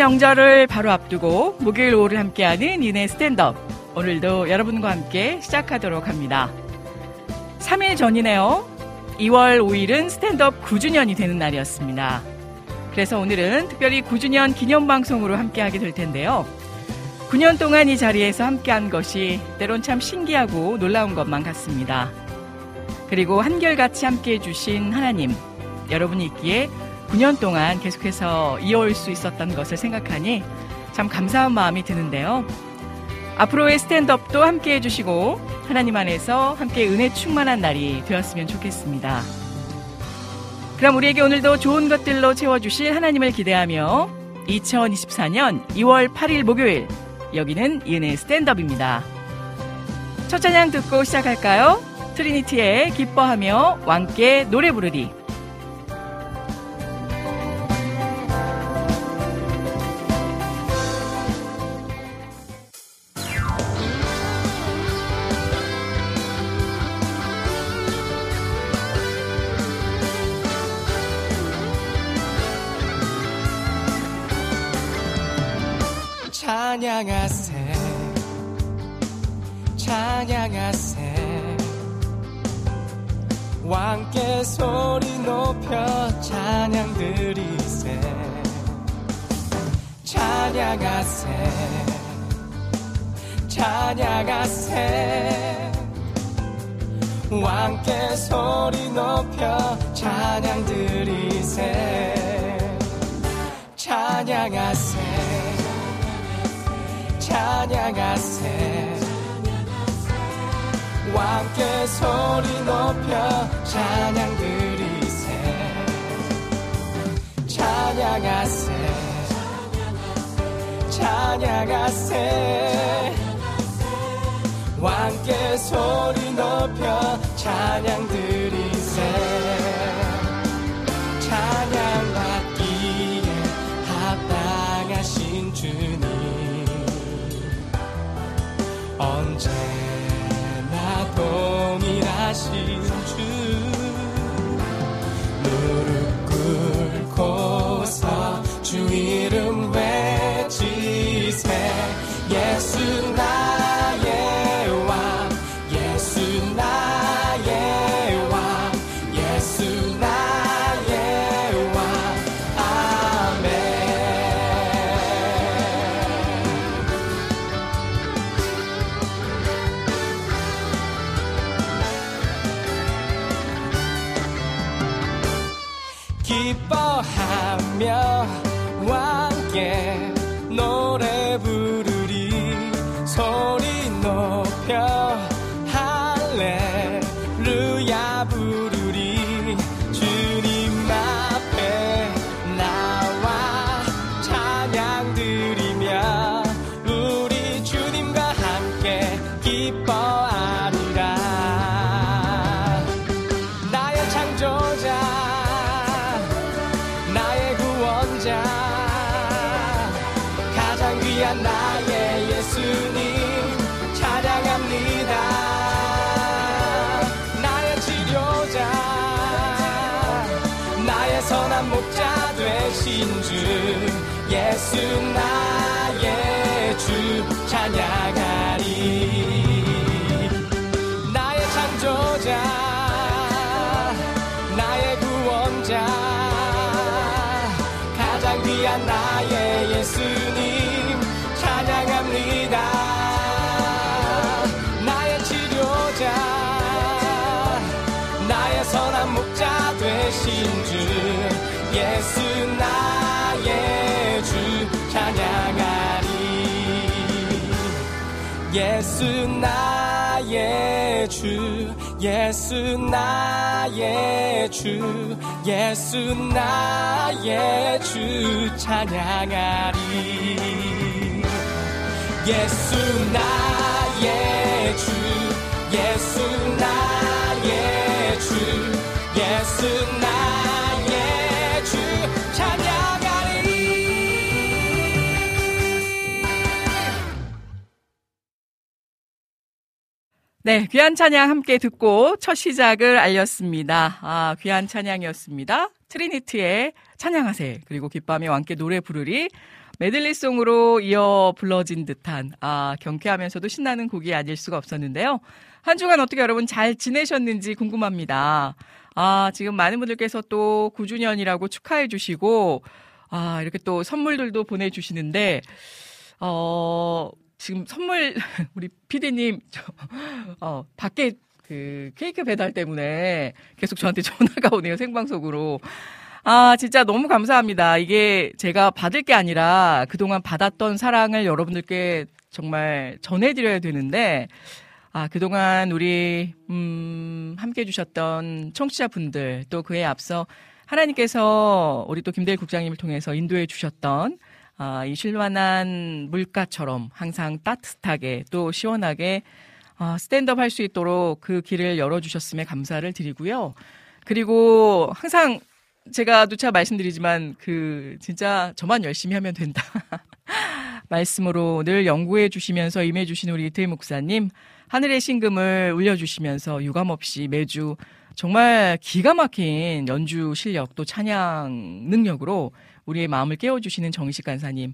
명절을 바로 앞두고 목요일 오후를 함께하는 이내 스탠드업. 오늘도 여러분과 함께 시작하도록 합니다. 3일 전이네요. 2월 5일은 스탠드업 9주년이 되는 날이었습니다. 그래서 오늘은 특별히 9주년 기념 방송으로 함께하게 될 텐데요. 9년 동안 이 자리에서 함께한 것이 때론 참 신기하고 놀라운 것만 같습니다. 그리고 한결같이 함께해 주신 하나님, 여러분이 있기에 9년 동안 계속해서 이어올 수 있었던 것을 생각하니 참 감사한 마음이 드는데요. 앞으로의 스탠드업도 함께 해주시고 하나님 안에서 함께 은혜 충만한 날이 되었으면 좋겠습니다. 그럼 우리에게 오늘도 좋은 것들로 채워주실 하나님을 기대하며 2024년 2월 8일 목요일 여기는 이은혜 스탠드업입니다. 첫 찬양 듣고 시작할까요? 트리니티의 기뻐하며 왕께 노래 부르리 찬양하세. 찬양하세. 왕께 소리 높여 찬양 드리세. 찬양하세. 찬양하세. 왕께 소리 높여 찬양 드리세. 찬양하세 찬양하세. 왕께 소리 높여 찬양 드리세. 찬양하세. 찬양하세. 왕께 소리 높여 찬양 드리세 동 기뻐하며 왕께 노 예수 나의 주 예수 나의 주 예수 나의 주 찬양하리. 예수 나의 주 예수 나의 주 예수 나의 네, 귀한 찬양 함께 듣고 첫 시작을 알렸습니다. 아, 귀한 찬양이었습니다. 트리니트의 찬양하세 그리고 기밤이 왕께 노래 부르리 메들리송으로 이어 불러진 듯한 아, 경쾌하면서도 신나는 곡이 아닐 수가 없었는데요. 한 주간 어떻게 여러분 잘 지내셨는지 궁금합니다. 아, 지금 많은 분들께서 또 9주년이라고 축하해 주시고 아, 이렇게 또 선물들도 보내 주시는데 어, 지금 선물 우리 피디님 저, 어, 밖에 그 케이크 배달 때문에 계속 저한테 전화가 오네요 생방송으로. 아 진짜 너무 감사합니다. 이게 제가 받을 게 아니라 그동안 받았던 사랑을 여러분들께 정말 전해드려야 되는데 아 그동안 우리 음 함께 해주셨던 청취자분들 또 그에 앞서 하나님께서 우리 또 김대일 국장님을 통해서 인도해 주셨던 아, 이 실만한 물가처럼 항상 따뜻하게 또 시원하게 아, 스탠드업 할 수 있도록 그 길을 열어주셨음에 감사를 드리고요. 그리고 항상 제가 누차 말씀드리지만 그 진짜 저만 열심히 하면 된다. 말씀으로 늘 연구해 주시면서 임해 주신 우리 이태희 목사님 하늘의 신금을 울려 주시면서 유감없이 매주 정말 기가 막힌 연주 실력 또 찬양 능력으로 우리의 마음을 깨워주시는 정식 간사님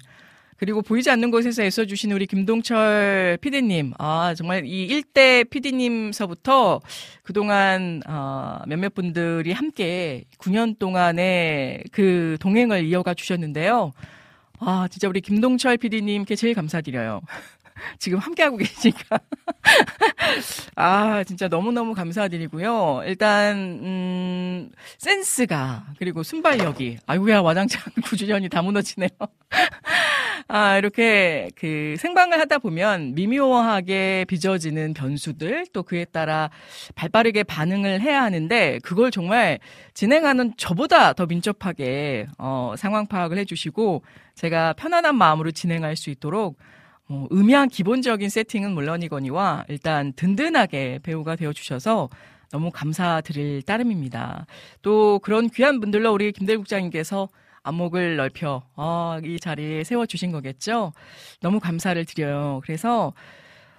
그리고 보이지 않는 곳에서 애써주신 우리 김동철 PD님, 아, 정말 이 일대 PD님서부터 그동안, 어, 몇몇 분들이 함께 9년 동안의 그 동행을 이어가 주셨는데요. 아, 진짜 우리 김동철 PD님께 제일 감사드려요. 지금 함께하고 계시니까. 아, 진짜 너무너무 감사드리고요. 일단, 음, 센스가, 그리고 순발력이, 아이고야, 와장창 9주년이 다 무너지네요. 아, 이렇게 그 생방을 하다 보면 미묘하게 빚어지는 변수들, 또 그에 따라 발 빠르게 반응을 해야 하는데, 그걸 정말 진행하는 저보다 더 민첩하게, 어, 상황 파악을 해주시고, 제가 편안한 마음으로 진행할 수 있도록 어, 음향 기본적인 세팅은 물론이거니와 일단 든든하게 배우가 되어 주셔서 너무 감사드릴 따름입니다. 또 그런 귀한 분들로 우리 김대 국장님께서 안목을 넓혀 어, 이 자리에 세워 주신 거겠죠. 너무 감사를 드려요. 그래서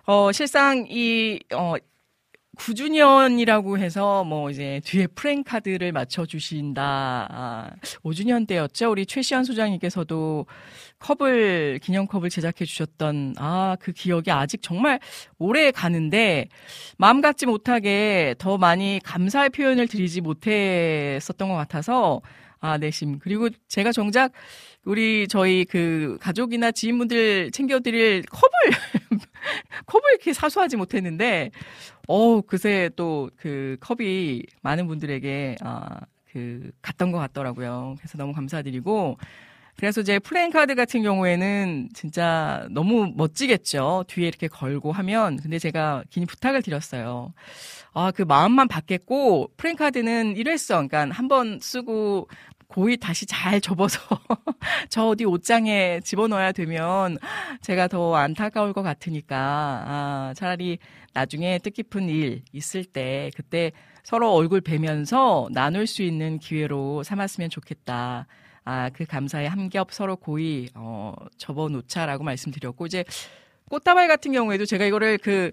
어, 실상 이 어, 9주년이라고 해서 뭐 이제 뒤에 프랭 카드를 맞춰 주신다. 아, 5주년 때였죠. 우리 최시환 소장님께서도 컵을 기념컵을 제작해 주셨던 아, 그 기억이 아직 정말 오래 가는데 마음 같지 못하게 더 많이 감사의 표현을 드리지 못했었던 것 같아서 아, 내심. 그리고 제가 정작 우리 저희 그 가족이나 지인분들 챙겨드릴 컵을 컵을 이렇게 사수하지 못했는데 어 그새 또 그 컵이 많은 분들에게 아 그 갔던 것 같더라고요. 그래서 너무 감사드리고 그래서 제 플래카드 같은 경우에는 진짜 너무 멋지겠죠. 뒤에 이렇게 걸고 하면. 근데 제가 긴 부탁을 드렸어요. 아, 그 마음만 받겠고, 플레잉카드는 일회성, 그러니까 한 번 쓰고 고이 다시 잘 접어서 저 어디 옷장에 집어넣어야 되면 제가 더 안타까울 것 같으니까 아, 차라리 나중에 뜻깊은 일 있을 때 그때 서로 얼굴 뵈면서 나눌 수 있는 기회로 삼았으면 좋겠다. 아, 그 감사에 한겹 서로 고이 어, 접어 놓자라고 말씀드렸고 이제 꽃다발 같은 경우에도 제가 이거를 그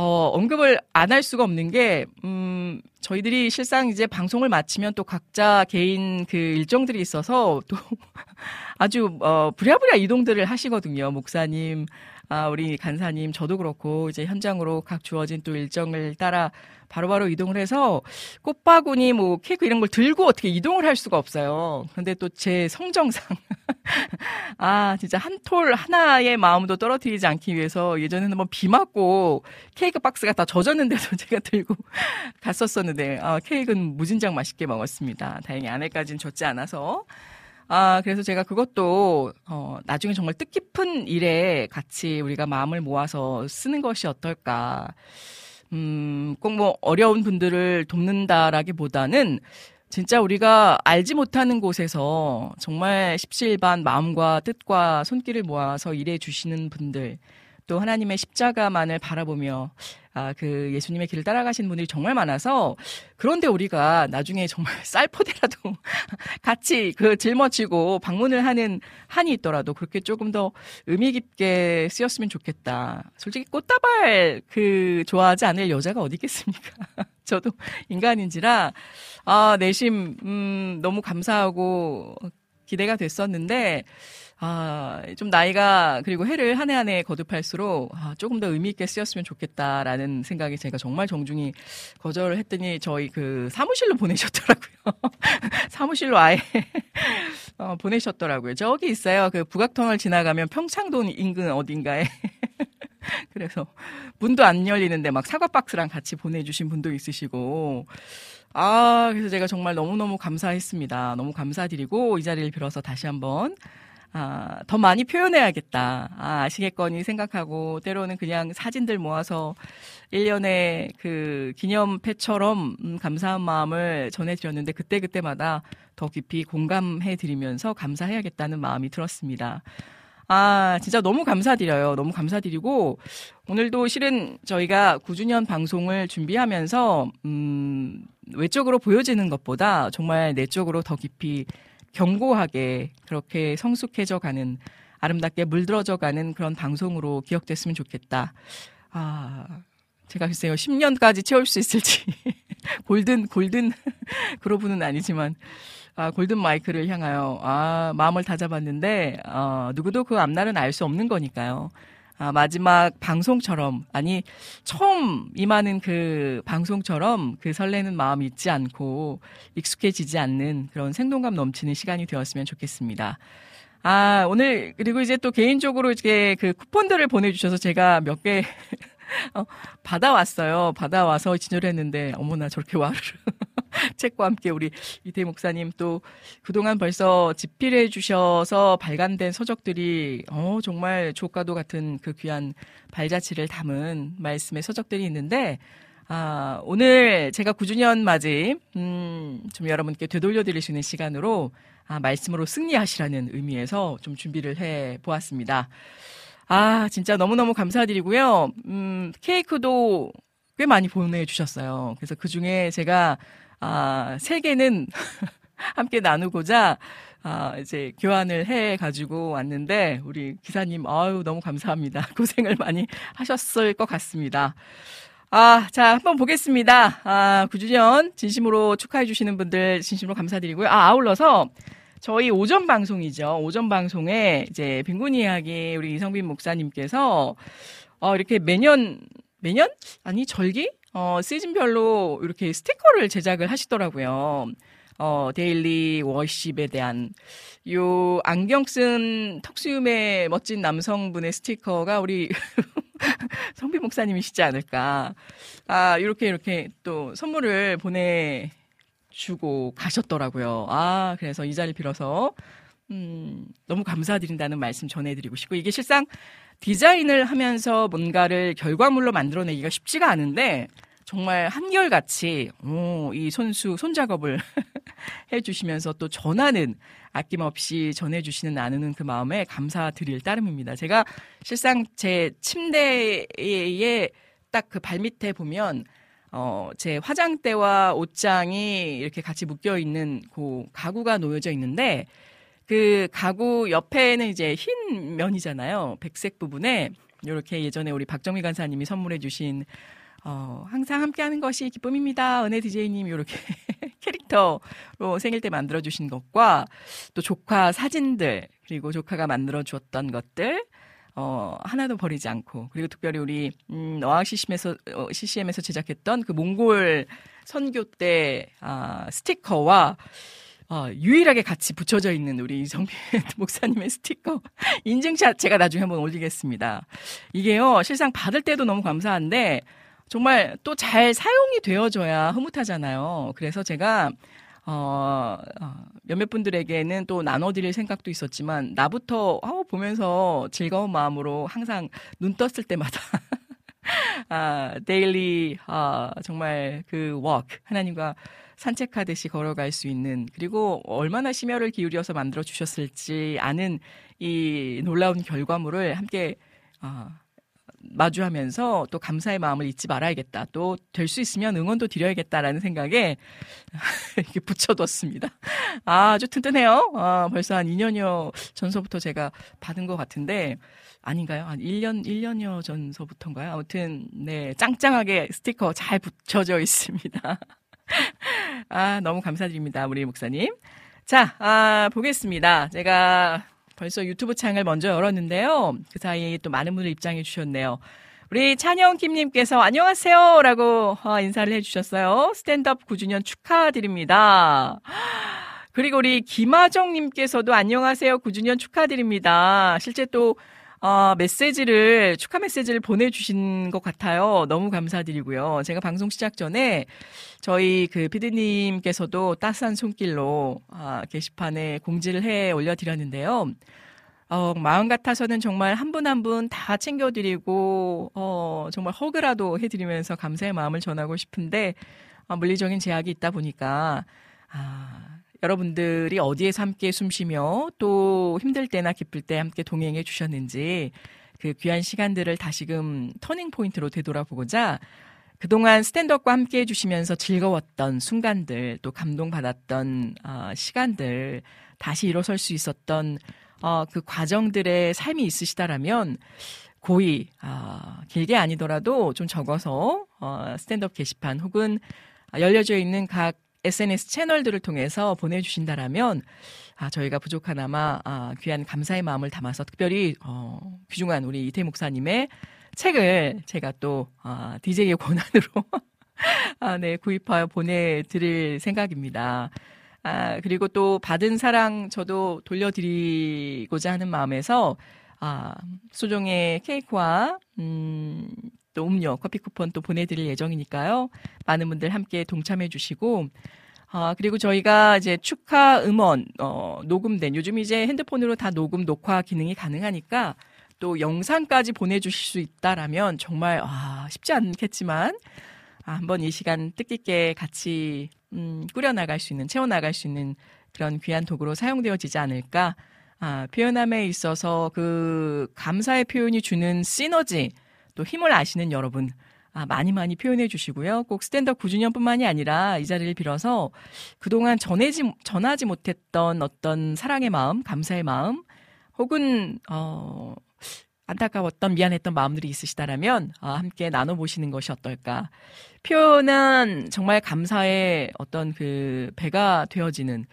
어, 언급을 안 할 수가 없는 게, 음, 저희들이 실상 이제 방송을 마치면 또 각자 개인 그 일정들이 있어서 또 아주, 어, 부랴부랴 이동들을 하시거든요. 목사님, 아, 우리 간사님, 저도 그렇고, 이제 현장으로 각 주어진 또 일정을 따라 바로 바로 이동을 해서 꽃바구니 뭐 케이크 이런 걸 들고 어떻게 이동을 할 수가 없어요. 근데 또 제 성정상. 아, 진짜 한 톨 하나의 마음도 떨어뜨리지 않기 위해서 예전에는 뭐비 맞고 케이크 박스가 다 젖었는데도 제가 들고 갔었었는데, 아, 케이크는 무진장 맛있게 먹었습니다. 다행히 안에까지는 젖지 않아서. 아, 그래서 제가 그것도, 어, 나중에 정말 뜻깊은 일에 같이 우리가 마음을 모아서 쓰는 것이 어떨까. 음, 꼭 뭐 어려운 분들을 돕는다라기 보다는 진짜 우리가 알지 못하는 곳에서 정말 십시일반 마음과 뜻과 손길을 모아서 일해 주시는 분들, 또 하나님의 십자가만을 바라보며 아, 그 예수님의 길을 따라가신 분들이 정말 많아서 그런데 우리가 나중에 정말 쌀포대라도 같이 그 짊어지고 방문을 하는 한이 있더라도 그렇게 조금 더 의미 깊게 쓰였으면 좋겠다. 솔직히 꽃다발 그 좋아하지 않을 여자가 어디 있겠습니까? 저도 인간인지라 아, 내심 음 너무 감사하고 기대가 됐었는데 아, 좀 나이가 그리고 해를 한 해 한 해 거듭할수록 아, 조금 더 의미 있게 쓰였으면 좋겠다라는 생각이 제가 정말 정중히 거절을 했더니 저희 그 사무실로 보내셨더라고요. 사무실로 아예 어, 보내셨더라고요. 저기 있어요. 그 북악터널 지나가면 평창동 인근 어딘가에 그래서 문도 안 열리는데 막 사과 박스랑 같이 보내주신 분도 있으시고 아 그래서 제가 정말 너무너무 감사했습니다. 너무 감사드리고 이 자리를 빌어서 다시 한번 아, 더 많이 표현해야겠다. 아, 아시겠거니 생각하고 때로는 그냥 사진들 모아서 1년의 그 기념패처럼 음, 감사한 마음을 전해드렸는데 그때그때마다 더 깊이 공감해드리면서 감사해야겠다는 마음이 들었습니다. 아, 진짜 너무 감사드려요. 너무 감사드리고, 오늘도 실은 저희가 9주년 방송을 준비하면서, 음, 외적으로 보여지는 것보다 정말 내적으로 더 깊이 견고하게 그렇게 성숙해져 가는 아름답게 물들어져 가는 그런 방송으로 기억됐으면 좋겠다. 아, 제가 글쎄요, 10년까지 채울 수 있을지. 골든, 골든 그로브는 아니지만, 아, 골든 마이크를 향하여, 아, 마음을 다잡았는데, 어, 누구도 그 앞날은 알 수 없는 거니까요. 아, 마지막 방송처럼, 아니, 처음 임하는 그 방송처럼 그 설레는 마음이 있지 않고 익숙해지지 않는 그런 생동감 넘치는 시간이 되었으면 좋겠습니다. 아, 오늘, 그리고 이제 또 개인적으로 이제 그 쿠폰들을 보내 주셔서 제가 몇 개, 어, 받아왔어요. 받아와서 진열했는데, 어머나 저렇게 와르르. 책과 함께 우리 이태 목사님 또 그동안 벌써 집필해 주셔서 발간된 서적들이 어 정말 조가도 같은 그 귀한 발자취를 담은 말씀의 서적들이 있는데 아, 오늘 제가 9주년 맞이, 음, 좀 여러분께 되돌려 드릴 수 있는 시간으로, 아, 말씀으로 승리하시라는 의미에서 좀 준비를 해 보았습니다. 아, 진짜 너무너무 감사드리고요. 음, 케이크도 꽤 많이 보내주셨어요. 그래서 그 중에 제가 아, 세 개는 함께 나누고자 아, 이제 교환을 해 가지고 왔는데 우리 기사님 아유 너무 감사합니다. 고생을 많이 하셨을 것 같습니다. 아, 자, 한번 보겠습니다. 아, 9주년 진심으로 축하해 주시는 분들 진심으로 감사드리고요. 아, 아울러서 저희 오전 방송이죠. 오전 방송에 이제 빈곤 이야기 우리 이성빈 목사님께서 어, 이렇게 매년 매년 아니 절기 어, 시즌별로 이렇게 스티커를 제작을 하시더라고요. 어, daily worship에 대한 요 안경 쓴 턱수염의 멋진 남성분의 스티커가 우리 성빈 목사님이시지 않을까. 아, 이렇게 이렇게 또 선물을 보내 주고 가셨더라고요. 아, 그래서 이 자리를 빌어서, 음, 너무 감사드린다는 말씀 전해드리고 싶고, 이게 실상 디자인을 하면서 뭔가를 결과물로 만들어내기가 쉽지가 않은데 정말 한결같이 오, 이 손수 손작업을 해주시면서 또 전하는 아낌없이 전해주시는 나누는 그 마음에 감사드릴 따름입니다. 제가 실상 제 침대에 딱 그 발밑에 보면 어, 제 화장대와 옷장이 이렇게 같이 묶여 있는 그 가구가 놓여져 있는데 그 가구 옆에는 이제 흰 면이잖아요. 백색 부분에 이렇게 예전에 우리 박정미 간사님이 선물해 주신 어, 항상 함께 하는 것이 기쁨입니다. 은혜 디제이님 이렇게 캐릭터로 생일 때 만들어 주신 것과 또 조카 사진들 그리고 조카가 만들어 주었던 것들 어, 하나도 버리지 않고 그리고 특별히 우리 음, 어학 CCM에서 어, CCM에서 제작했던 그 몽골 선교 때 아, 스티커와 어, 유일하게 같이 붙여져 있는 우리 정빈 목사님의 스티커 인증샷 제가 나중에 한번 올리겠습니다. 이게요 실상 받을 때도 너무 감사한데 정말 또 잘 사용이 되어져야 흐뭇하잖아요. 그래서 제가 어, 어, 몇몇 분들에게는 또 나눠드릴 생각도 있었지만 나부터 어, 보면서 즐거운 마음으로 항상 눈 떴을 때마다 아, daily 아, 정말 그 walk 하나님과 산책하듯이 걸어갈 수 있는 그리고 얼마나 심혈을 기울여서 만들어 주셨을지 아는 이 놀라운 결과물을 함께 아, 마주하면서 또 감사의 마음을 잊지 말아야겠다. 또 될 수 있으면 응원도 드려야겠다라는 생각에 이렇게 붙여뒀습니다. 아, 아주 튼튼해요. 아, 벌써 한 2년여 전서부터 제가 받은 것 같은데 아닌가요? 한 1년 1년여 전서부터인가요? 아무튼 네 짱짱하게 스티커 잘 붙여져 있습니다. 아, 너무 감사드립니다. 우리 목사님. 자, 아, 보겠습니다. 제가 벌써 유튜브 창을 먼저 열었는데요. 그 사이에 또 많은 분들 입장해 주셨네요. 우리 찬영 김님께서 안녕하세요. 라고 어, 인사를 해주셨어요. 스탠드업 9주년 축하드립니다. 그리고 우리 김하정님께서도 안녕하세요. 9주년 축하드립니다. 실제 또 어, 메시지를, 축하 메시지를 보내주신 것 같아요. 너무 감사드리고요. 제가 방송 시작 전에 저희 그 피디님께서도 따스한 손길로 아, 게시판에 공지를 해 올려드렸는데요. 어, 마음 같아서는 정말 한 분 한 분 다 챙겨드리고, 어, 정말 허그라도 해드리면서 감사의 마음을 전하고 싶은데, 어, 물리적인 제약이 있다 보니까, 아, 여러분들이 어디에서 함께 숨쉬며 또 힘들 때나 기쁠 때 함께 동행해 주셨는지 그 귀한 시간들을 다시금 turning point로 되돌아보고자 그동안 스탠드업과 함께 해주시면서 즐거웠던 순간들, 또 감동받았던, 어, 시간들, 다시 일어설 수 있었던, 어, 그 과정들의 삶이 있으시다라면, 고이, 어, 길게 아니더라도 좀 적어서, 어, 스탠드업 게시판 혹은 열려져 있는 각 SNS 채널들을 통해서 보내주신다라면 아, 저희가 부족하나마 아, 귀한 감사의 마음을 담아서 특별히 어, 귀중한 우리 이태 목사님의 책을 제가 또 아, DJ의 권한으로 아, 네, 구입하여 보내드릴 생각입니다. 아, 그리고 또 받은 사랑 저도 돌려드리고자 하는 마음에서 아, 소정의 케이크와 음, 또 음료, 커피 쿠폰 또 보내드릴 예정이니까요. 많은 분들 함께 동참해 주시고, 아, 그리고 저희가 이제 축하 음원, 어, 녹음된, 요즘 이제 핸드폰으로 다 녹음, 녹화 기능이 가능하니까 또 영상까지 보내주실 수 있다라면 정말, 아, 쉽지 않겠지만, 아, 한번 이 시간 뜻깊게 같이, 음, 꾸려나갈 수 있는, 채워나갈 수 있는 그런 귀한 도구로 사용되어지지 않을까. 아, 표현함에 있어서 그 감사의 표현이 주는 시너지, 또 힘을 아시는 여러분 아, 많이 많이 표현해 주시고요. 꼭 스탠드업 9주년뿐만이 아니라 이 자리를 빌어서 그동안 전해지 전하지 못했던 어떤 사랑의 마음, 감사의 마음 혹은 어 안타까웠던 미안했던 마음들이 있으시다라면 아, 함께 나눠 보시는 것이 어떨까? 표현은 정말 감사의 어떤 그 배가 되어지는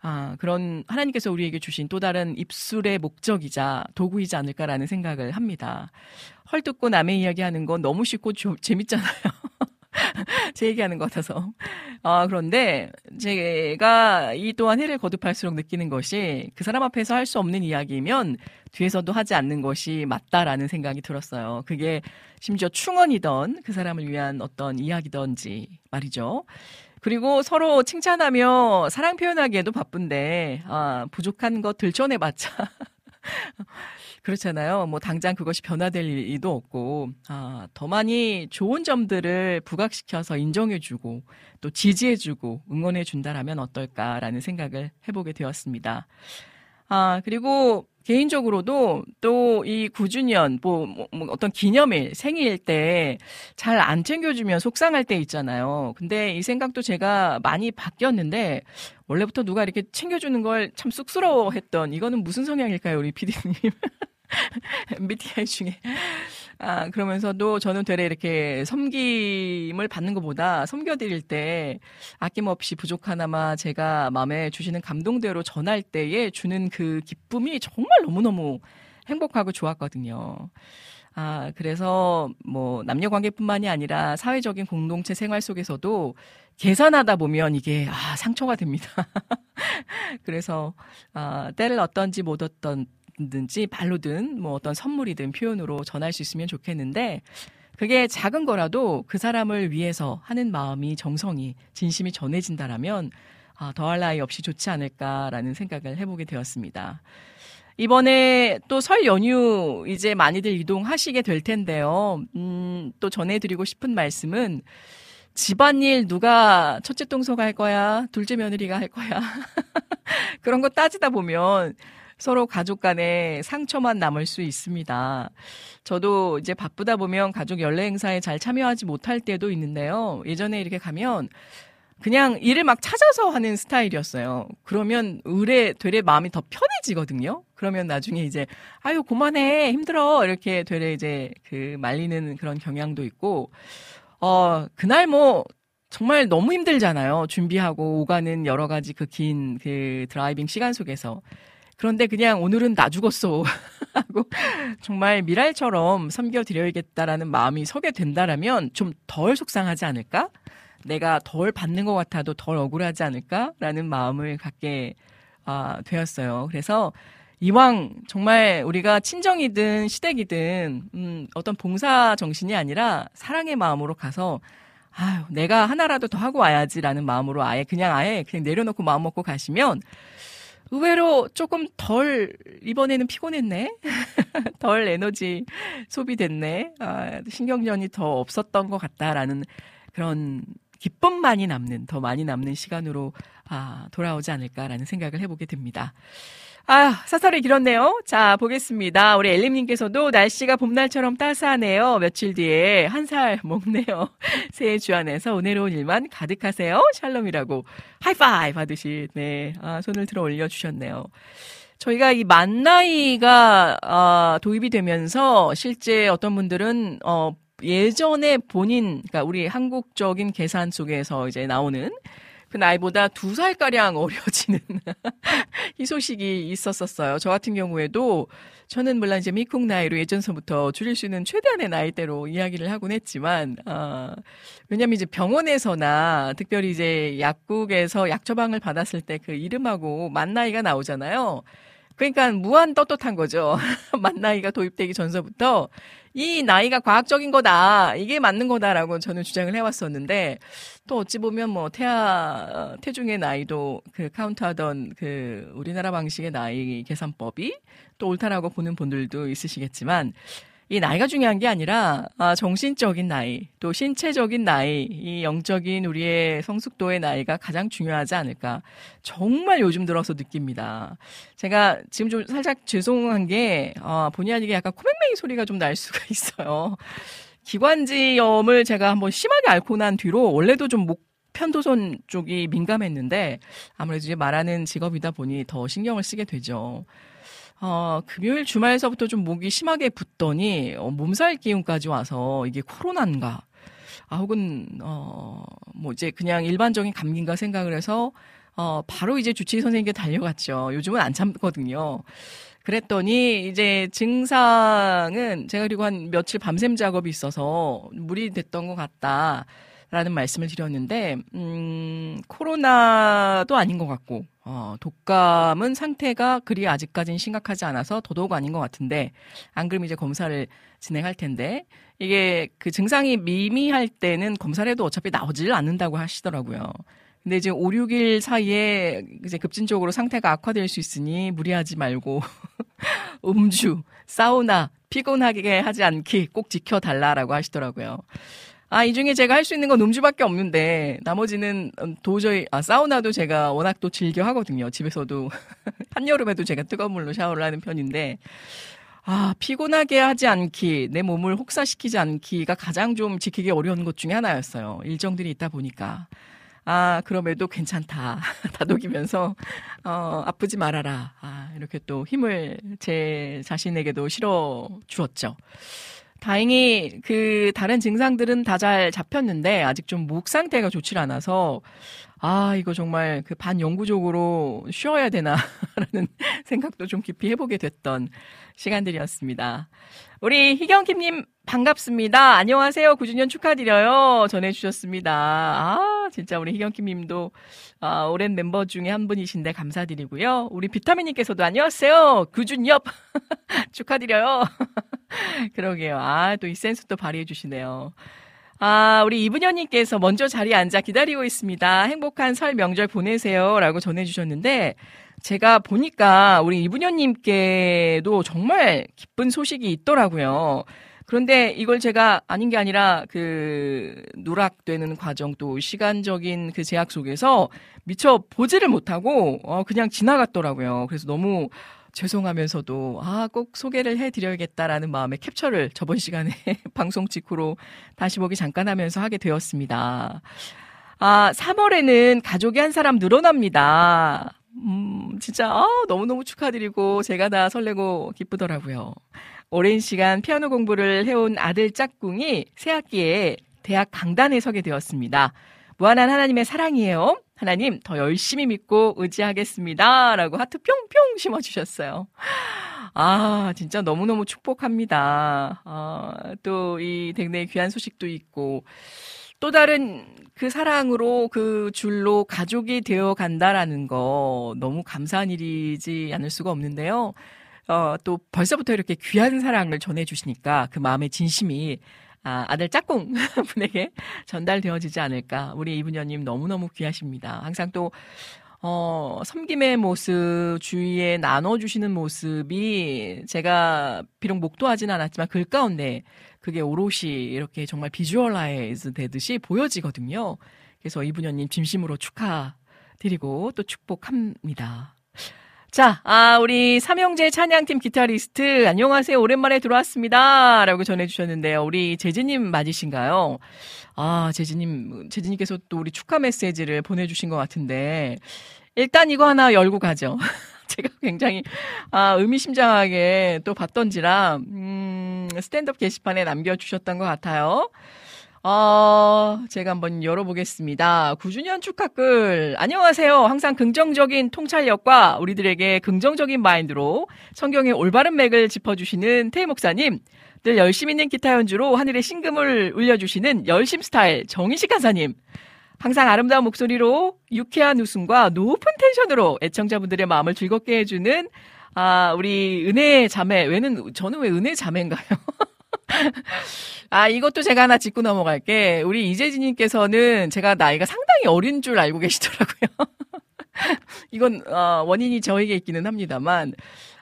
아, 그런 하나님께서 우리에게 주신 또 다른 입술의 목적이자 도구이지 않을까라는 생각을 합니다. 헐뜯고 남의 이야기 하는 건 너무 쉽고 조, 재밌잖아요. 제 얘기하는 것 같아서. 아, 그런데 제가 이 또한 해를 거듭할수록 느끼는 것이 그 사람 앞에서 할 수 없는 이야기면 뒤에서도 하지 않는 것이 맞다라는 생각이 들었어요. 그게 심지어 충언이던 그 사람을 위한 어떤 이야기던지 말이죠. 그리고 서로 칭찬하며 사랑 표현하기에도 바쁜데 아, 부족한 것 들춰내봤자 그렇잖아요. 뭐 당장 그것이 변화될 일도 없고 아, 더 많이 좋은 점들을 부각시켜서 인정해주고 또 지지해주고 응원해준다라면 어떨까라는 생각을 해보게 되었습니다. 아 그리고 개인적으로도 또 이 9주년 뭐, 뭐, 뭐, 어떤 기념일 생일 때 잘 안 챙겨주면 속상할 때 있잖아요. 근데 이 생각도 제가 많이 바뀌었는데 원래부터 누가 이렇게 챙겨주는 걸 참 쑥스러워했던 이거는 무슨 성향일까요, 우리 피디님? MBTI 중에. 아, 그러면서도 저는 되레 이렇게 섬김을 받는 것보다 섬겨드릴 때 아낌없이 부족하나마 제가 마음에 주시는 감동대로 전할 때에 주는 그 기쁨이 정말 너무너무 행복하고 좋았거든요. 아, 그래서 뭐 남녀 관계뿐만이 아니라 사회적인 공동체 생활 속에서도 계산하다 보면 이게 아, 상처가 됩니다. 그래서 아, 때를 어떤지 못 어떤 든지 발로든 뭐 어떤 선물이든 표현으로 전할 수 있으면 좋겠는데 그게 작은 거라도 그 사람을 위해서 하는 마음이 정성이 진심이 전해진다라면 아, 더할 나위 없이 좋지 않을까라는 생각을 해보게 되었습니다. 이번에 또 설 연휴 이제 많이들 이동하시게 될 텐데요. 음, 또 전해드리고 싶은 말씀은 집안일 누가 첫째 동서가 할 거야? 둘째 며느리가 할 거야? 그런 거 따지다 보면 서로 가족 간에 상처만 남을 수 있습니다. 저도 이제 바쁘다 보면 가족 연례 행사에 잘 참여하지 못할 때도 있는데요. 예전에 이렇게 가면 그냥 일을 막 찾아서 하는 스타일이었어요. 그러면 의뢰 되레 마음이 더 편해지거든요. 그러면 나중에 이제 아유 그만해 힘들어 이렇게 되레 이제 그 말리는 그런 경향도 있고 어 그날 뭐 정말 너무 힘들잖아요. 준비하고 오가는 여러 가지 그 긴그 그 driving 시간 속에서 그런데 그냥 오늘은 나 죽었어 하고 정말 밀알처럼 섬겨드려야겠다라는 마음이 서게 된다라면 좀 덜 속상하지 않을까? 내가 덜 받는 것 같아도 덜 억울하지 않을까라는 마음을 갖게 아, 되었어요. 그래서 이왕 정말 우리가 친정이든 시댁이든 음, 어떤 봉사 정신이 아니라 사랑의 마음으로 가서 아유 내가 하나라도 더 하고 와야지라는 마음으로 아예 그냥 아예 그냥 내려놓고 마음 먹고 가시면 의외로 조금 덜 이번에는 피곤했네 덜 에너지 소비됐네 아, 신경전이 더 없었던 것 같다라는 그런 기쁨만이 남는 더 많이 남는 시간으로 아, 돌아오지 않을까라는 생각을 해보게 됩니다. 아, 사설이 길었네요. 자, 보겠습니다. 우리 엘림님께서도 날씨가 봄날처럼 따스하네요. 며칠 뒤에 한 살 먹네요. 새해 주안에서 은혜로운 일만 가득하세요. 샬롬이라고 하이파이 받으시, 네, 아, 손을 들어 올려주셨네요. 저희가 이 만 나이가 아, 도입이 되면서 실제 어떤 분들은 어 예전에 본인, 그러니까 우리 한국적인 계산 속에서 이제 나오는 그 나이보다 두 살가량 어려지는 이 소식이 있었었어요. 저 같은 경우에도 저는 물론 이제 미국 나이로 예전서부터 줄일 수 있는 최대한의 나이대로 이야기를 하곤 했지만, 어, 왜냐면 이제 병원에서나 특별히 이제 약국에서 약 처방을 받았을 때 그 이름하고 만 나이가 나오잖아요. 그러니까 무한 떳떳한 거죠. 만 나이가 도입되기 전서부터 이 나이가 과학적인 거다. 이게 맞는 거다라고 저는 주장을 해왔었는데 또 어찌 보면 뭐 태아 태중의 나이도 그 카운트하던 그 우리나라 방식의 나이 계산법이 또 옳다라고 보는 분들도 있으시겠지만 이 나이가 중요한 게 아니라 아, 정신적인 나이, 또 신체적인 나이, 이 영적인 우리의 성숙도의 나이가 가장 중요하지 않을까. 정말 요즘 들어서 느낍니다. 제가 지금 좀 살짝 죄송한 게 아, 본의 아니게 약간 코맹맹이 소리가 좀 날 수가 있어요. 기관지염을 제가 한번 심하게 앓고 난 뒤로 원래도 좀 목 편도선 쪽이 민감했는데 아무래도 이제 말하는 직업이다 보니 더 신경을 쓰게 되죠. 어, 금요일 주말에서부터 좀 목이 심하게 붓더니 어, 몸살 기운까지 와서 이게 코로나인가? 아, 혹은 어, 뭐 이제 그냥 일반적인 감기인가 생각을 해서 어, 바로 이제 주치의 선생님께 달려갔죠. 요즘은 안 참거든요. 그랬더니 이제 증상은 제가 그리고 한 며칠 밤샘 작업이 있어서 무리 됐던 것 같다. 라는 말씀을 드렸는데, 음, 코로나도 아닌 것 같고, 어, 독감은 상태가 그리 아직까지는 심각하지 않아서 더더욱 아닌 것 같은데, 안 그러면 이제 검사를 진행할 텐데, 이게 그 증상이 미미할 때는 검사를 해도 어차피 나오질 않는다고 하시더라고요. 근데 이제 5, 6일 사이에 이제 급진적으로 상태가 악화될 수 있으니 무리하지 말고, 음주, 사우나, 피곤하게 하지 않기 꼭 지켜달라라고 하시더라고요. 아, 이 중에 제가 할 수 있는 건 음주밖에 없는데, 나머지는 도저히, 아, 사우나도 제가 워낙 또 즐겨 하거든요. 집에서도. 한여름에도 제가 뜨거운 물로 샤워를 하는 편인데, 아, 피곤하게 하지 않기, 내 몸을 혹사시키지 않기가 가장 좀 지키기 어려운 것 중에 하나였어요. 일정들이 있다 보니까. 아, 그럼에도 괜찮다. 다독이면서, 어, 아프지 말아라. 아, 이렇게 또 힘을 제 자신에게도 실어 주었죠. 다행히 그 다른 증상들은 다 잘 잡혔는데 아직 좀 목 상태가 좋질 않아서 아, 이거 정말 그 반영구적으로 쉬어야 되나라는 생각도 좀 깊이 해보게 됐던 시간들이었습니다. 우리 희경킴님 반갑습니다. 안녕하세요. 9주년 축하드려요. 전해주셨습니다. 아, 진짜 우리 희경킴님도 아, 오랜 멤버 중에 한 분이신데 감사드리고요. 우리 비타민님께서도 안녕하세요. 9주년 축하드려요. 그러게요. 아, 또 이 센스 도 발휘해 주시네요. 아, 우리 이분현님께서 먼저 자리에 앉아 기다리고 있습니다. 행복한 설 명절 보내세요. 라고 전해주셨는데, 제가 보니까 우리 이분현님께도 정말 기쁜 소식이 있더라고요. 그런데 이걸 제가 아닌 게 아니라 그 누락되는 과정 또 시간적인 그 제약 속에서 미처 보지를 못하고 어 그냥 지나갔더라고요. 그래서 너무 죄송하면서도 아 꼭 소개를 해드려야겠다라는 마음에 캡처를 저번 시간에 방송 직후로 다시 보기 잠깐 하면서 하게 되었습니다. 아 3월에는 가족이 한 사람 늘어납니다. 음 진짜 아, 너무너무 축하드리고 제가 다 설레고 기쁘더라고요. 오랜 시간 피아노 공부를 해온 아들 짝꿍이 새학기에 대학 강단에 서게 되었습니다. 무한한 하나님의 사랑이에요. 하나님 더 열심히 믿고 의지하겠습니다. 라고 하트 뿅뿅 심어주셨어요. 아, 진짜 너무너무 축복합니다. 아, 또 이 댁내 귀한 소식도 있고, 또 다른 그 사랑으로 그 줄로 가족이 되어 간다라는 거 너무 감사한 일이지 않을 수가 없는데요. 어, 또 벌써부터 이렇게 귀한 사랑을 전해주시니까 그 마음의 진심이 아, 아들 짝꿍 분에게 전달되어지지 않을까. 우리 이분녀님 너무너무 귀하십니다. 항상 또, 어, 섬김의 모습, 주위에 나눠주시는 모습이 제가 비록 목도하진 않았지만 글 가운데 그게 오롯이 이렇게 정말 visualize 되듯이 보여지거든요. 그래서 이분녀님 진심으로 축하드리고 또 축복합니다. 자, 아, 우리 삼형제 찬양팀 기타리스트, 안녕하세요. 오랜만에 들어왔습니다. 라고 전해주셨는데요. 우리 재진님 맞으신가요? 아, 재진님, 재진님께서 또 우리 축하 메시지를 보내주신 것 같은데, 일단 이거 하나 열고 가죠. 제가 굉장히, 아, 의미심장하게 또 봤던지라, 음, 스탠드업 게시판에 남겨주셨던 것 같아요. 어, 제가 한번 열어보겠습니다. 9주년 축하글. 안녕하세요. 항상 긍정적인 통찰력과 우리들에게 긍정적인 마인드로 성경의 올바른 맥을 짚어주시는 태희 목사님. 늘 열심 있는 기타 연주로 하늘의 심금을 울려주시는 열심 스타일 정희식 간사님. 항상 아름다운 목소리로 유쾌한 웃음과 높은 텐션으로 애청자분들의 마음을 즐겁게 해주는 아, 우리 은혜 자매. 왜는, 저는 왜 은혜 자매인가요? 아, 이것도 제가 하나 짚고 넘어갈게. 우리 이재진님께서는 제가 나이가 상당히 어린 줄 알고 계시더라고요. 이건, 어, 원인이 저에게 있기는 합니다만,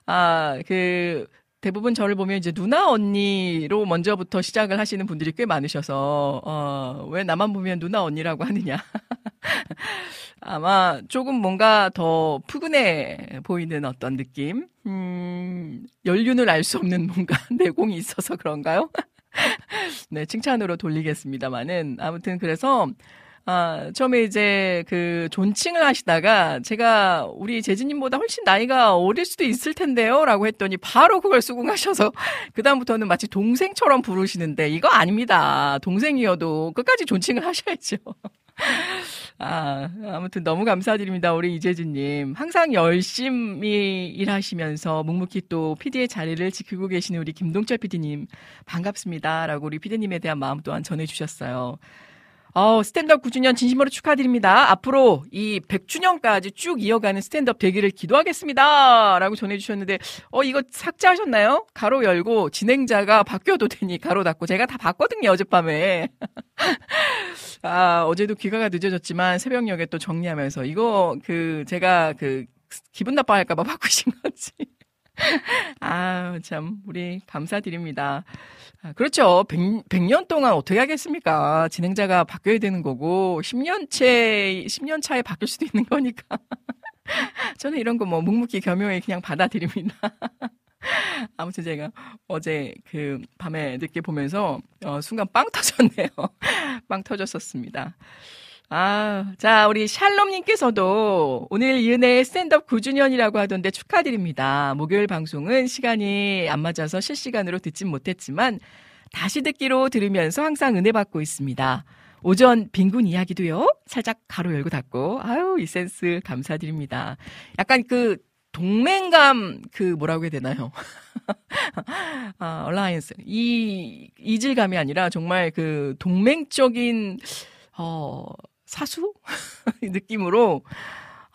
아, 그, 대부분 저를 보면 이제 누나 언니로 먼저부터 시작을 하시는 분들이 꽤 많으셔서, 어, 왜 나만 보면 누나 언니라고 하느냐. 아마 조금 뭔가 더 푸근해 보이는 어떤 느낌? 음, 연륜을 알 수 없는 뭔가 내공이 있어서 그런가요? 네, 칭찬으로 돌리겠습니다만은. 아무튼 그래서, 아, 처음에 이제 그 존칭을 하시다가 제가 우리 재진님보다 훨씬 나이가 어릴 수도 있을 텐데요. 라고 했더니 바로 그걸 수긍하셔서 그다음부터는 마치 동생처럼 부르시는데 이거 아닙니다. 동생이어도 끝까지 존칭을 하셔야죠. 아, 아무튼 너무 감사드립니다. 우리 이재진님. 항상 열심히 일하시면서 묵묵히 또 PD의 자리를 지키고 계시는 우리 김동철 PD님. 반갑습니다. 라고 우리 PD님에 대한 마음 또한 전해주셨어요. 어, 스탠드업 9주년 진심으로 축하드립니다. 앞으로 이 100주년까지 쭉 이어가는 스탠드업 되기를 기도하겠습니다. 라고 전해주셨는데, 어, 이거 삭제하셨나요? 가로 열고 진행자가 바뀌어도 되니 가로 닫고. 제가 다 봤거든요, 어젯밤에. 아, 어제도 귀가가 늦어졌지만 새벽녘에 또 정리하면서 이거 그 제가 그 기분 나빠할까봐 바꾸신 거지. 아, 참, 우리 감사드립니다. 아, 그렇죠. 100, 100 년 동안 어떻게 하겠습니까? 진행자가 바뀌어야 되는 거고, 10년 채, 10년 차에 바뀔 수도 있는 거니까. 저는 이런 거 뭐 묵묵히 겸용히 그냥 받아들입니다. 아무튼 제가 어제 그 밤에 늦게 보면서 어, 순간 빵 터졌네요. 빵 터졌었습니다. 아, 자, 우리 샬롬님께서도 오늘 이은혜의 스탠드업 9주년이라고 하던데 축하드립니다. 목요일 방송은 시간이 안 맞아서 실시간으로 듣진 못했지만 다시 듣기로 들으면서 항상 은혜 받고 있습니다. 오전 빈곤 이야기도요. 살짝 괄호 열고 닫고 아유 이 센스 감사드립니다. 약간 그 동맹감 그 뭐라고 해야 되나요? 아, alliance 이 이질감이 아니라 정말 그 동맹적인 어 사수 느낌으로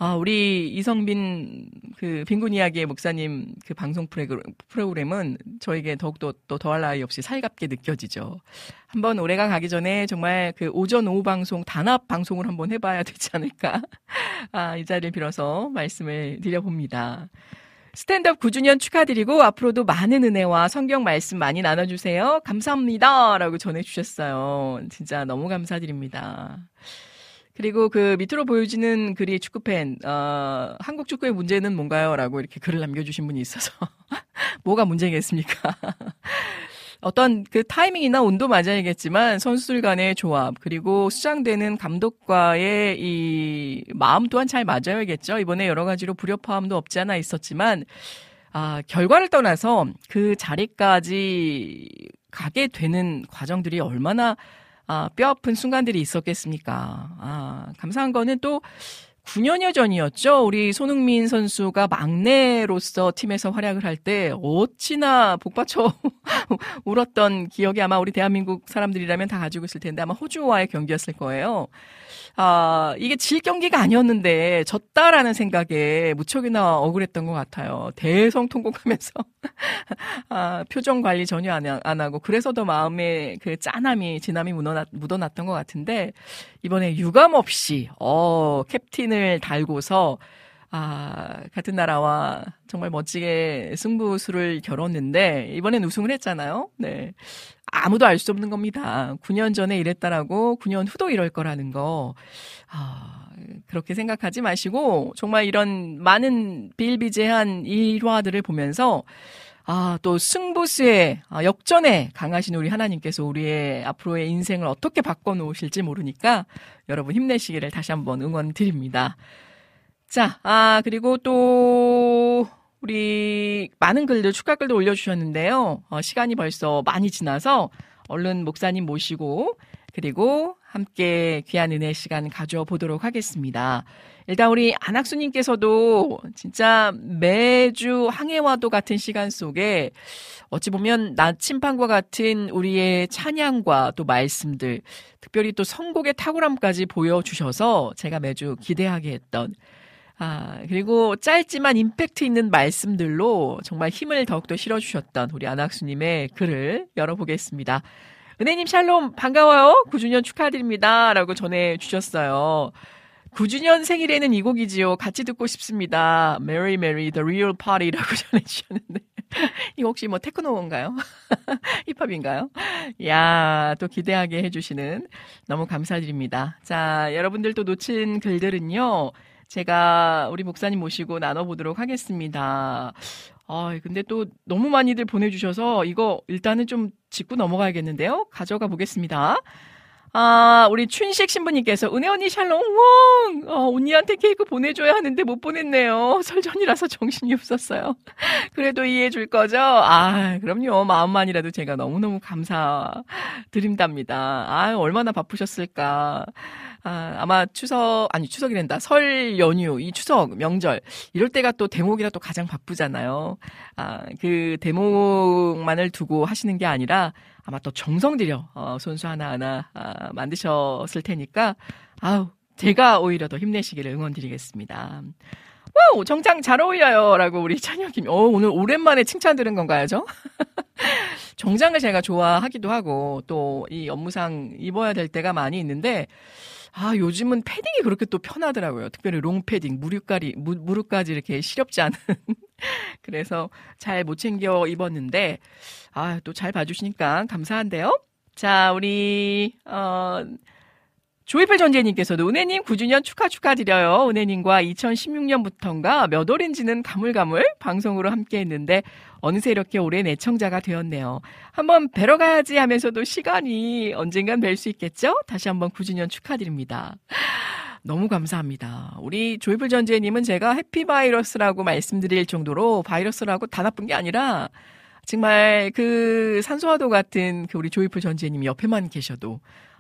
아, 우리 이성빈 그 빈곤 이야기의 목사님 그 방송 프로그램 은 저에게 더욱더 또 더할 나위 없이 살갑게 느껴지죠. 한번 올해가 가기 전에 정말 그 오전 오후 방송 단합 방송을 한번 해봐야 되지 않을까. 아, 이 자리를 빌어서 말씀을 드려봅니다. 스탠드업 9주년 축하드리고 앞으로도 많은 은혜와 성경 말씀 많이 나눠주세요. 감사합니다. 라고 전해주셨어요. 진짜 너무 감사드립니다. 그리고 그 밑으로 보여지는 글이 축구팬, 어, 한국 축구의 문제는 뭔가요? 라고 이렇게 글을 남겨주신 분이 있어서. 뭐가 문제겠습니까? 어떤 그 타이밍이나 온도 맞아야겠지만 선수들 간의 조합 그리고 수장되는 감독과의 이 마음 또한 잘 맞아야겠죠. 이번에 여러 가지로 불협화음도 없지 않아 있었지만 아, 결과를 떠나서 그 자리까지 가게 되는 과정들이 얼마나 아, 뼈 아픈 순간들이 있었겠습니까? 아, 감사한 거는 또 9년여 전이었죠. 우리 손흥민 선수가 막내로서 팀에서 활약을 할 때 어찌나 복받쳐 울었던 기억이 아마 우리 대한민국 사람들이라면 다 가지고 있을 텐데 아마 호주와의 경기였을 거예요. 아, 이게 질 경기가 아니었는데 졌다라는 생각에 무척이나 억울했던 것 같아요. 대성 통곡하면서 아, 표정 관리 전혀 안, 안 하고 그래서 더 마음에 그 짠함이 진함이 묻어났, 묻어났던 것 같은데 이번에 유감 없이 어 캡틴을 달고서 아, 같은 나라와 정말 멋지게 승부수를 겨뤘는데, 이번엔 우승을 했잖아요. 네. 아무도 알 수 없는 겁니다. 9년 전에 이랬다라고 9년 후도 이럴 거라는 거. 아, 그렇게 생각하지 마시고, 정말 이런 많은 비일비재한 일화들을 보면서, 아, 또 승부수에, 아, 역전에 강하신 우리 하나님께서 우리의 앞으로의 인생을 어떻게 바꿔놓으실지 모르니까 여러분 힘내시기를 다시 한번 응원 드립니다. 자, 아, 그리고 또, 우리 많은 글들, 축하 글도 올려주셨는데요. 어, 시간이 벌써 많이 지나서 얼른 목사님 모시고, 그리고 함께 귀한 은혜 시간 가져 보도록 하겠습니다. 일단 우리 안학수님께서도 진짜 매주 항해와도 같은 시간 속에 어찌 보면 나침판과 같은 우리의 찬양과 또 말씀들, 특별히 또 선곡의 탁월함까지 보여주셔서 제가 매주 기대하게 했던 아, 그리고 짧지만 임팩트 있는 말씀들로 정말 힘을 더욱더 실어주셨던 우리 안학수님의 글을 열어보겠습니다. 은혜님 샬롬 반가워요. 9주년 축하드립니다. 라고 전해주셨어요. 9주년 생일에는 이 곡이지요. 같이 듣고 싶습니다. Mary Mary The Real Party라고 전해주셨는데. 이거 혹시 뭐 테크노인가요? 힙합인가요? 야, 또 기대하게 해주시는 너무 감사드립니다. 자, 여러분들도 놓친 글들은요. 제가 우리 목사님 모시고 나눠보도록 하겠습니다. 아, 근데 또 너무 많이들 보내주셔서 이거 일단은 좀 짚고 넘어가야겠는데요. 가져가 보겠습니다. 아, 우리 춘식 신부님께서 은혜 언니 샬롬 웅 어, 언니한테 케이크 보내줘야 하는데 못 보냈네요. 설전이라서 정신이 없었어요. 그래도 이해해 줄 거죠? 아, 그럼요. 마음만이라도 제가 너무너무 감사드린답니다. 아, 얼마나 바쁘셨을까. 아, 아마 추석, 아니 추석이란다. 설 연휴, 이 추석, 명절. 이럴 때가 또 대목이라 또 가장 바쁘잖아요. 아, 그 대목만을 두고 하시는 게 아니라 아마 또 정성 들여, 어, 손수 하나 하나, 아, 만드셨을 테니까, 아우, 제가 오히려 더 힘내시기를 응원드리겠습니다. 와우, 정장 잘 어울려요. 라고 우리 찬혁님. 어, 오늘 오랜만에 칭찬 들은 건가요, 저? 정장을 제가 좋아하기도 하고, 또 이 업무상 입어야 될 때가 많이 있는데, 아, 요즘은 패딩이 그렇게 또 편하더라고요. 특별히 롱패딩, 무릎까지, 무, 무릎까지 이렇게 시렵지 않은. 그래서 잘 못 챙겨 입었는데, 아, 또 잘 봐주시니까 감사한데요. 자, 우리, 어, 조이필 전재님께서도 은혜님 9주년 축하 축하드려요. 은혜님과 2016년부터인가 몇 월인지는 가물가물 방송으로 함께 했는데 어느새 이렇게 오랜 애청자가 되었네요. 한번 뵈러 가야지 하면서도 시간이 언젠간 뵐 수 있겠죠? 다시 한번 9주년 축하드립니다. 너무 감사합니다. 우리 조이풀 전재님은 제가 해피바이러스라고 말씀드릴 정도로 바이러스라고 다 나쁜 게 아니라 정말 그 산소화도 같은 그 우리 조이풀 전지혜님이 옆에만 계셔도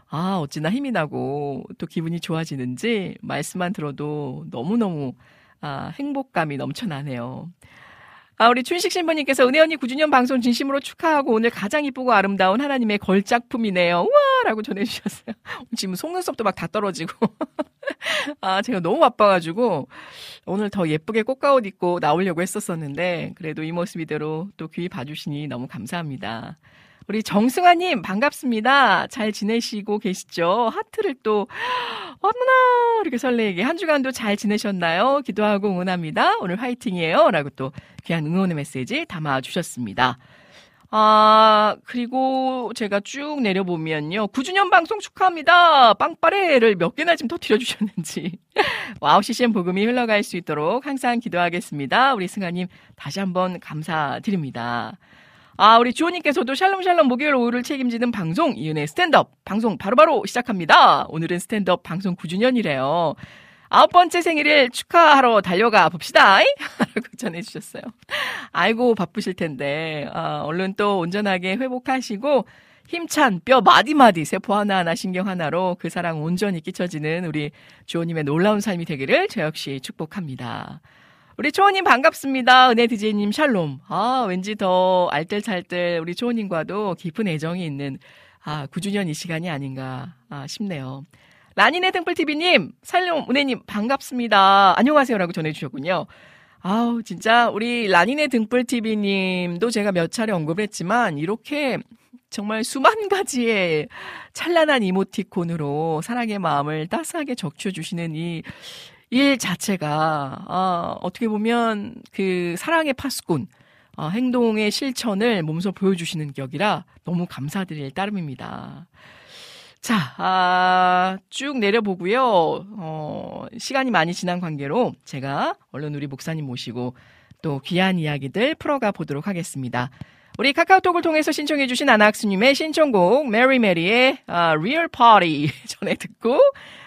아, 어찌나 힘이 나고 또 기분이 좋아지는지 말씀만 들어도 너무너무 아, 행복감이 넘쳐나네요. 아, 우리 춘식 신부님께서 은혜 언니 9주년 방송 진심으로 축하하고 오늘 가장 이쁘고 아름다운 하나님의 걸작품이네요. 우와! 라고 전해주셨어요. 지금 속눈썹도 막 다 떨어지고. 아, 제가 너무 바빠가지고 오늘 더 예쁘게 꼬까옷 입고 나오려고 했었었는데 그래도 이 모습 이대로 또 귀히 봐주시니 너무 감사합니다. 우리 정승아님 반갑습니다. 잘 지내시고 계시죠? 하트를 또 어머나 이렇게 설레게 한 주간도 잘 지내셨나요? 기도하고 응원합니다. 오늘 화이팅이에요. 라고 또 귀한 응원의 메시지 담아 주셨습니다. 아, 그리고 제가 쭉 내려보면요. 9주년 방송 축하합니다. 빵빠레를 몇 개나 지금 터뜨려 주셨는지. 와우, CCM 복음이 흘러갈 수 있도록 항상 기도하겠습니다. 우리 승아님 다시 한번 감사드립니다. 아, 우리 주호님께서도 샬롬샬롬 목요일 오후를 책임지는 방송, 이은혜의 스탠드업 방송 바로바로 바로 시작합니다. 오늘은 스탠드업 방송 9주년이래요. 아홉 번째 생일을 축하하러 달려가 봅시다. 라고 전해주셨어요. 아이고, 바쁘실 텐데, 아, 얼른 또 온전하게 회복하시고, 힘찬 뼈 마디마디 세포 하나하나 신경 하나로 그 사랑 온전히 끼쳐지는 우리 주호님의 놀라운 삶이 되기를 저 역시 축복합니다. 우리 초호님 반갑습니다. 은혜 디제이님 샬롬. 아, 왠지 더 알뜰살뜰 우리 초호님과도 깊은 애정이 있는 아, 9주년 이 시간이 아닌가 아, 싶네요. 라니네 등불TV님, 살롬 은혜님 반갑습니다. 안녕하세요라고 전해주셨군요. 아우, 진짜 우리 라니네 등불TV님도 제가 몇 차례 언급을 했지만 이렇게 정말 수만 가지의 찬란한 이모티콘으로 사랑의 마음을 따스하게 적셔주시는 이 일 자체가 아, 어떻게 보면 그 사랑의 파수꾼 아, 행동의 실천을 몸소 보여주시는 격이라 너무 감사드릴 따름입니다. 자, 아, 쭉 내려보고요. 어, 시간이 많이 지난 관계로 제가 얼른 우리 목사님 모시고 또 귀한 이야기들 풀어가 보도록 하겠습니다. 우리 카카오톡을 통해서 신청해주신 아나학수님의 신청곡 메리 메리의 아, Real Party 전에 듣고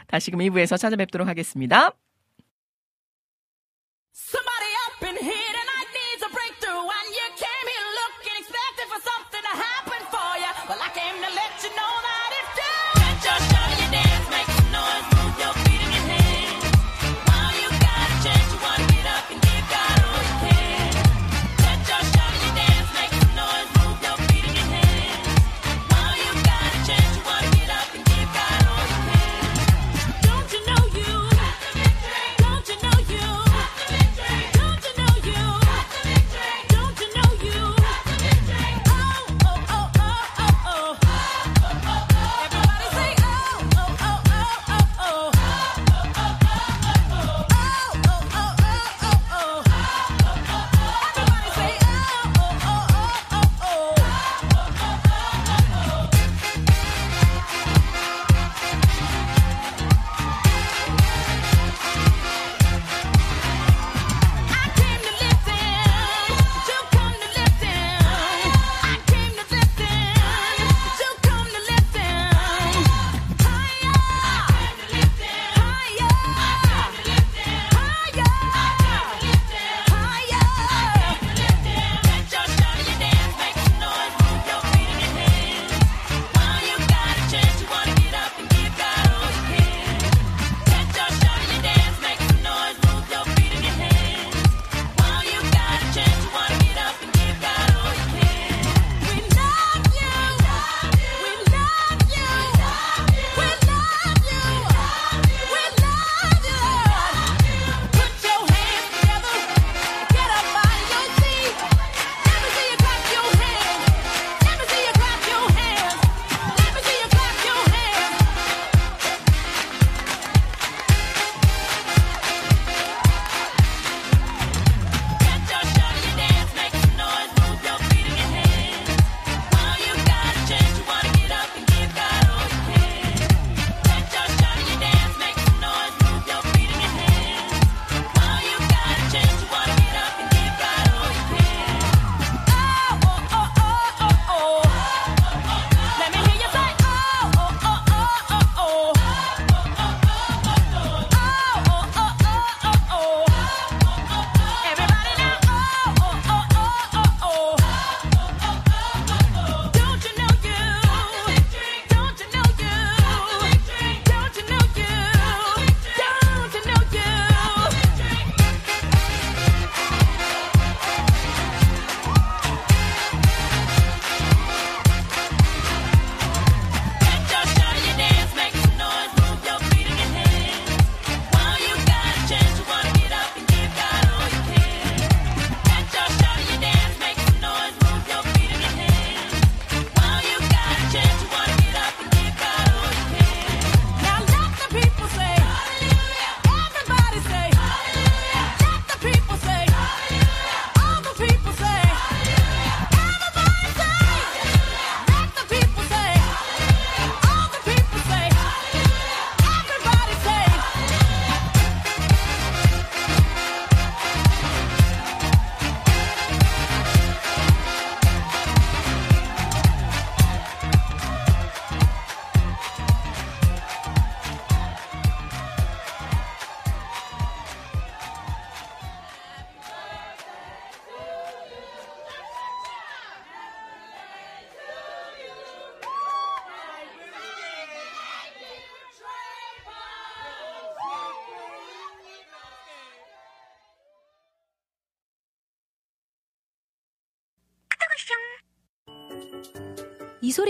다시금 2부에서 찾아뵙도록 하겠습니다.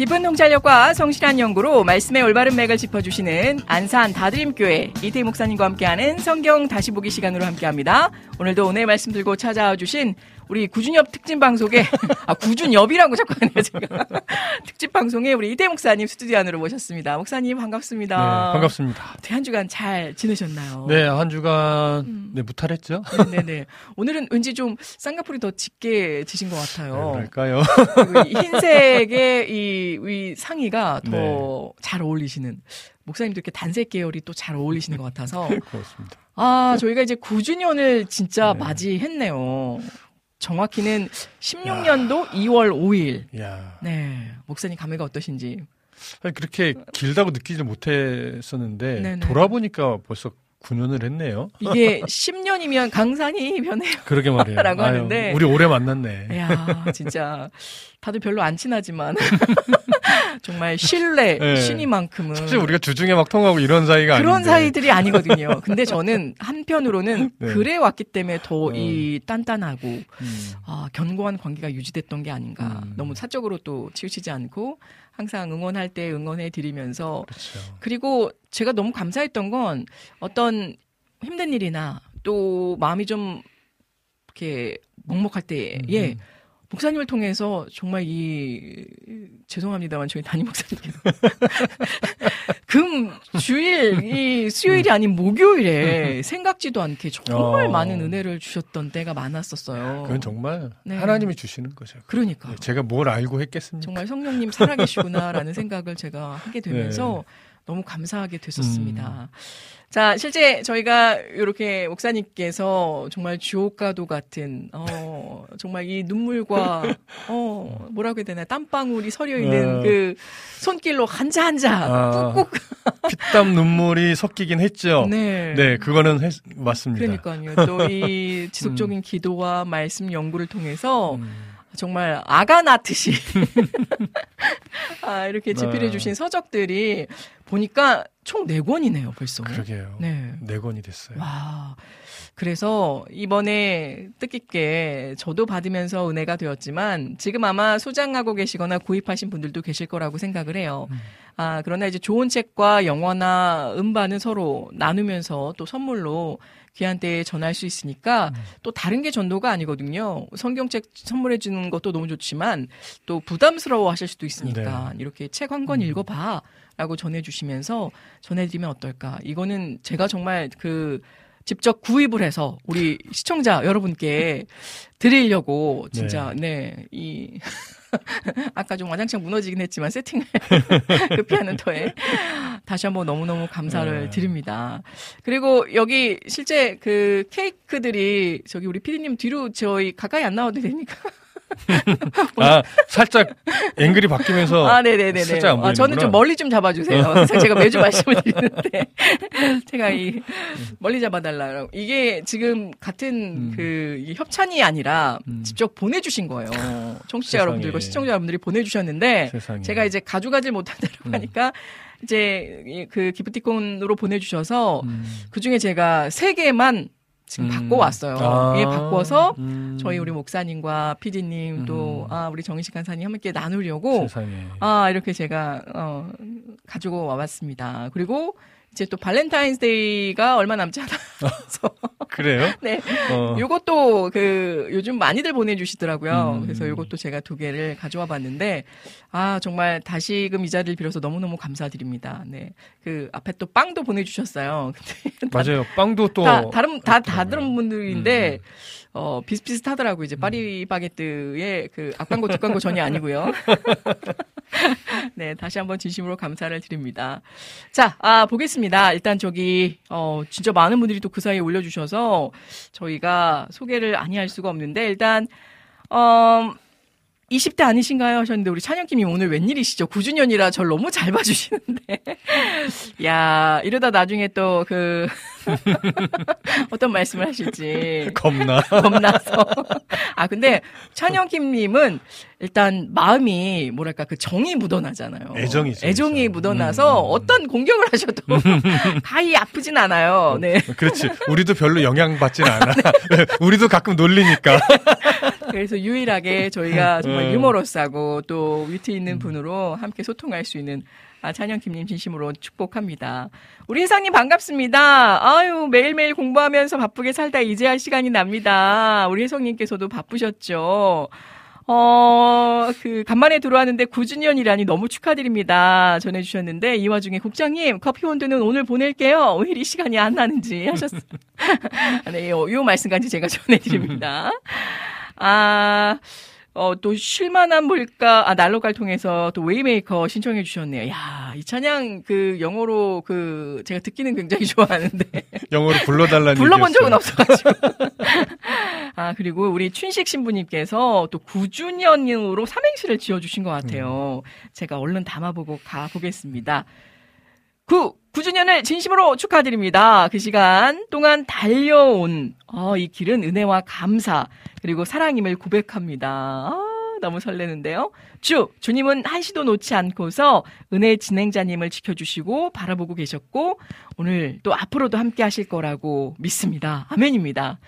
깊은 통찰력과 성실한 연구로 말씀의 올바른 맥을 짚어주시는 안산 다드림교회 이태 목사님과 함께하는 성경 다시 보기 시간으로 함께합니다. 오늘도 오늘 말씀 들고 찾아와 주신 우리 구준엽 특집 방송에 아 구준엽이라고 자꾸 하네요 제가 특집 방송에 우리 이대 목사님 스튜디오 안으로 모셨습니다. 목사님 반갑습니다. 네, 반갑습니다. 어떻게 한 주간 잘 지내셨나요? 네, 한 주간 음. 네 무탈했죠. 네네. 네. 오늘은 왠지 좀 쌍꺼풀이 더 짙게 지신 것 같아요. 네, 그럴까요? 흰색의 이, 이 상의가 더잘 네. 어울리시는. 목사님도 이렇게 단색 계열이 또 잘 어울리시는 것 같아서. 그렇습니다. 아, 저희가 이제 9주년을 진짜 네. 맞이했네요. 정확히는 16년도 야. 2월 5일. 야. 네. 목사님 감회가 어떠신지. 그렇게 길다고 느끼지 못했었는데 네네. 돌아보니까 벌써 9년을 했네요. 이게 10년이면 강산이 변해요. 그러게 말이에요. 라고 아유, 하는데. 우리 오래 만났네. 야 진짜. 다들 별로 안 친하지만. 정말 신뢰, 네. 신이만큼은. 사실 우리가 주중에 막 통하고 이런 사이가 그런 아닌데. 사이들이 아니거든요. 근데 저는 한편으로는 네. 그래 왔기 때문에 더이 어. 단단하고, 음. 아, 견고한 관계가 유지됐던 게 아닌가. 음. 너무 사적으로 또 치우치지 않고, 항상 응원할 때 응원해 드리면서 그렇죠. 그리고 제가 너무 감사했던 건 어떤 힘든 일이나 또 마음이 좀 이렇게 먹먹할 때에 음. 예. 목사님을 통해서 정말 이 죄송합니다만 저희 담임 목사님께서 금 주일 이 수요일이 아닌 목요일에 생각지도 않게 정말 어. 많은 은혜를 주셨던 때가 많았었어요. 그건 정말 네. 하나님이 주시는 거죠. 그러니까 제가 뭘 알고 했겠습니까? 정말 성령님 살아계시구나라는 생각을 제가 하게 되면서 네. 너무 감사하게 됐었습니다. 음. 자, 실제 저희가 이렇게 목사님께서 정말 주옥가도 같은, 어, 정말 이 눈물과, 어, 뭐라고 해야 되나, 땀방울이 서려 있는 어. 그 손길로 한자 한자 아, 꾹꾹. 피땀 눈물이 섞이긴 했죠. 네. 네, 그거는 했, 맞습니다. 그러니까요. 또 이 지속적인 음. 기도와 말씀 연구를 통해서 음. 정말 아가 낳듯이 아, 이렇게 집필해 네. 주신 서적들이 보니까 총 4권이네요, 벌써. 그러게요. 네. 4권이 됐어요. 와. 그래서 이번에 뜻깊게 저도 받으면서 은혜가 되었지만 지금 아마 소장하고 계시거나 구입하신 분들도 계실 거라고 생각을 해요. 음. 아, 그러나 이제 좋은 책과 영화나 음반은 서로 나누면서 또 선물로 귀한 때에 전할 수 있으니까 음. 또 다른 게 전도가 아니거든요. 성경책 선물해 주는 것도 너무 좋지만 또 부담스러워 하실 수도 있으니까 네. 이렇게 책 한권 음. 읽어봐. 라고 전해주시면서 전해드리면 어떨까. 이거는 제가 정말 그 직접 구입을 해서 우리 시청자 여러분께 드리려고 진짜 네, 네 이 아까 좀 와장창 무너지긴 했지만 세팅을 급히 하는 터에 다시 한번 너무너무 감사를 네. 드립니다. 그리고 여기 실제 그 케이크들이 저기 우리 피디님 뒤로 저희 가까이 안 나와도 되니까 아, 살짝 앵글이 바뀌면서. 아, 네네네. 살짝 안 아, 저는 좀 멀리 좀 잡아주세요. 어. 제가 매주 말씀을 드리는데. 제가 이, 멀리 잡아달라고. 이게 지금 같은 음. 그, 협찬이 아니라 음. 직접 보내주신 거예요. 청취자 세상에. 여러분들과 시청자 여러분들이 보내주셨는데. 세상에. 제가 이제 가져가질 못한다고 음. 하니까 이제 그 기프티콘으로 보내주셔서 음. 그 중에 제가 세 개만 지금 음. 바꿔 왔어요. 아. 예, 바꿔서 음. 저희 우리 목사님과 피디님 또 음. 아, 우리 정식 간사님 함께 나누려고 세상에. 아, 이렇게 제가 어 가지고 와 봤습니다. 그리고 이제 또 발렌타인스데이가 얼마 남지 않아서 그래요? 네. 어. 요것도 그 요즘 많이들 보내주시더라고요. 음. 그래서 요것도 제가 두 개를 가져와 봤는데 아 정말 다시금 이 자리를 빌어서 너무너무 감사드립니다. 네. 그 앞에 또 빵도 보내주셨어요. 맞아요. 빵도 또 다, 다른 다 다른 분들인데 음. 어 비슷비슷하더라고 이제 파리바게뜨의 그 앞광고 뒷광고 전이 아니고요. 네, 다시 한번 진심으로 감사를 드립니다. 자, 아, 보겠습니다. 일단 저기, 어, 진짜 많은 분들이 또 그 사이에 올려주셔서 저희가 소개를 아니 할 수가 없는데, 일단, 어, 20대 아니신가요? 하셨는데 우리 찬영님이 오늘 웬일이시죠? 9주년이라 절 너무 잘 봐주시는데. 야 이러다 나중에 또 그 어떤 말씀을 하실지 겁나 겁나서. 아 근데 찬영김님은 일단 마음이 뭐랄까 그 정이 묻어나잖아요. 애정이죠. 애정이 그렇죠. 묻어나서 음. 어떤 공격을 하셔도 가히 아프진 않아요. 네. 그렇지. 우리도 별로 영향 받진 않아. 네. 우리도 가끔 놀리니까. 그래서 유일하게 저희가 정말 음. 유머러스하고 또 위트 있는 분으로 함께 소통할 수 있는 아, 찬영 김님 진심으로 축복합니다. 우리 혜상님 반갑습니다. 아유, 매일매일 공부하면서 바쁘게 살다 이제 할 시간이 납니다. 우리 혜성님께서도 바쁘셨죠. 어, 그, 간만에 들어왔는데 9주년이라니 너무 축하드립니다. 전해주셨는데, 이 와중에 국장님, 커피 온도는 오늘 보낼게요. 왜 이리 시간이 안 나는지 하셨어요. 네, 요, 요 말씀까지 제가 전해드립니다. 아, 어, 또 쉴만한 물가, 아, 난로갈 통해서 또 Way Maker 신청해 주셨네요. 야, 이 찬양 그 영어로 그 제가 듣기는 굉장히 좋아하는데. 영어로 불러달라는 불러본 적은 없어가지고. 아, 그리고 우리 춘식 신부님께서 또 9주년으로 삼행시를 지어주신 것 같아요. 음. 제가 얼른 담아보고 가보겠습니다. 9, 9주년을 진심으로 축하드립니다. 그 시간 동안 달려온 어, 이 길은 은혜와 감사 그리고 사랑임을 고백합니다. 아, 너무 설레는데요. 주, 주님은 한시도 놓지 않고서 은혜 진행자님을 지켜주시고 바라보고 계셨고 오늘 또 앞으로도 함께 하실 거라고 믿습니다. 아멘입니다.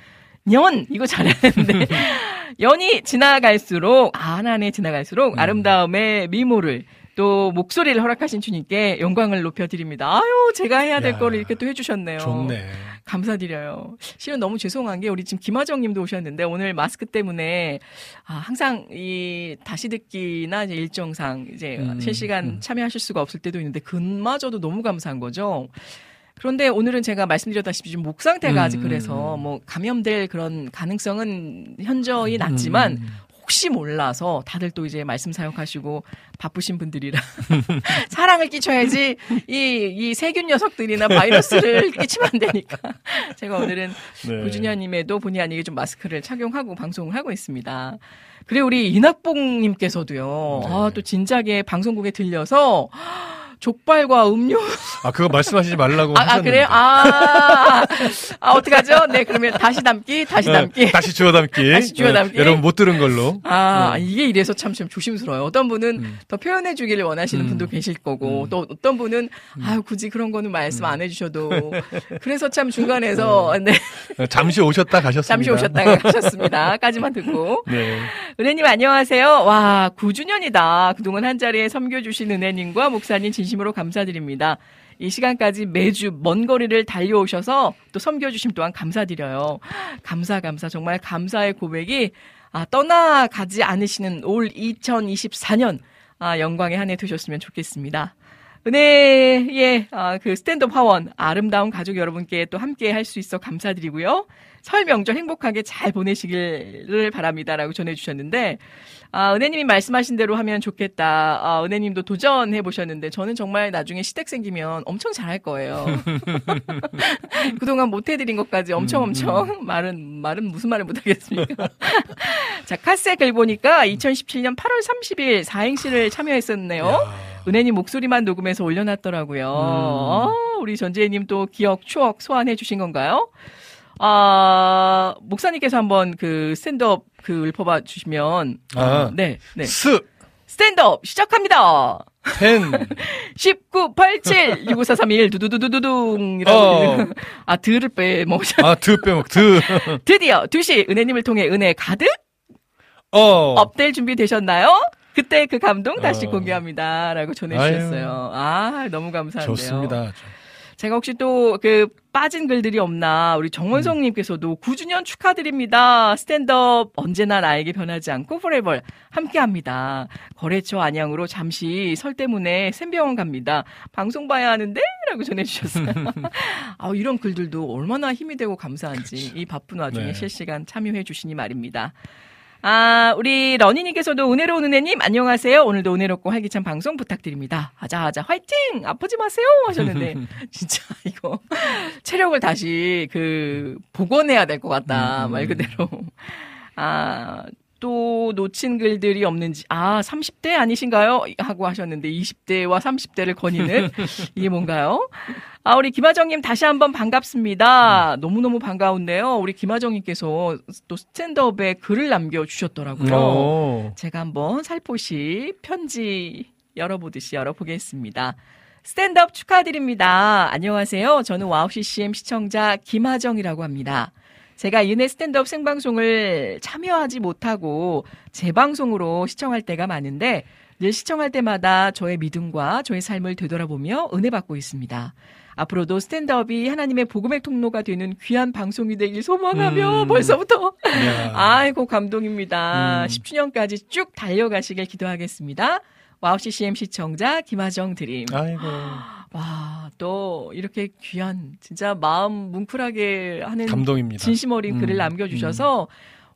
년 이거 잘했는데 연이 지나갈수록 안안에 지나갈수록 음. 아름다움의 미모를 또 목소리를 허락하신 주님께 영광을 높여드립니다. 아유, 제가 해야 될 야, 거를 이렇게 또 해주셨네요. 좋네. 감사드려요. 실은 너무 죄송한 게 우리 지금 김하정 님도 오셨는데 오늘 마스크 때문에 아, 항상 이 다시 듣기나 이제 일정상 이제 음, 실시간 음. 참여하실 수가 없을 때도 있는데 그마저도 너무 감사한 거죠. 그런데 오늘은 제가 말씀드렸다시피 좀목 상태가 음, 아직 그래서 뭐 감염될 그런 가능성은 현저히 낮지만 음. 혹시 몰라서 다들 또 이제 말씀 사역하시고 바쁘신 분들이라 사랑을 끼쳐야지 이, 이 세균 녀석들이나 바이러스를 끼치면 안 되니까 제가 오늘은 네. 구준현님에도 본의 아니게 좀 마스크를 착용하고 방송을 하고 있습니다. 그리고 우리 이낙봉님께서도요. 네. 아 또 진작에 방송국에 들려서 족발과 음료. 아, 그거 말씀하시지 말라고. 아, 아 그래요? 아, 아, 어떡하죠? 네, 그러면 다시 담기, 다시 네, 담기. 다시 주워 담기. 다시 주워 네, 담기. 네, 여러분 못 들은 걸로. 아, 네. 이게 이래서 참, 좀 조심스러워요. 어떤 분은 음. 더 표현해 주기를 원하시는 음. 분도 계실 거고, 음. 또 어떤 분은, 음. 아유, 굳이 그런 거는 말씀 음. 안 해주셔도. 그래서 참 중간에서, 네. 네. 잠시 오셨다 가셨습니다. 잠시 오셨다 가셨습니다. 까지만 듣고. 네. 은혜님 안녕하세요. 와, 9주년이다. 그동안 한 자리에 섬겨주신 은혜님과 목사님 진심 진심으로 감사드립니다. 이 시간까지 매주 먼 거리를 달려오셔서 또 섬겨주심 또한 감사드려요. 감사, 감사. 정말 감사의 고백이 아, 떠나가지 않으시는 올 2024년 아, 영광의 한 해 되셨으면 좋겠습니다. 은혜의 아, 그 스탠드업 화원 아름다운 가족 여러분께 또 함께 할 수 있어 감사드리고요. 설 명절 행복하게 잘 보내시기를 바랍니다라고 전해주셨는데 아, 은혜님이 말씀하신 대로 하면 좋겠다. 아, 은혜님도 도전해 보셨는데 저는 정말 나중에 시댁 생기면 엄청 잘할 거예요. 그동안 못 해드린 것까지 엄청 음, 엄청 음. 말은 말은 무슨 말을 못 하겠습니까? 자 카스에 글 보니까 2017년 8월 30일 사행시를 참여했었네요. 야. 은혜님 목소리만 녹음해서 올려놨더라고요. 음. 어, 우리 전재희님 또 기억 추억 소환해 주신 건가요? 아, 목사님께서 한번 그 스탠드업 그 읊어봐 주시면. 아, 어, 네, 네. 스. 스탠드업 시작합니다. 10. 19, 87, 65431, 두두두두두둥이라고. 어. 아, 드를 빼먹으셨 아, 드 빼먹, 드. 드디어 2시 은혜님을 통해 은혜 가득? 어. 업될 준비 되셨나요? 그때 그 감동 다시 어. 공개합니다. 라고 전해주셨어요. 아유. 아, 너무 감사한데요. 좋습니다. 제가 혹시 또 그 빠진 글들이 없나 우리 정원성님께서도 9주년 축하드립니다. 스탠드업 언제나 나에게 변하지 않고 포레벌 함께합니다. 거래처 안양으로 잠시 설 때문에 샘병원 갑니다. 방송 봐야 하는데라고 전해주셨어요. 아 이런 글들도 얼마나 힘이 되고 감사한지 그렇죠. 이 바쁜 와중에 네. 실시간 참여해 주시니 말입니다. 아, 우리 러니님께서도 은혜로운 은혜님, 안녕하세요. 오늘도 은혜롭고 활기찬 방송 부탁드립니다. 아자아자, 화이팅! 아프지 마세요! 하셨는데, 진짜 이거, 체력을 다시 그, 복원해야 될 것 같다. 음, 말 그대로. 아, 또 놓친 글들이 없는지, 아, 30대 아니신가요? 하고 하셨는데, 20대와 30대를 거니는, 이게 뭔가요? 아, 우리 김하정님 다시 한번 반갑습니다. 너무너무 반가운데요. 우리 김하정님께서 또 스탠드업에 글을 남겨주셨더라고요. 오. 제가 한번 살포시 편지 열어보듯이 열어보겠습니다. 스탠드업 축하드립니다. 안녕하세요. 저는 와우 CCM 시청자 김하정이라고 합니다. 제가 이은혜 스탠드업 생방송을 참여하지 못하고 재방송으로 시청할 때가 많은데 늘 시청할 때마다 저의 믿음과 저의 삶을 되돌아보며 은혜 받고 있습니다. 앞으로도 스탠드업이 하나님의 복음의 통로가 되는 귀한 방송이 되길 소망하며 음. 벌써부터 아이고 감동입니다. 음. 10주년까지 쭉 달려가시길 기도하겠습니다. 와우 CCM 시청자 김하정 드림. 아이고. 와, 또 이렇게 귀한 진짜 마음 뭉클하게 하는 감동입니다. 진심 어린 음, 글을 남겨 주셔서 음.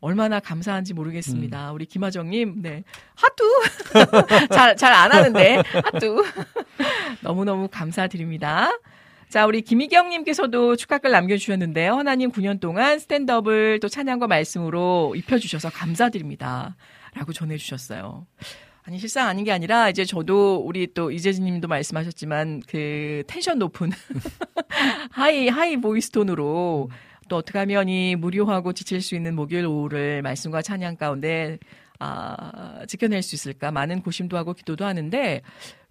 얼마나 감사한지 모르겠습니다. 음. 우리 김하정님, 네. 하뚜! 잘, 잘 안 하는데, 하뚜. 너무너무 감사드립니다. 자, 우리 김희경님께서도 축하글 남겨주셨는데요. 하나님 9년 동안 스탠드업을 또 찬양과 말씀으로 입혀주셔서 감사드립니다. 라고 전해주셨어요. 아니 실상 아닌 게 아니라 이제 저도 우리 또 이재진 님도 말씀하셨지만 그 텐션 높은 high high voice 톤으로 또 어떻게 하면 이 무료하고 지칠 수 있는 목요일 오후를 말씀과 찬양 가운데 아, 지켜낼 수 있을까 많은 고심도 하고 기도도 하는데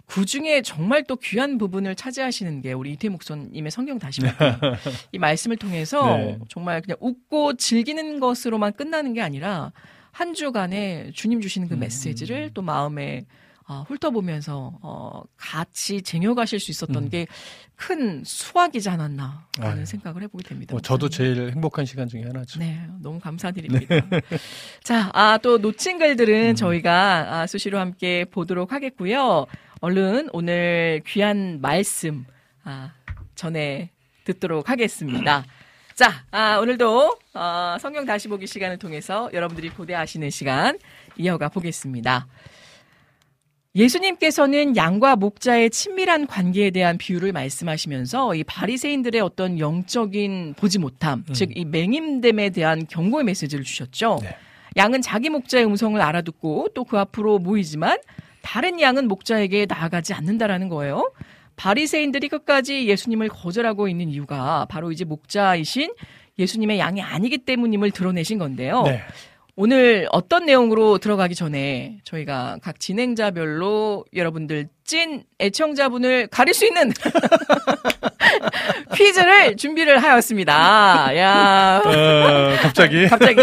그 중에 정말 또 귀한 부분을 차지하시는 게 우리 이태희 목사님의 성경 다시이 말씀을 통해서 네. 정말 그냥 웃고 즐기는 것으로만 끝나는 게 아니라 한 주간에 주님 주시는 그 음. 메시지를 또 마음에 어, 훑어보면서 어, 같이 쟁여가실 수 있었던 음. 게큰 수확이지 않았나 하는 아 생각을 해보게 됩니다. 뭐 저도 제일 행복한 시간 중에 하나죠. 네, 너무 감사드립니다. 네. 자, 아, 또 놓친 글들은 음. 저희가 아, 수시로 함께 보도록 하겠고요. 얼른 오늘 귀한 말씀 아, 전해 듣도록 하겠습니다. 자, 아, 오늘도 어, 성경 다시 보기 시간을 통해서 여러분들이 고대하시는 시간 이어가 보겠습니다. 예수님께서는 양과 목자의 친밀한 관계에 대한 비유를 말씀하시면서 이 바리새인들의 어떤 영적인 보지 못함, 음. 즉이 맹임됨에 대한 경고의 메시지를 주셨죠. 네. 양은 자기 목자의 음성을 알아듣고 또 그 앞으로 모이지만 다른 양은 목자에게 나아가지 않는다라는 거예요. 바리새인들이 끝까지 예수님을 거절하고 있는 이유가 바로 이제 목자이신 예수님의 양이 아니기 때문임을 드러내신 건데요. 네. 오늘 어떤 내용으로 들어가기 전에 저희가 각 진행자별로 여러분들 찐 애청자분을 가릴 수 있는 퀴즈를 준비를 하였습니다. 야. 어, 갑자기? 갑자기?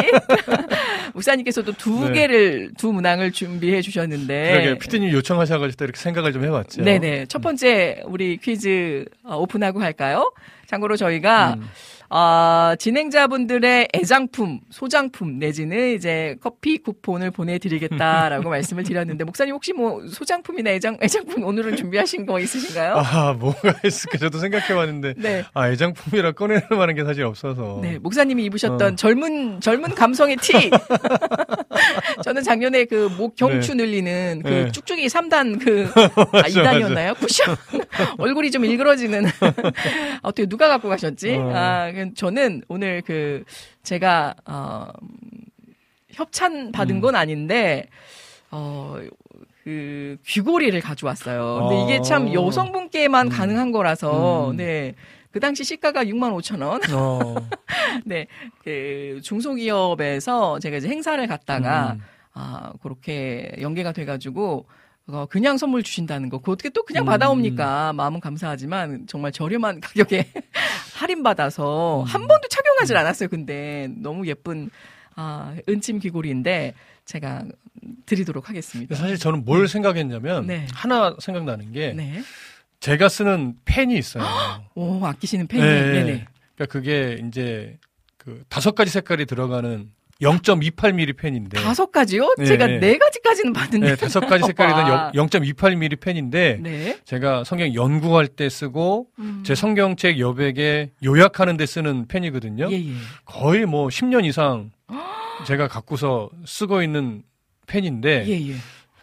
목사님께서도 두 네. 개를, 두 문항을 준비해 주셨는데. 그러게, 피디님 요청하셔가지고 이렇게 생각을 좀 해봤죠. 네네. 첫 번째, 우리 퀴즈 어, 오픈하고 갈까요? 참고로 저희가 음. 어, 진행자분들의 애장품, 소장품 내지는 이제 커피 쿠폰을 보내드리겠다라고 말씀을 드렸는데 목사님 혹시 뭐 소장품이나 애장 애장품 오늘은 준비하신 거 있으신가요? 아 뭐가 있을까 저도 생각해봤는데 네. 아 애장품이라 꺼내는 만한 게 사실 없어서. 네 목사님이 입으셨던 어. 젊은 젊은 감성의 티. 저는 작년에 그 목 경추 네. 늘리는 그 네. 쭉쭉이 3단 그 아, 2단이었나요? 쿠션 얼굴이 좀 일그러지는 어떻게 누가 갖고 가셨지? 어. 아 저는 오늘 그 제가 어 협찬 받은 음. 건 아닌데 어. 그 귀고리를 가져왔어요. 근데 이게 참 어. 여성분께만 음. 가능한 거라서 음. 네. 그 당시 시가가 6만 5천 원. 어. 네. 그 중소기업에서 제가 이제 행사를 갔다가 음. 아, 그렇게 연계가 돼 가지고 어, 그냥 선물 주신다는 거. 그 어떻게 또 그냥 음. 받아옵니까? 마음은 감사하지만 정말 저렴한 가격에 할인받아서 음. 한 번도 착용하지 않았어요. 근데 너무 예쁜 아, 은침 귀걸이인데 제가 드리도록 하겠습니다. 사실 저는 뭘 네. 생각했냐면 네. 하나 생각나는 게 네. 제가 쓰는 펜이 있어요. 오, 아끼시는 펜이. 네. 네네. 그러니까 그게 이제 그 다섯 가지 색깔이 들어가는 0.28mm 펜인데. 다섯 가지요? 네, 제가 네. 네 가지까지는 봤는데. 네, 다섯 가지 색깔이 든 0.28mm 펜인데. 네. 제가 성경 연구할 때 쓰고, 음. 제 성경책 여백에 요약하는 데 쓰는 펜이거든요. 예, 예. 거의 뭐 10년 이상 제가 갖고서 쓰고 있는 펜인데. 예,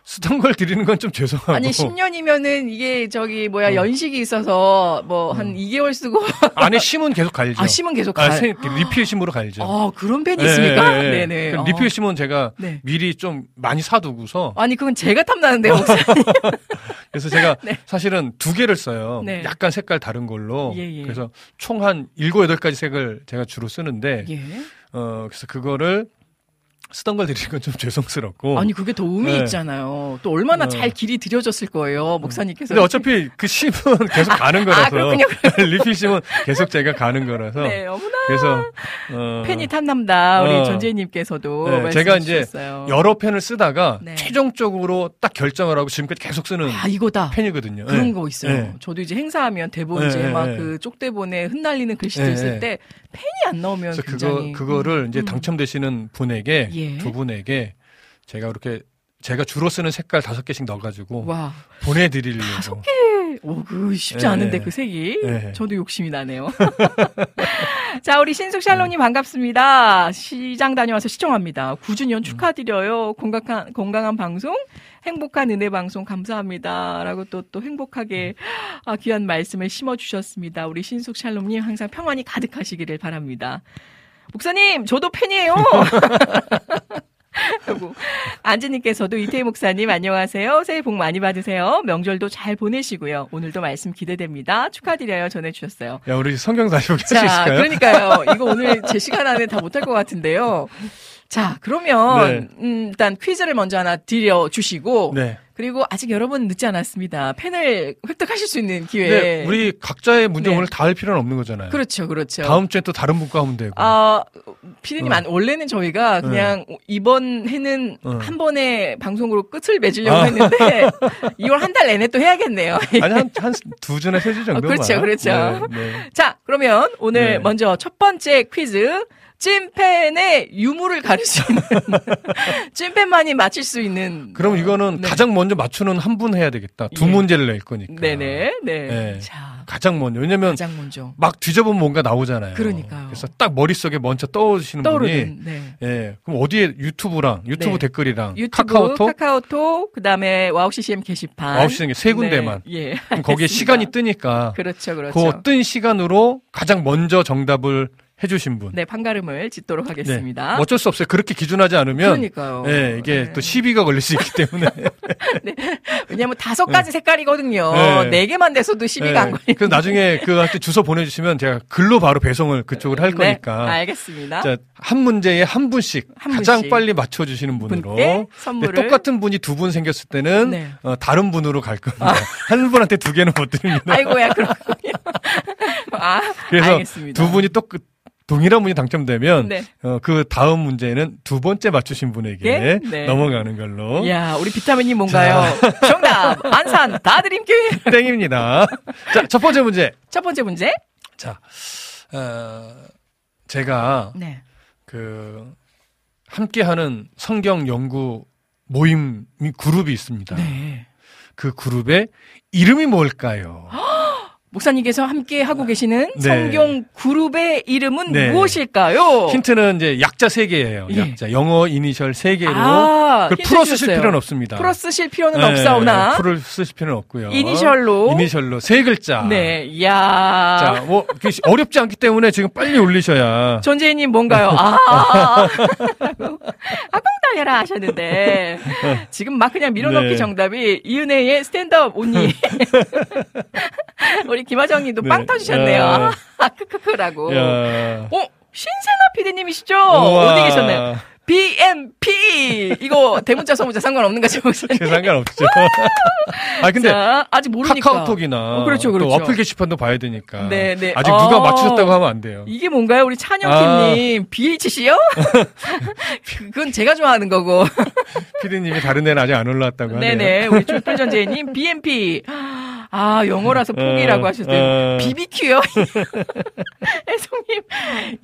예. 쓰던 걸 드리는 건 좀 죄송하고. 아니, 10년이면은 이게 저기 뭐야, 어. 연식이 있어서 뭐한 어. 2개월 쓰고. 안에 심은 계속 갈죠. 아, 심은 계속 갈. 아, 세, 리필 심으로 갈죠. 아, 그런 펜이 있습니까? 네, 네. 네. 어. 리필 심은 제가 네. 미리 좀 많이 사두고서. 아니, 그건 제가 탐나는데요, 그래서 제가 네. 사실은 두 개를 써요. 네. 약간 색깔 다른 걸로. 예, 예. 그래서 총 한 7, 8가지 색을 제가 주로 쓰는데. 예. 어, 그래서 그거를 쓰던 걸 드리는 건 좀 죄송스럽고. 아니, 그게 더 의미 네. 있잖아요. 또 얼마나 어. 잘 길이 들여졌을 거예요, 목사님께서. 근데 어차피 그 심은 계속 가는 거라서. 아, 리필 심은 계속 제가 가는 거라서. 네, 어머나. 그래서, 어. 팬이 탐남다, 우리 어. 전재희님께서도. 네, 제가 이제 여러 펜을 쓰다가 네. 최종적으로 딱 결정을 하고 지금까지 계속 쓰는. 아, 이거다. 펜이거든요. 그런 네. 거 있어요. 네. 저도 이제 행사하면 대본 이제 네, 막그 쪽대본에 흩날리는 글씨들 쓸때 펜이 안 나오면 굉장히. 그거, 그거를 음. 이제 당첨되시는 분에게 예. 두 분에게 제가 그렇게 제가 주로 쓰는 색깔 다섯 개씩 넣어가지고 와. 보내드리려고. 다섯 개. 오, 그 쉽지 네. 않은데 그 색이. 네. 저도 욕심이 나네요. 자, 우리 신숙 샬롬님 네. 반갑습니다. 시장 다녀와서 시청합니다. 9주년 축하드려요. 건강한 건강한 방송, 행복한 은혜 방송 감사합니다. 라고 또또 행복하게 아, 귀한 말씀을 심어 주셨습니다. 우리 신숙 샬롬님 항상 평안이 가득하시기를 바랍니다. 목사님, 저도 팬이에요. 하고 안지님께서도 이태희 목사님 안녕하세요. 새해 복 많이 받으세요. 명절도 잘 보내시고요. 오늘도 말씀 기대됩니다. 축하드려요. 전해주셨어요. 야 우리 성경 다시 자, 그러니까요. 이거 오늘 제 시간 안에 다 못할 것 같은데요. 자, 그러면 네. 음, 일단 퀴즈를 먼저 하나 드려 주시고 네. 그리고 아직 여러분 늦지 않았습니다. 펜을 획득하실 수 있는 기회. 네, 우리 각자의 문제 네. 오늘 다할 필요는 없는 거잖아요. 그렇죠, 그렇죠. 다음 주에 또 다른 분과 하면 되고. 아, 피디님, 어. 원래는 저희가 네. 그냥 네. 이번 해는 어. 한 번에 방송으로 끝을 맺으려고 아. 했는데 2월 한 달 내내 또 해야겠네요. 아니 한 한 두 주나 세 주 정도. 어, 그렇죠, 그렇죠. 네, 네. 자, 그러면 오늘 네. 먼저 첫 번째 퀴즈. 찐팬의 유무를 가르치는 찐팬만이 맞힐 수 있는. 그럼 이거는 네. 가장 먼저 맞추는 한 분 해야 되겠다. 두 예. 문제를 낼 거니까. 네네. 네. 네. 자. 가장 먼저. 왜냐면 가장 먼저. 막 뒤져보면 뭔가 나오잖아요. 그러니까요. 그래서 딱 머릿속에 먼저 떠오르시는 떠오르는, 분이 네. 예. 그럼 어디에 유튜브랑 유튜브 네. 댓글이랑 유튜브, 카카오톡 카카오톡 그다음에 와우 CCM 게시판 와우 CCM 세 군데만. 네. 예. 그럼 거기에 시간이 뜨니까 그렇죠. 그렇죠. 그 뜬 시간으로 가장 먼저 정답을 해주신 분. 네, 판가름을 짓도록 하겠습니다. 네, 어쩔 수 없어요. 그렇게 기준하지 않으면. 그러니까요. 네, 이게 네. 또 시비가 걸릴 수 있기 때문에. 네. 왜냐면 다섯 가지 네. 색깔이거든요. 네. 네 개만 돼서도 시비가 네. 안 걸리는. 그 나중에 그한테 주소 보내주시면 제가 글로 바로 배송을 그쪽으로 할 네, 거니까. 알겠습니다. 자, 한 문제에 한 분씩 한 가장 분씩. 빨리 맞춰주시는 분으로. 선물을. 똑같은 분이 두 분 생겼을 때는 어, 다른 분으로 갈 겁니다. 아. 한 분한테 두 개는 못 드립니다. 아이고야, 그렇군요. 아, 그래서 알겠습니다. 두 분이 또 그, 동일한 문이 당첨되면 네. 어, 그 다음 문제는 두 번째 맞추신 분에게 네? 네. 넘어가는 걸로. 야, 우리 비타민이 뭔가요? 정답 안산 다 드림교회 땡입니다. 자, 첫 번째 문제. 첫 번째 문제. 자, 어, 제가 네. 그 함께하는 성경 연구 모임 그룹이 있습니다. 네. 그 그룹의 이름이 뭘까요? 목사님께서 함께 하고 계시는 네. 성경 그룹의 이름은 네. 무엇일까요? 힌트는 이제 약자 세 개예요. 예. 약자 영어 이니셜 세 개로 아, 그걸 풀어 쓰실 필요는 없습니다. 풀어 쓰실 필요는 네. 없사오나 풀어 쓰실 필요는 없고요. 이니셜로 이니셜로 세 글자. 네, 야. 자, 뭐 어렵지 않기 때문에 지금 빨리 올리셔야. 전재희님 뭔가요? 아, 아공 달려라 하셨는데 지금 막 그냥 밀어넣기 네. 정답이 이은혜의 스탠드업 온니. 우리 김하정님도 네. 빵 터주셨네요. 아, 크크크라고. 어, 신세나 피디님이시죠? 어디 계셨나요? BMP 이거 대문자 소문자 상관없는 거죠? 상관없죠. 아 근데 자, 아직 모르니까 카카오톡이나 어, 그렇죠, 그렇죠. 또 어플 게시판도 봐야 되니까. 네, 네. 아직 어, 누가 맞추셨다고 하면 안 돼요. 이게 뭔가요, 우리 찬영킴님 아. BHC요? 그건 제가 좋아하는 거고. 피디님이 다른 데는 아직 안 올라왔다고 하네요. 네네. 우리 쫄쫄전재님 BMP. 아, 영어라서 포기라고 어, 하셨어요. 어. BBQ요? 혜성님.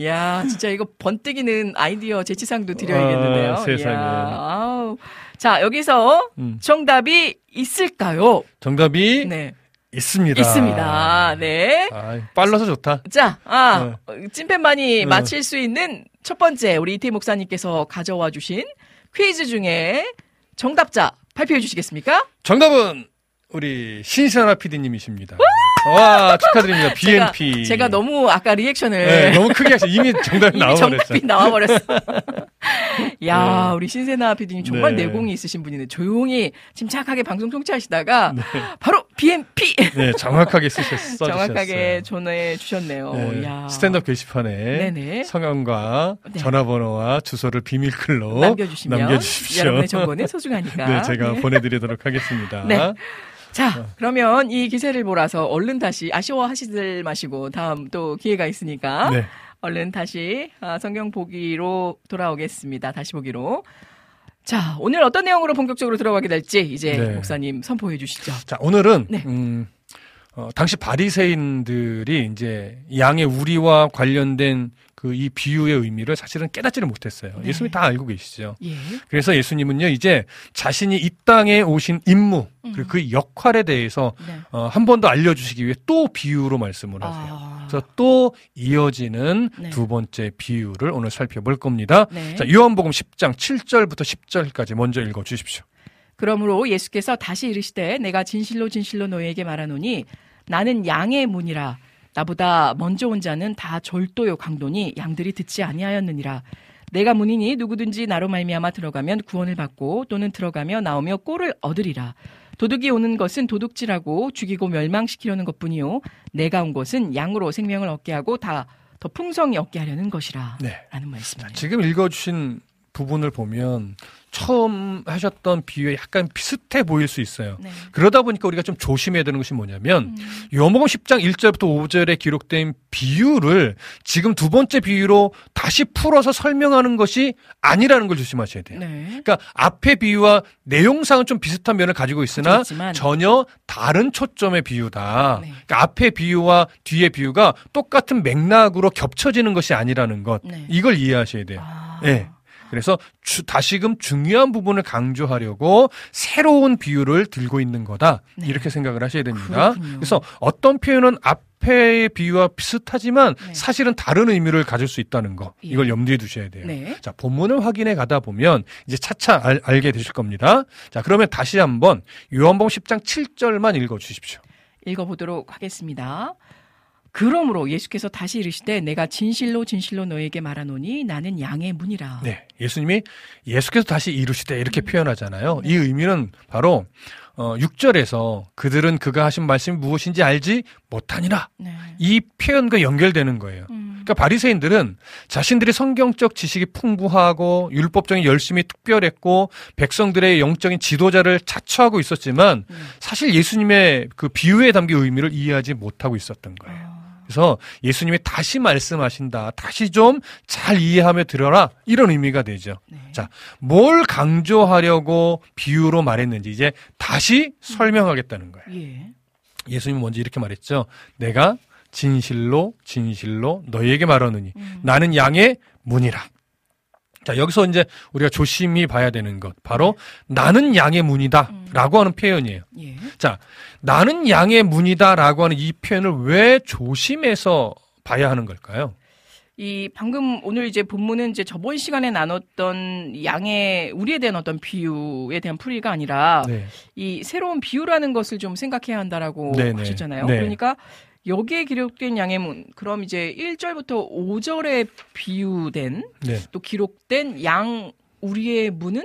야, 진짜 이거 번뜩이는 아이디어 재치상도 드려야겠는데요. 아, 세상에. 아우. 자, 여기서 음. 정답이 있을까요? 정답이 네. 있습니다. 있습니다. 네. 아, 빨라서 좋다. 자, 아, 어. 찐팬만이 어. 맞힐 수 있는 첫 번째 우리 이태 목사님께서 가져와 주신 퀴즈 중에 정답자 발표해 주시겠습니까? 정답은 우리 신선아 PD님이십니다. 와 축하드립니다. BNP. 제가, 제가, 너무 아까 리액션을 네, 너무 크게 하셔. 이미 정답이 나와버렸어. 정답이 나와버렸어. 야 네. 우리 신세나 PD님 정말 네. 내공이 있으신 분이네. 조용히 침착하게 방송 청취하시다가 네. 바로 BNP. 네 정확하게 쓰셨어. 정확하게 전해 주셨네요. 네, 야. 스탠드업 게시판에 네네. 성함과 네. 전화번호와 주소를 비밀글로 남겨주시면 남겨주십시오. 여러분의 정보는 소중하니까. 네 제가 보내드리도록 하겠습니다. 네. 자, 어. 그러면 이 기세를 몰아서 얼른 다시 아쉬워하시들 마시고 다음 또 기회가 있으니까 네. 얼른 다시 아, 성경 보기로 돌아오겠습니다. 다시 보기로. 자, 오늘 어떤 내용으로 본격적으로 들어가게 될지 이제 네. 목사님 선포해 주시죠. 자, 오늘은 네. 음, 어, 당시 바리새인들이 이제 양의 우리와 관련된 그 이 비유의 의미를 사실은 깨닫지를 못했어요. 네. 예수님이 다 알고 계시죠. 예. 그래서 예수님은요 이제 자신이 이 땅에 오신 임무 음. 그리고 그 역할에 대해서 네. 어, 한 번 더 알려주시기 위해 또 비유로 말씀을 하세요. 아. 그래서 또 이어지는 네. 두 번째 비유를 오늘 살펴볼 겁니다. 네. 자 요한복음 10장 7절부터 10절까지 먼저 읽어 주십시오. 그러므로 예수께서 다시 이르시되 내가 진실로 진실로 너희에게 말하노니 나는 양의 문이라 나보다 먼저 온 자는 다 절도요 강도니 양들이 듣지 아니하였느니라. 내가 문이니 누구든지 나로 말미암아 들어가면 구원을 받고 또는 들어가며 나오며 꼴을 얻으리라. 도둑이 오는 것은 도둑질하고 죽이고 멸망시키려는 것뿐이요. 내가 온 것은 양으로 생명을 얻게 하고 다 더 풍성히 얻게 하려는 것이라. 네. 라는 말씀입니다. 지금 읽어주신 부분을 보면 처음 하셨던 비유에 약간 비슷해 보일 수 있어요. 네. 그러다 보니까 우리가 좀 조심해야 되는 것이 뭐냐면 음. 요한복음 10장 1절부터 5절에 기록된 비유를 지금 두 번째 비유로 다시 풀어서 설명하는 것이 아니라는 걸 조심하셔야 돼요. 네. 그러니까 앞의 비유와 내용상은 좀 비슷한 면을 가지고 있으나 그렇지만. 전혀 다른 초점의 비유다. 네. 그러니까 앞의 비유와 뒤의 비유가 똑같은 맥락으로 겹쳐지는 것이 아니라는 것. 네. 이걸 이해하셔야 돼요. 아. 네. 그래서 주, 다시금 중요한 부분을 강조하려고 새로운 비유를 들고 있는 거다. 네. 이렇게 생각을 하셔야 됩니다. 그렇군요. 그래서 어떤 표현은 앞의 비유와 비슷하지만 네. 사실은 다른 의미를 가질 수 있다는 거. 예. 이걸 염두에 두셔야 돼요. 네. 자, 본문을 확인해 가다 보면 이제 차차 알, 알게 되실 겁니다. 자, 그러면 다시 한번 요한복음 10장 7절만 읽어 주십시오. 읽어 보도록 하겠습니다. 그러므로 예수께서 다시 이르시되 내가 진실로 진실로 너에게 말하노니 나는 양의 문이라. 네. 예수님이 예수께서 다시 이르시되 이렇게 음. 표현하잖아요. 네. 이 의미는 바로 어 6절에서 그들은 그가 하신 말씀이 무엇인지 알지 못하니라. 네. 이 표현과 연결되는 거예요. 음. 그러니까 바리새인들은 자신들이 성경적 지식이 풍부하고 율법적인 열심히 특별했고 백성들의 영적인 지도자를 자처하고 있었지만 음. 사실 예수님의 그 비유에 담긴 의미를 이해하지 못하고 있었던 거예요. 아. 그래서 예수님이 다시 말씀하신다. 다시 좀 잘 이해하며 들어라. 이런 의미가 되죠. 네. 자, 뭘 강조하려고 비유로 말했는지 이제 다시 설명하겠다는 거예요. 예. 예수님은 먼저 이렇게 말했죠. 내가 진실로 진실로 너희에게 말하느니 음. 나는 양의 문이라. 자, 여기서 이제 우리가 조심히 봐야 되는 것. 바로 나는 양의 문이다 라고 하는 표현이에요. 예. 자, 나는 양의 문이다 라고 하는 이 표현을 왜 조심해서 봐야 하는 걸까요? 이 방금 오늘 이제 본문은 이제 저번 시간에 나눴던 양의 우리에 대한 어떤 비유에 대한 풀이가 아니라 네. 이 새로운 비유라는 것을 좀 생각해야 한다라고 네네. 네. 하셨잖아요. 네. 그러니까 여기에 기록된 양의 문, 그럼 이제 1절부터 5절에 비유된 네. 또 기록된 양 우리의 문은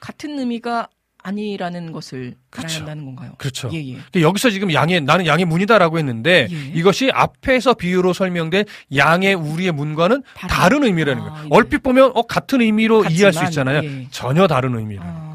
같은 의미가 아니라는 것을 그렇죠. 알아야 한다는 건가요? 그렇죠. 예, 예. 근데 여기서 지금 양의 나는 양의 문이다라고 했는데 예. 이것이 앞에서 비유로 설명된 양의 우리의 문과는 다른, 다른 의미라는 아, 거예요. 예. 얼핏 보면 어 같은 의미로 같지만, 이해할 수 있잖아요. 예. 전혀 다른 의미라는 아, 거예요. 예.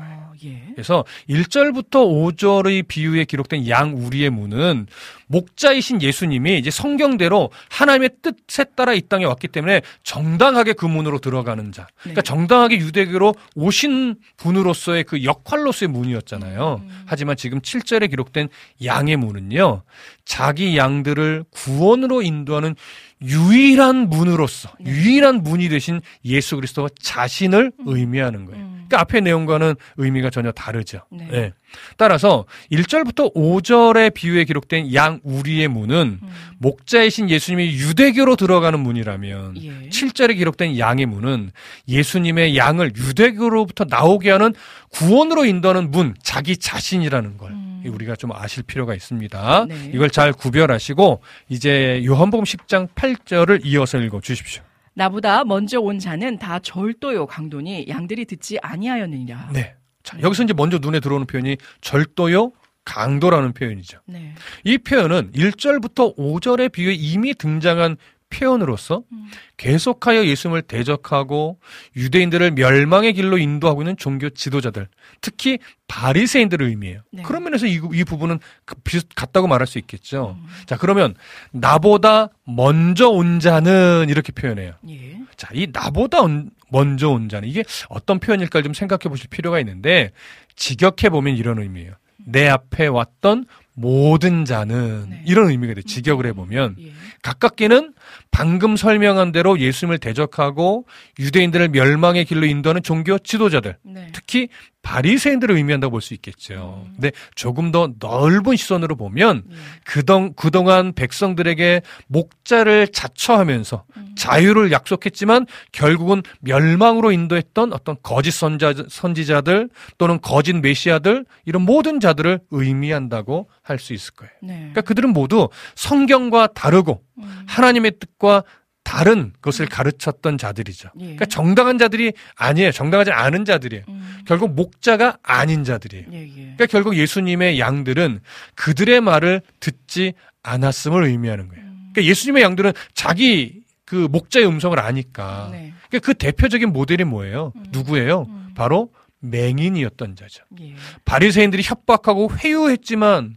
그래서 1절부터 5절의 비유에 기록된 양 우리의 문은 목자이신 예수님이 이제 성경대로 하나님의 뜻에 따라 이 땅에 왔기 때문에 정당하게 그 문으로 들어가는 자. 그러니까 네. 정당하게 유대교로 오신 분으로서의 그 역할로서의 문이었잖아요. 음. 하지만 지금 7절에 기록된 양의 문은요. 자기 양들을 구원으로 인도하는 유일한 문으로서 네. 유일한 문이 되신 예수 그리스도 자신을 음. 의미하는 거예요. 음. 그러니까 앞의 내용과는 의미가 전혀 다르죠. 네. 네. 따라서 1절부터 5절의 비유에 기록된 양 우리의 문은 음. 목자이신 예수님이 유대교로 들어가는 문이라면 예. 7절에 기록된 양의 문은 예수님의 양을 유대교로부터 나오게 하는 구원으로 인도하는 문, 자기 자신이라는 걸. 음. 우리가 좀 아실 필요가 있습니다. 네. 이걸 잘 구별하시고 이제 요한복음 10장 8절을 이어서 읽어 주십시오. 나보다 먼저 온 자는 다 절도요 강도니 양들이 듣지 아니하였느니라. 네. 자, 여기서 이제 먼저 눈에 들어오는 표현이 절도요 강도라는 표현이죠. 네. 이 표현은 1절부터 5절의 비유에 이미 등장한 표현으로서 음. 계속하여 예수님을 대적하고 유대인들을 멸망의 길로 인도하고 있는 종교 지도자들, 특히 바리새인들을 의미해요. 네. 그런 면에서 이, 이 부분은 그 비슷 같다고 말할 수 있겠죠. 음. 자, 그러면 나보다 먼저 온 자는 이렇게 표현해요. 예. 자, 이 나보다 온, 먼저 온 자는 이게 어떤 표현일까 좀 생각해 보실 필요가 있는데 직역해 보면 이런 의미예요. 내 앞에 왔던 모든 자는 네. 이런 의미가 돼. 직역을 해보면 예. 가깝게는 방금 설명한 대로 예수님을 대적하고 유대인들을 멸망의 길로 인도하는 종교 지도자들, 네. 특히 바리새인들을 의미한다고 볼 수 있겠죠. 음. 근데 조금 더 넓은 시선으로 보면 음. 그동 그동안 백성들에게 목자를 자처하면서 음. 자유를 약속했지만 결국은 멸망으로 인도했던 어떤 거짓 선자, 선지자들 또는 거짓 메시아들 이런 모든 자들을 의미한다고 할 수 있을 거예요. 네. 그러니까 그들은 모두 성경과 다르고 음. 하나님의 뜻과 다른 것을 음. 가르쳤던 자들이죠. 예. 그러니까 정당한 자들이 아니에요. 정당하지 않은 자들이에요. 음. 결국 목자가 아닌 자들이에요. 예, 예. 그러니까 결국 예수님의 양들은 그들의 말을 듣지 않았음을 의미하는 거예요. 음. 그러니까 예수님의 양들은 자기 그 목자의 음성을 아니까. 네. 그러니까 그 대표적인 모델이 뭐예요? 음. 누구예요? 음. 바로 맹인이었던 자죠. 예. 바리새인들이 협박하고 회유했지만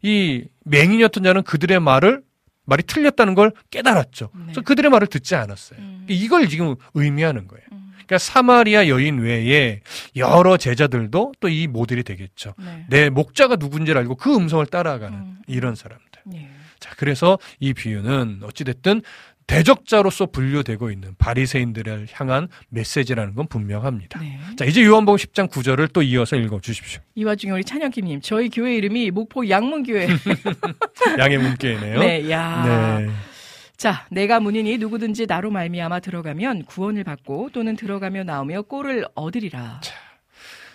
이 맹인이었던 자는 그들의 말을 말이 틀렸다는 걸 깨달았죠. 네. 그래서 그들의 말을 듣지 않았어요. 음. 이걸 지금 의미하는 거예요. 음. 그러니까 사마리아 여인 외에 여러 제자들도 또 이 모델이 되겠죠. 네. 내 목자가 누군지를 알고 그 음성을 따라가는 음. 이런 사람들. 네. 자, 그래서 이 비유는 어찌됐든 대적자로서 분류되고 있는 바리새인들을 향한 메시지라는 건 분명합니다. 네. 자, 이제 요한복음 10장 9절을 또 이어서 읽어 주십시오. 이 와중에 우리 찬영김 님, 저희 교회 이름이 목포 양문교회. 양의 문교회네요. 네, 야. 네. 자, 내가 문이니 누구든지 나로 말미암아 들어가면 구원을 받고 또는 들어가며 나오며 꼴을 얻으리라. 자,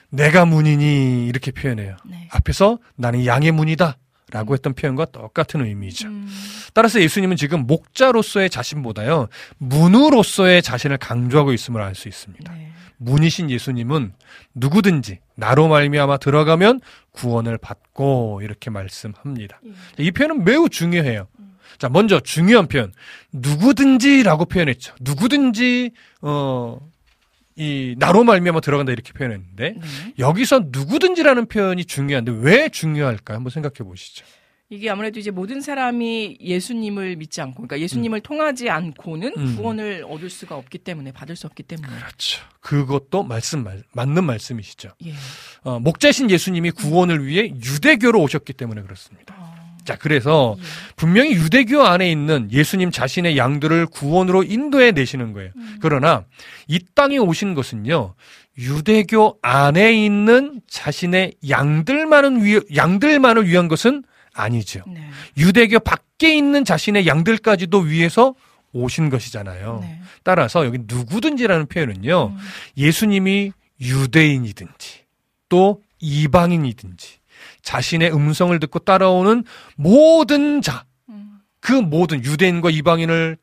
내가 문이니 이렇게 표현해요. 네. 앞에서 나는 양의 문이다. 라고 했던 표현과 똑같은 의미죠. 음. 따라서 예수님은 지금 목자로서의 자신보다요, 문으로서의 자신을 강조하고 있음을 알 수 있습니다. 네. 문이신 예수님은 누구든지 나로 말미암아 들어가면 구원을 받고 이렇게 말씀합니다. 예. 이 표현은 매우 중요해요. 음. 자, 먼저 중요한 표현. 누구든지라고 표현했죠. 누구든지 어 이 나로 말미암아 들어간다 이렇게 표현했는데 네. 여기서 누구든지라는 표현이 중요한데 왜 중요할까 한번 생각해 보시죠. 이게 아무래도 이제 모든 사람이 예수님을 믿지 않고, 그러니까 예수님을 음. 통하지 않고는 음. 구원을 얻을 수가 없기 때문에 받을 수 없기 때문에. 그렇죠. 그것도 말씀 맞는 말씀이시죠. 예. 어, 목자신 예수님이 구원을 위해 유대교로 오셨기 때문에 그렇습니다. 어. 자, 그래서 예. 분명히 유대교 안에 있는 예수님 자신의 양들을 구원으로 인도해 내시는 거예요. 음. 그러나 이 땅에 오신 것은요. 유대교 안에 있는 자신의 양들만은 위, 양들만을 위한 것은 아니죠. 네. 유대교 밖에 있는 자신의 양들까지도 위해서 오신 것이잖아요. 네. 따라서 여기 누구든지라는 표현은요. 음. 예수님이 유대인이든지 또 이방인이든지 자신의 음성을 듣고 따라오는 모든 자, 그 모든 유대인과 이방인을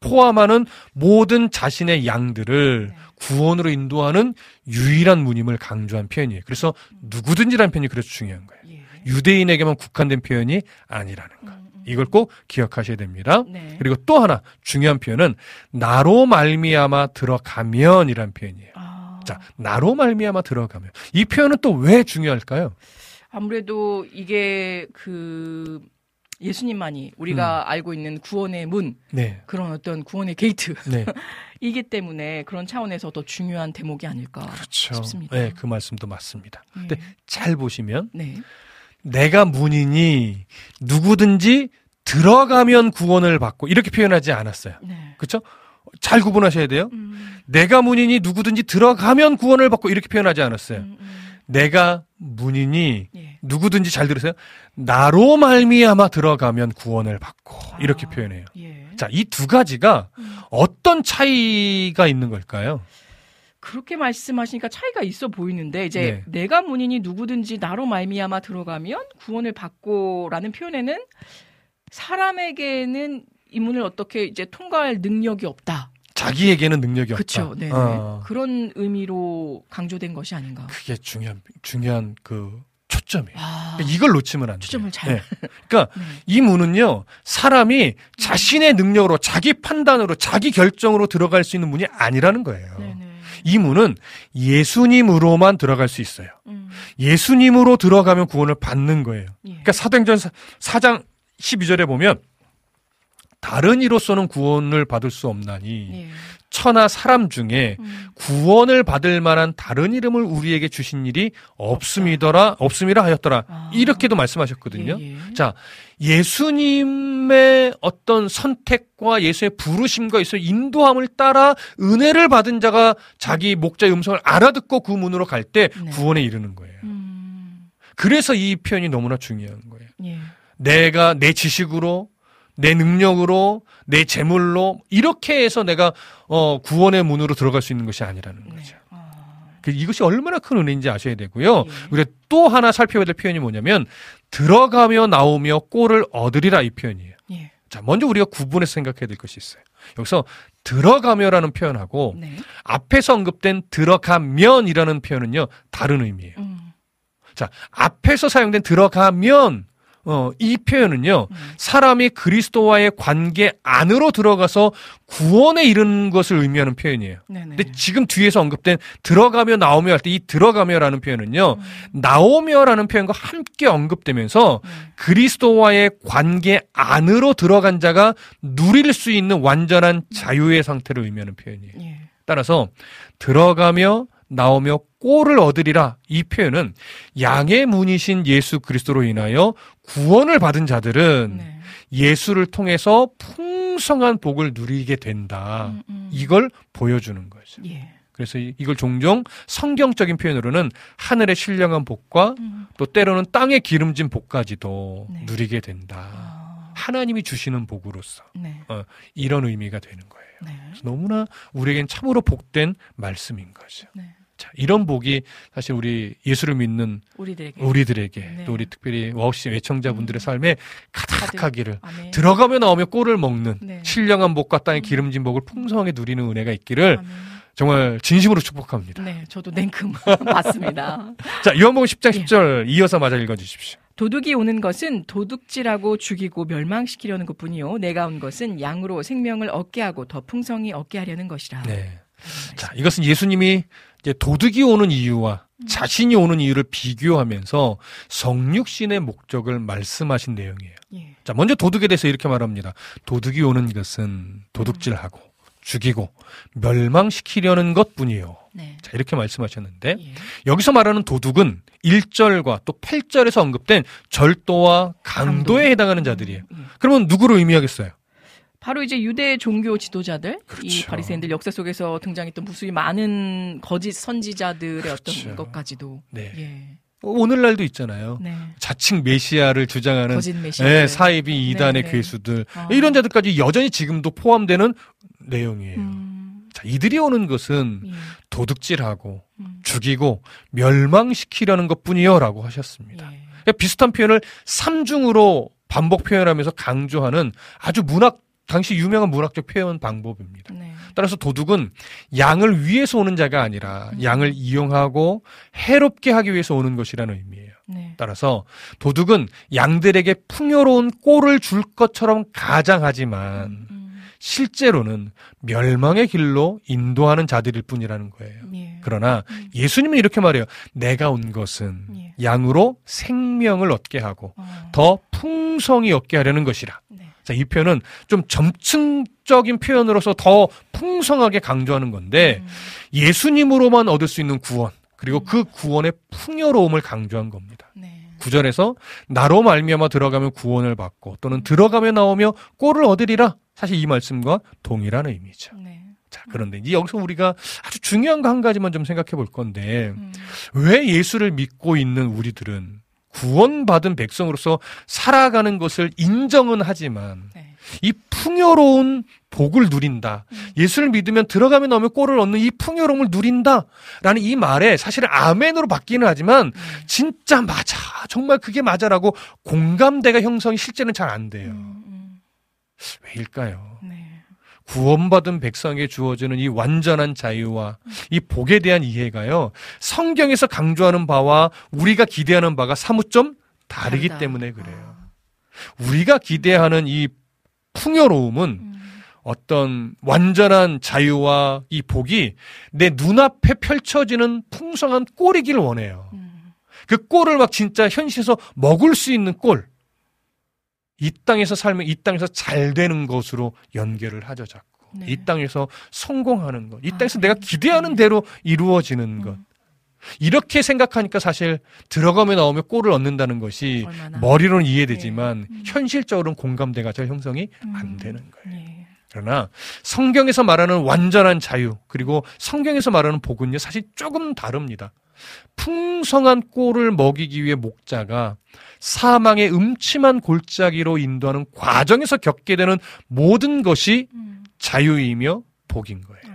포함하는 모든 자신의 양들을 네. 구원으로 인도하는 유일한 문임을 강조한 표현이에요. 그래서 누구든지라는 표현이 그래서 중요한 거예요. 예. 유대인에게만 국한된 표현이 아니라는 거. 음, 음. 이걸 꼭 기억하셔야 됩니다. 네. 그리고 또 하나 중요한 표현은 나로 말미암아 들어가면이란 표현이에요. 아. 자, 나로 말미암아 들어가면 이 표현은 또 왜 중요할까요? 아무래도 이게 그 예수님만이 우리가 음. 알고 있는 구원의 문 네. 그런 어떤 구원의 게이트 네. 이기 때문에 그런 차원에서 더 중요한 대목이 아닐까 그렇죠. 싶습니다. 네, 그 말씀도 맞습니다. 네. 근데 잘 보시면 네. 내가 문이니 누구든지 들어가면 구원을 받고 이렇게 표현하지 않았어요. 네. 그렇죠? 잘 구분하셔야 돼요. 음. 내가 문이니 누구든지 들어가면 구원을 받고 이렇게 표현하지 않았어요. 음, 음. 내가 문이니 예. 누구든지 잘 들으세요. 나로 말미암아 들어가면 구원을 받고 아, 이렇게 표현해요. 예. 자, 이 두 가지가 음. 어떤 차이가 있는 걸까요? 그렇게 말씀하시니까 차이가 있어 보이는데 이제 네. 내가 문이니 누구든지 나로 말미암아 들어가면 구원을 받고라는 표현에는 사람에게는 이 문을 어떻게 이제 통과할 능력이 없다. 자기에게는 능력이 그쵸, 없다. 네. 어. 그런 의미로 강조된 것이 아닌가. 그게 중요한 중요한 그 초점이에요. 아, 그러니까 이걸 놓치면 안 돼요. 초점을 잘. 네. 그러니까 네. 이 문은요 사람이 자신의 능력으로 자기 판단으로 자기 결정으로 들어갈 수 있는 문이 아니라는 거예요. 네네. 네. 이 문은 예수님으로만 들어갈 수 있어요. 음. 예수님으로 들어가면 구원을 받는 거예요. 예. 그러니까 사도행전 4장 12절에 보면 다른 이로서는 구원을 받을 수 없나니 예. 천하 사람 중에 음. 구원을 받을 만한 다른 이름을 우리에게 주신 일이 없음이더라 없음이라 하였더라 아. 이렇게도 말씀하셨거든요. 예, 예. 자 예수님의 어떤 선택과 예수의 부르심과 예수의 인도함을 따라 은혜를 받은 자가 자기 목자의 음성을 알아듣고 그 문으로 갈때 네. 구원에 이르는 거예요. 음. 그래서 이 표현이 너무나 중요한 거예요. 예. 내가 내 지식으로 내 능력으로 내 재물로 이렇게 해서 내가 어 구원의 문으로 들어갈 수 있는 것이 아니라는 네. 거죠. 네. 아... 그 이것이 얼마나 큰 은혜인지 아셔야 되고요. 예. 그리고 또 하나 살펴야 될 표현이 뭐냐면 들어가며 나오며 꼴을 얻으리라 이 표현이에요. 예. 자, 먼저 우리가 구분해서 생각해야 될 것이 있어요. 여기서 들어가며라는 표현하고 네. 앞에서 언급된 들어가면이라는 표현은요 다른 의미예요. 음. 자, 앞에서 사용된 들어가면 어, 이 표현은요, 음. 사람이 그리스도와의 관계 안으로 들어가서 구원에 이르는 것을 의미하는 표현이에요. 네네. 근데 지금 뒤에서 언급된 들어가며 나오며 할 때 이 들어가며라는 표현은요, 음. 나오며라는 표현과 함께 언급되면서 음. 그리스도와의 관계 안으로 들어간 자가 누릴 수 있는 완전한 자유의 상태를 의미하는 표현이에요. 예. 따라서 들어가며 나오며 꼴을 얻으리라 이 표현은 양의 문이신 예수 그리스도로 인하여 구원을 받은 자들은 네. 예수를 통해서 풍성한 복을 누리게 된다. 음, 음. 이걸 보여주는 거죠. 예. 그래서 이걸 종종 성경적인 표현으로는 하늘의 신령한 복과 음. 또 때로는 땅에 기름진 복까지도 네. 누리게 된다. 아. 하나님이 주시는 복으로서 네. 어, 이런 의미가 되는 거예요. 네. 너무나 우리에겐 참으로 복된 말씀인 거죠. 네. 자, 이런 복이 사실 우리 예수를 믿는 우리들에게, 우리들에게 네. 또 우리 특별히 와우씨 애청자분들의 음. 삶에 가득하기를 아멘. 들어가며 나오며 꼴을 먹는 네. 신령한 복과 땅의 음. 기름진 복을 풍성하게 누리는 은혜가 있기를 아멘. 정말 진심으로 축복합니다. 네, 저도 냉큼 맞습니다. 자, 요한복음 10장 10절 예. 이어서 맞아 읽어 주십시오. 도둑이 오는 것은 도둑질하고 죽이고 멸망시키려는 것뿐이요 내가 온 것은 양으로 생명을 얻게 하고 더 풍성히 얻게 하려는 것이라. 네. 자, 이것은 예수님이 도둑이 오는 이유와 음. 자신이 오는 이유를 비교하면서 성육신의 목적을 말씀하신 내용이에요. 예. 자, 먼저 도둑에 대해서 이렇게 말합니다. 도둑이 오는 것은 도둑질하고 죽이고 멸망시키려는 것 뿐이요. 네. 자, 이렇게 말씀하셨는데 예. 여기서 말하는 도둑은 1절과 또 8절에서 언급된 절도와 강도에 강도. 해당하는 자들이에요. 음, 예. 그러면 누구를 의미하겠어요? 바로 이제 유대 종교 지도자들, 그렇죠. 이 바리새인들 역사 속에서 등장했던 무수히 많은 거짓 선지자들의 그렇죠. 어떤 것까지도 네. 예. 오늘날도 있잖아요. 네. 자칭 메시아를 주장하는 네, 사이비 이단의 네, 네. 괴수들 어. 이런 자들까지 여전히 지금도 포함되는 내용이에요. 음. 자, 이들이 오는 것은 예. 도둑질하고 음. 죽이고 멸망시키려는 것뿐이요라고 하셨습니다. 예. 그러니까 비슷한 표현을 삼중으로 반복 표현하면서 강조하는 아주 문학 당시 유명한 문학적 표현 방법입니다. 네. 따라서 도둑은 양을 위해서 오는 자가 아니라 음. 양을 이용하고 해롭게 하기 위해서 오는 것이라는 의미예요. 네. 따라서 도둑은 양들에게 풍요로운 꼴을 줄 것처럼 가장하지만 음. 음. 실제로는 멸망의 길로 인도하는 자들일 뿐이라는 거예요. 예. 그러나 음. 예수님은 이렇게 말해요. 내가 온 것은 예. 양으로 생명을 얻게 하고 어. 더 풍성히 얻게 하려는 것이라. 네. 자, 이 표현은 좀 점층적인 표현으로서 더 풍성하게 강조하는 건데 음. 예수님으로만 얻을 수 있는 구원 그리고 음. 그 구원의 풍요로움을 강조한 겁니다. 네. 구절에서 나로 말미암아 들어가면 구원을 받고 또는 음. 들어가며 나오며 꼴을 얻으리라. 사실 이 말씀과 동일한 의미죠. 네. 자, 그런데 이제 여기서 우리가 아주 중요한 거 한 가지만 좀 생각해 볼 건데 음. 왜 예수를 믿고 있는 우리들은 구원받은 백성으로서 살아가는 것을 인정은 하지만 네. 이 풍요로운 복을 누린다. 음. 예수를 믿으면 들어가면 나오면 꼴을 얻는 이 풍요로움을 누린다. 라는 이 말에 사실은 아멘으로 바뀌는 하지만 음. 진짜 맞아. 정말 그게 맞아라고 공감대가 형성이 실제는 잘 안 돼요. 음, 음. 왜일까요? 네. 구원받은 백성에게 주어지는 이 완전한 자유와 음. 이 복에 대한 이해가요. 성경에서 강조하는 바와 우리가 기대하는 바가 사뭇 좀 다르기 다르다. 때문에 그래요. 아. 우리가 기대하는 이 풍요로움은 음. 어떤 완전한 자유와 이 복이 내 눈앞에 펼쳐지는 풍성한 꼴이길 원해요. 음. 그 꼴을 막 진짜 현실에서 먹을 수 있는 꼴. 이 땅에서 살면 이 땅에서 잘 되는 것으로 연결을 하죠, 자꾸. 네. 이 땅에서 성공하는 것. 이 땅에서 아, 내가 기대하는 네. 대로 이루어지는 음. 것. 이렇게 생각하니까 사실 들어가며 나오며 꼴을 얻는다는 것이 얼마나. 머리로는 이해되지만 네. 음. 현실적으로는 공감대가 잘 형성이 음. 안 되는 거예요. 네. 그러나 성경에서 말하는 완전한 자유 그리고 성경에서 말하는 복은요 사실 조금 다릅니다. 풍성한 꼴을 먹이기 위해 목자가 사망의 음침한 골짜기로 인도하는 과정에서 겪게 되는 모든 것이 음. 자유이며 복인 거예요.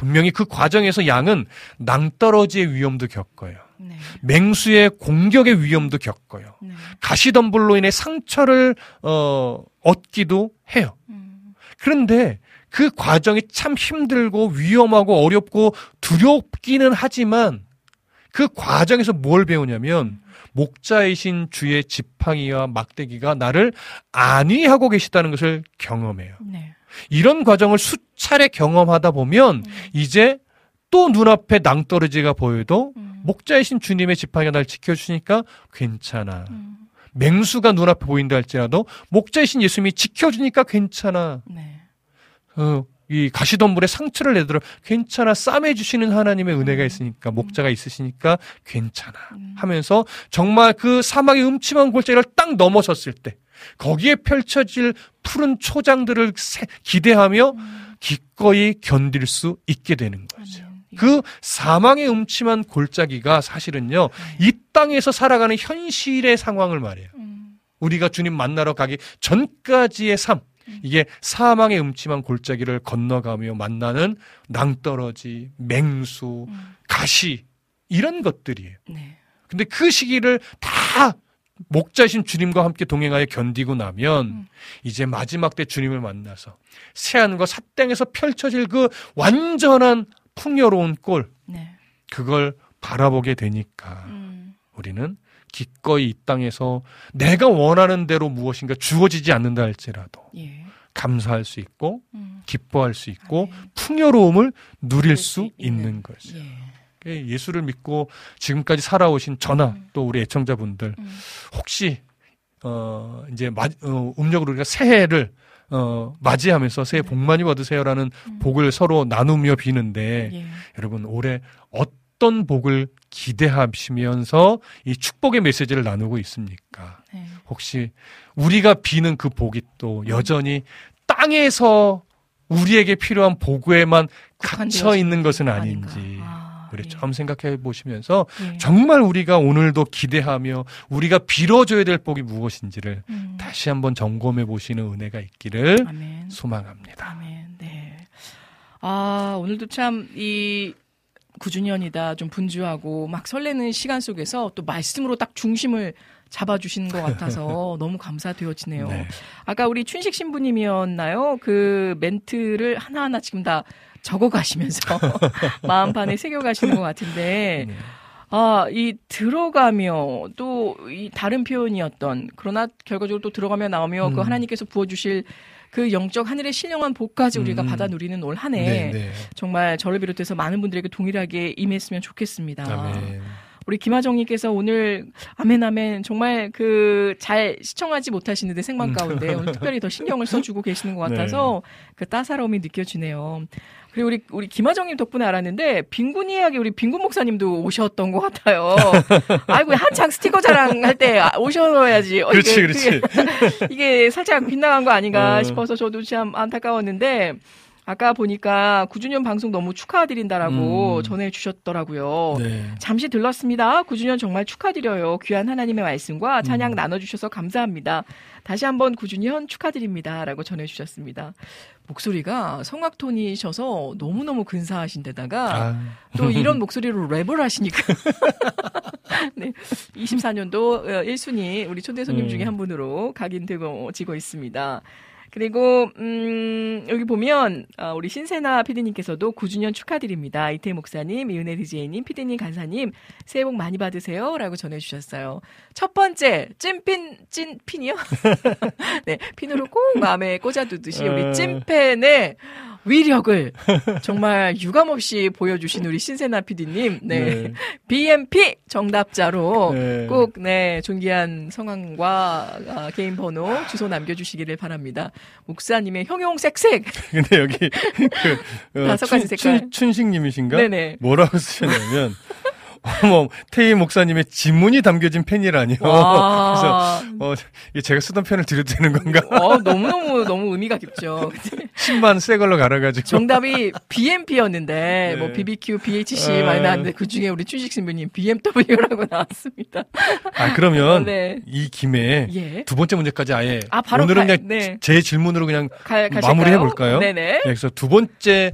분명히 그 과정에서 양은 낭떠러지의 위험도 겪어요. 네. 맹수의 공격의 위험도 겪어요. 네. 가시덤불로 인해 상처를 어, 얻기도 해요. 음. 그런데 그 과정이 참 힘들고 위험하고 어렵고 두렵기는 하지만 그 과정에서 뭘 배우냐면 음. 목자이신 주의 지팡이와 막대기가 나를 안위하고 계시다는 것을 경험해요. 네. 이런 과정을 수차례 경험하다 보면 음. 이제 또 눈앞에 낭떠러지가 보여도 음. 목자이신 주님의 지팡이가 날 지켜주니까 괜찮아. 음. 맹수가 눈앞에 보인다 할지라도 목자이신 예수님이 지켜주니까 괜찮아. 네. 어, 이 가시덤불에 상처를 내더라 괜찮아 싸매 주시는 하나님의 은혜가 음. 있으니까 목자가 있으시니까 괜찮아 음. 하면서 정말 그 사막의 음침한 골짜기를 딱 넘어섰을 때 거기에 펼쳐질 푸른 초장들을 기대하며 음. 기꺼이 견딜 수 있게 되는 거죠. 예. 그 사망의 음침한 골짜기가 사실은요, 네. 이 땅에서 살아가는 현실의 상황을 말해요. 우리가 주님 만나러 가기 전까지의 삶, 이게 사망의 음침한 골짜기를 건너가며 만나는 낭떠러지, 맹수, 음. 가시 이런 것들이에요. 네. 근데 그 시기를 다 목자신 주님과 함께 동행하여 견디고 나면 음. 이제 마지막 때 주님을 만나서 새하늘과 삿땅에서 펼쳐질 그 완전한 풍요로운 꼴 네. 그걸 바라보게 되니까 음. 우리는 기꺼이 이 땅에서 내가 원하는 대로 무엇인가 주어지지 않는다 할지라도 예. 감사할 수 있고 음. 기뻐할 수 있고 아, 네. 풍요로움을 누릴 수 있는 거죠. 예. 그 예수를 믿고 지금까지 살아오신 저나 음. 또 우리 애청자분들 음. 혹시 어 이제 마, 어, 음력으로 우리가 새해를 어 맞이하면서 새해 복 많이 받으세요라는 음. 복을 서로 나누며 비는데 예. 여러분 올해 어떤 복을 기대하시면서 이 축복의 메시지를 나누고 있습니까? 네. 혹시 우리가 비는 그 복이 또 여전히 땅에서 우리에게 필요한 보고에만 갇혀 있는 것은 아닌지 아, 우리 예. 좀 생각해 보시면서 예. 정말 우리가 오늘도 기대하며 우리가 빌어줘야 될 복이 무엇인지를 음. 다시 한번 점검해 보시는 은혜가 있기를 아멘. 소망합니다. 아멘. 네. 아 오늘도 참 이 9주년이다 좀 분주하고 막 설레는 시간 속에서 또 말씀으로 딱 중심을 잡아주시는 것 같아서 너무 감사되어지네요. 네. 아까 우리 춘식 신부님이었나요? 그 멘트를 하나하나 지금 다 적어 가시면서 마음판에 새겨 가시는 것 같은데, 네. 아, 이 들어가며 또 이 다른 표현이었던, 그러나 결과적으로 또 들어가며 나오며 그 음. 그 하나님께서 부어주실 그 영적 하늘의 신령한 복까지 우리가 음. 받아 누리는 올 한해 네, 네. 정말 저를 비롯해서 많은 분들에게 동일하게 임했으면 좋겠습니다. 아멘. 우리 김하정님께서 오늘 아멘 아멘 정말 그 잘 시청하지 못하시는데 생방 가운데 오늘 특별히 더 신경을 써주고 계시는 것 같아서 네. 그 따사로움이 느껴지네요. 그리고 우리 우리 김하정님 덕분에 알았는데 빈군 이야기 우리 빈군 목사님도 오셨던 것 같아요. 아이고 한창 스티커 자랑할 때 오셔야지. 어, 그렇지 이게, 그렇지. 이게 살짝 빗나간 거 아닌가 어. 싶어서 저도 참 안타까웠는데 아까 보니까 9주년 방송 너무 축하드린다라고 음. 전해주셨더라고요. 네. 잠시 들렀습니다. 9주년 정말 축하드려요. 귀한 하나님의 말씀과 찬양 음. 나눠주셔서 감사합니다. 다시 한번 9주년 축하드립니다. 라고 전해주셨습니다. 목소리가 성악톤이셔서 너무너무 근사하신 데다가 아. 또 이런 목소리로 랩을 하시니까. 네. 24년도 1순위 우리 초대 손님 음. 중에 한 분으로 각인되고 지고 있습니다. 그리고 음 여기 보면 어, 우리 신세나 피디님께서도 9주년 축하드립니다. 이태 목사님, 이은혜 디제이님, 피디님, 간사님 새해 복 많이 받으세요라고 전해주셨어요. 첫 번째 찐핀 찐핀이요? 네 핀으로 꼭 마음에 꽂아두듯이 우리 어. 찐팬의 위력을 정말 유감없이 보여주신 우리 신세나 PD님, 네. 네. BMP 정답자로 네. 꼭, 네, 존귀한 성함과 아, 개인 번호, 주소 남겨주시기를 바랍니다. 목사님의 형용 색색. 근데 여기, 그, 어, 다섯 가지 색깔. 춘, 춘식님이신가? 네네. 뭐라고 쓰셨냐면, 어머, 태희 목사님의 지문이 담겨진 펜이라니요. 그래서, 어, 제가 쓰던 펜을 드려도 되는 건가? 어, 너무너무, 너무 의미가 깊죠. 10만 새 걸로 갈아가지고. 정답이 BMP였는데, 네. 뭐, BBQ, BHC 어... 많이 나왔는데, 그 중에 우리 춘식 신부님 BMW라고 나왔습니다. 아, 그러면, 네. 이 김에, 예. 두 번째 문제까지 아예, 아, 바로 오늘은 가, 그냥 네. 제 질문으로 그냥 마무리 해 볼까요? 네네. 네, 그래서 두 번째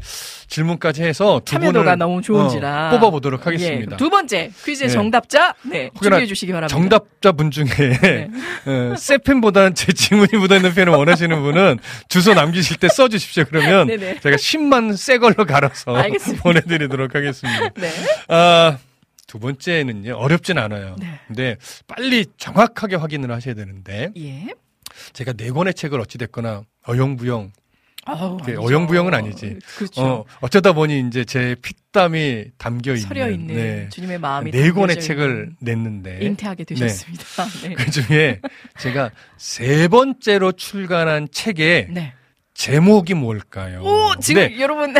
질문까지 해서 두 참여도가 분을, 너무 좋은지라. 어, 뽑아보도록 하겠습니다. 예. 두 번째 퀴즈 네. 정답자 네 준비해 주시기 바랍니다. 정답자 분 중에 네. 어, 새 펜보다는 제 지문이 묻어있는 펜을 원하시는 분은 주소 남기실 때 써주십시오. 그러면 네네. 제가 10만 새 걸로 갈아서 알겠습니다. 보내드리도록 하겠습니다. 네. 아, 두 번째는요 어렵진 않아요. 네. 근데 빨리 정확하게 확인을 하셔야 되는데 예. 제가 네 권의 책을 어찌 됐거나 어영부영 아우, 어영부영은 아니지. 그렇죠. 어, 어쩌다 보니 이제 제 피땀이 담겨 있는 있는 네. 주님의 마음이 네 권의 책을 냈는데 잉태하게 네. 되셨습니다. 네. 그 중에 제가 세 번째로 출간한 책의 네. 제목이 뭘까요? 오, 지금 여러분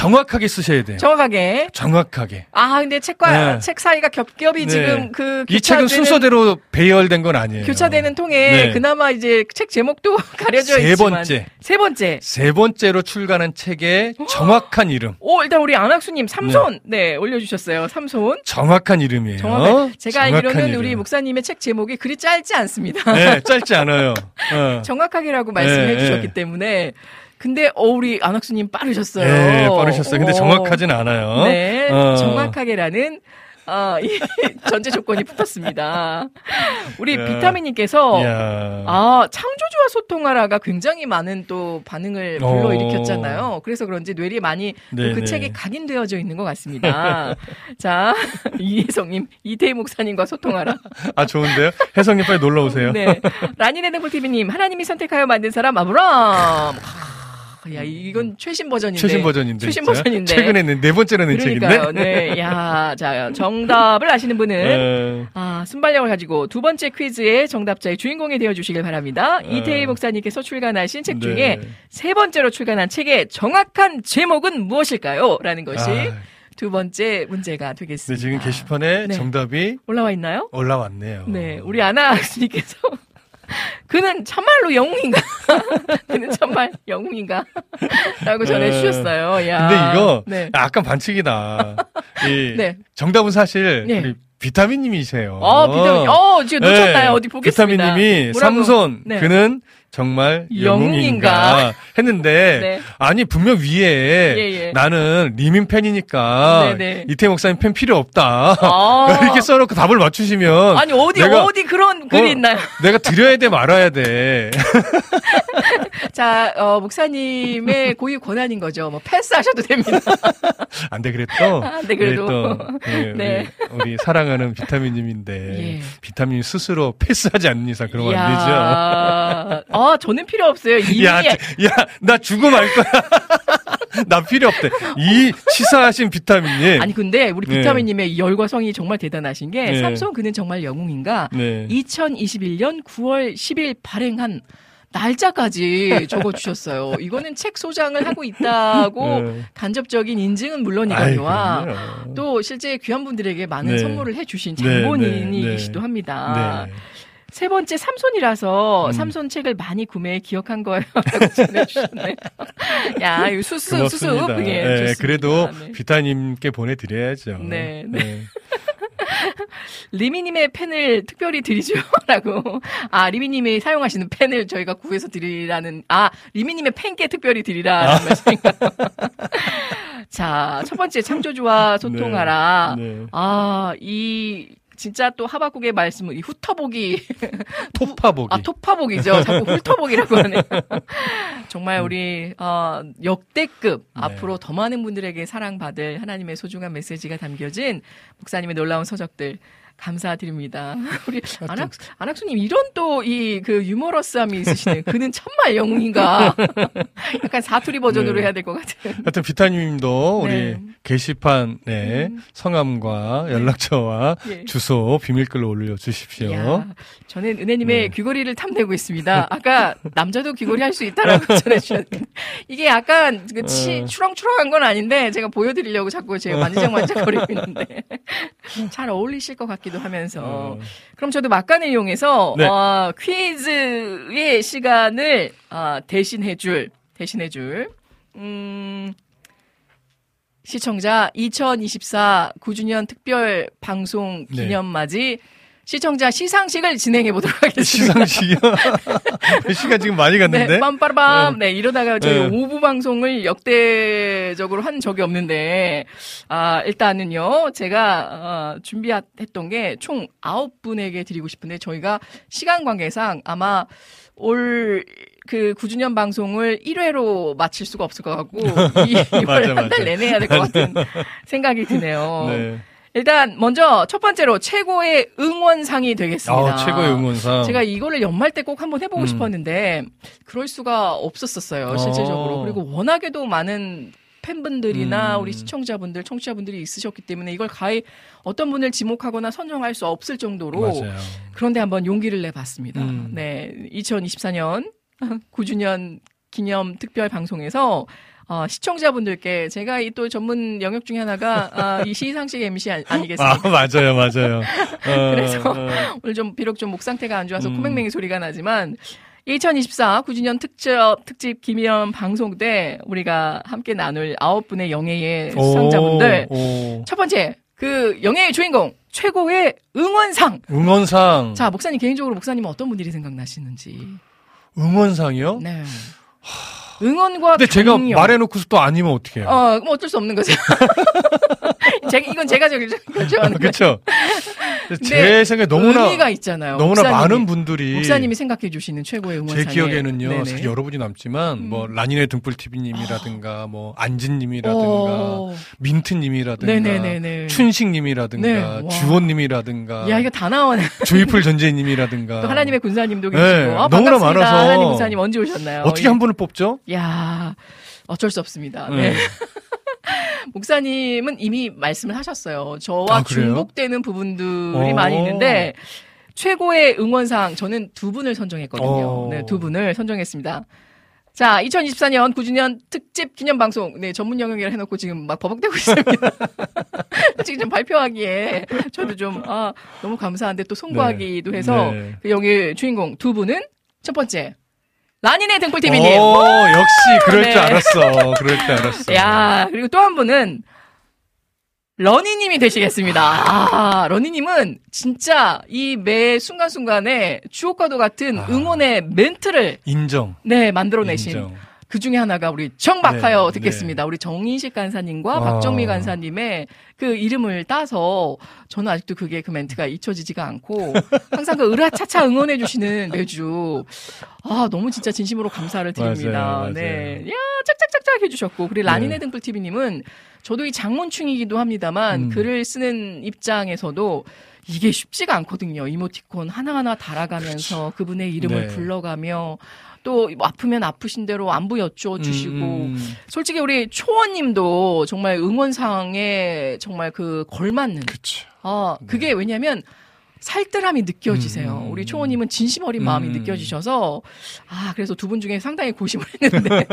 정확하게 쓰셔야 돼요. 정확하게. 정확하게. 아, 근데 책과 네. 책 사이가 겹겹이 네. 지금 그 이 책은 순서대로 배열된 건 아니에요. 교차되는 통에 네. 그나마 이제 책 제목도 가려져 세 있지만 번째. 세 번째. 세 번째로 출간한 책의 정확한 이름. 오, 일단 우리 안학수님 삼손 네, 네 올려주셨어요. 삼손. 정확한 이름이에요. 정확한. 제가 알기로는 이름. 우리 목사님의 책 제목이 그리 짧지 않습니다. 네, 짧지 않아요. 어. 정확하게라고 말씀해 네, 주셨기 네. 때문에 근데 어 우리 안학수님 빠르셨어요. 네, 빠르셨어요. 근데 어. 정확하진 않아요. 네, 어. 정확하게라는 아, 이 전제 조건이 붙었습니다. 우리 야. 비타민님께서 야. 아 창조주와 소통하라가 굉장히 많은 또 반응을 불러일으켰잖아요. 어. 그래서 그런지 뇌리 많이 그 네, 책에 네. 각인되어져 있는 것 같습니다. 자 이혜성님 이태희 목사님과 소통하라. 아 좋은데요? 혜성님 빨리 놀러 오세요. 네. 라니네드볼 TV님 하나님이 선택하여 만든 사람 아브람. 야 이건 최신 버전인데. 최신 버전인데. 최신 진짜? 버전인데. 최근에 낸네 번째로 낸. 책인데. 네. 야, 자 정답을 아시는 분은 네. 아 순발력을 가지고 두 번째 퀴즈의 정답자의 주인공이 되어 주시길 바랍니다. 네. 이태희 목사님께서 출간하신 책 중에 네. 세 번째로 출간한 책의 정확한 제목은 무엇일까요? 라는 것이. 아. 두 번째 문제가 되겠습니다. 네, 지금 게시판에 네. 정답이 올라와 있나요? 올라왔네요. 네, 우리 아나 학생님께서 그는 참말로 영웅인가? 그는 정말 영웅인가? 라고 전해주셨어요. 네. 야. 근데 이거 네. 약간 반칙이다. 이 네. 정답은 사실 네. 우리 비타민님이세요. 어, 비타민. 어, 지금 놓쳤나요? 네. 어디 보겠습니다. 비타민님이 삼손. 네. 그는 정말 영웅인가, 했는데 네. 아니 분명 위에 예, 예. 나는 리민 팬이니까 네, 네. 이태 목사님 팬 필요 없다 아~ 이렇게 써놓고 답을 맞추시면 아니 어디 내가, 어디 그런 글이 어, 있나요? 내가 드려야 돼 말아야 돼 자, 어, 목사님의 고유 권한인 거죠. 뭐 패스하셔도 됩니다. 안 돼, 그랬도. 안 돼, 그래도. 또, 네, 네. 우리, 우리, 사랑하는 비타민님인데, 예. 비타민 스스로 패스하지 않는 이상 그러면 안 되죠. 아, 저는 필요 없어요. 이미. 야, 야, 나 죽음 알 거야. 나 필요 없대. 이 치사하신 비타민님. 아니 근데 우리 네. 비타민님의 네. 열과 성이 정말 대단하신 게 네. 삼성 그는 정말 영웅인가. 네. 2021년 9월 10일 발행한 날짜까지 적어주셨어요. 이거는 책 소장을 하고 있다고 네. 간접적인 인증은 물론이거니와 또 실제 귀한 분들에게 많은 네. 선물을 해주신 네, 장본인이시기도 네, 합니다. 세 번째 삼손이라서 음. 삼손 책을 많이 구매해 기억한 거예요. 라고 전해주셨네요. 야, 이 수수, 고맙습니다. 수수. 예, 네, 그래도 네. 비타님께 보내드려야죠. 네. 네. 네. 리미님의 펜을 특별히 드리죠. 라고. 아, 리미님이 사용하시는 펜을 저희가 구해서 드리라는, 아, 리미님의 펜께 특별히 드리라는 아. 말씀인가요? 자, 첫 번째 창조주와 소통하라. 네, 네. 아, 이 진짜 또 하박국의 말씀을 이 훑어보기. 토파보기. 아 토파보기죠. 자꾸 훑어보기라고 하네요. 정말 음. 우리 어, 역대급 네. 앞으로 더 많은 분들에게 사랑받을 하나님의 소중한 메시지가 담겨진 목사님의 놀라운 서적들 감사드립니다. 우리 안학, 안학수님, 이런 또 이 그 유머러스함이 있으시네요. 그는 천말 영웅인가. 약간 사투리 버전으로 네. 해야 될 것 같아요. 하여튼 비타님도 네. 우리 게시판 네, 음. 성함과 네. 연락처와 네. 주소 비밀글로 올려주십시오. 야, 저는 은혜님의 네. 귀걸이를 탐내고 있습니다. 아까 남자도 귀걸이 할 수 있다라고 전해주셨는데 이게 약간 그 치, 어. 추렁추렁한 건 아닌데 제가 보여드리려고 자꾸 제가 만지작만지작거리고 있는데 잘 어울리실 것 같기도 하면서 어. 그럼 저도 막간을 이용해서 네. 어, 퀴즈의 시간을 어, 대신해줄 대신해줄 음. 시청자 2024 9주년 특별 방송 네. 기념맞이 네. 시청자 시상식을 진행해 보도록 하겠습니다. 시상식이요? 시간 지금 많이 갔는데. 네, 빰빠라밤. 네. 네, 이러다가 저희 네. 5부 방송을 역대적으로 한 적이 없는데, 아, 일단은요, 제가, 어, 준비했던 게 총 9분에게 드리고 싶은데, 저희가 시간 관계상 아마 올, 그 9주년 방송을 1회로 마칠 수가 없을 것 같고, 이걸 한달 내내 해야 될 것 같은 생각이 드네요. 네. 일단 먼저 첫 번째로 최고의 응원상이 되겠습니다. 아, 최고의 응원상. 제가 이거를 연말 때 꼭 한번 해보고 음. 싶었는데 그럴 수가 없었었어요. 아. 그리고 워낙에도 많은 팬분들이나 음. 우리 시청자분들, 청취자분들이 있으셨기 때문에 이걸 가히 어떤 분을 지목하거나 선정할 수 없을 정도로 맞아요. 그런데 한번 용기를 내봤습니다. 음. 네, 2024년 9주년 기념 특별 방송에서 어, 시청자분들께 제가 이 또 전문 영역 중에 하나가 아, 이 시상식 MC 아, 니겠습니까 아, 맞아요, 맞아요. 어, 그래서 어. 오늘 좀 비록 좀 목 상태가 안 좋아서 음. 코맹맹이 소리가 나지만 2024 9주년 특집 특집 기념 방송 때 우리가 함께 나눌 아홉 분의 영예의 수상자분들 첫 번째 그 영예의 주인공 최고의 응원상 응원상 자 목사님 개인적으로 목사님은 어떤 분들이 생각나시는지 응원상이요? 네. 하... 응원과 근데 제가 말해놓고서 또 아니면 어떻게 해요? 어, 뭐 어쩔 수 없는 거죠. 제가, 이건 제가 저기 결정하는 그렇죠. 제 생각에 너무나 의미가 있잖아요. 너무나 많은 분들이 목사님이 생각해 주시는 최고의 응원제 기억에는요. 사실 여러 분이 남지만 음. 뭐 라니네 등불 TV님이라든가 어. 뭐 안진님이라든가 어. 민트님이라든가 네네네네. 춘식님이라든가 네. 주원님이라든가 야 이거 다 나오네. 조이풀 전재님이라든가 또 하나님의 군사님도 계시고 네. 아, 너무나 많아서 하나님 군사님 언제 오셨나요? 어떻게 한 분을 뽑죠? 야 어쩔 수 없습니다. 네. 네. 목사님은 이미 말씀을 하셨어요. 저와 아, 중복되는 부분들이 어. 많이 있는데 최고의 응원상 저는 두 분을 선정했거든요. 어. 네, 두 분을 선정했습니다. 자, 2024년 9주년 특집 기념 방송. 네, 전문 영역이라 해놓고 지금 막 버벅대고 있습니다. 지금 좀 발표하기에 저도 좀, 아, 너무 감사한데 또 송구하기도 네. 해서 네. 그 여기 주인공 두 분은 첫 번째, 라니네 등불TV님. 오, 역시 그럴 네. 줄 알았어. 그럴 줄 알았어. 야, 그리고 또 한 분은 러니님이 되시겠습니다. 아, 러니님은 진짜 이 매 순간순간에 주옥과도 같은 아, 응원의 멘트를 인정. 네, 만들어내신 인정. 그 중에 하나가 우리 정박하여 네, 듣겠습니다. 네. 우리 정인식 간사님과 아. 박정미 간사님의 그 이름을 따서 저는 아직도 그게 그 멘트가 잊혀지지가 않고 항상 그 으라차차 응원해 주시는 매주 아 너무 진짜 진심으로 감사를 드립니다. 맞아요, 맞아요. 네, 야 짝짝짝짝 해주셨고 그리고 라니네 네. 등불 TV님은 저도 이 장문충이기도 합니다만 음. 글을 쓰는 입장에서도 이게 쉽지가 않거든요. 이모티콘 하나하나 달아가면서 그렇죠. 그분의 이름을 네. 불러가며 또 아프면 아프신 대로 안부 여쭈어주시고 음, 음. 솔직히 우리 초원님도 정말 응원상에 정말 그 걸맞는 그쵸. 아 그게 네. 왜냐면 살뜰함이 느껴지세요. 음. 우리 초원님은 진심 어린 마음이 음. 느껴지셔서 아 그래서 두 분 중에 상당히 고심을 했는데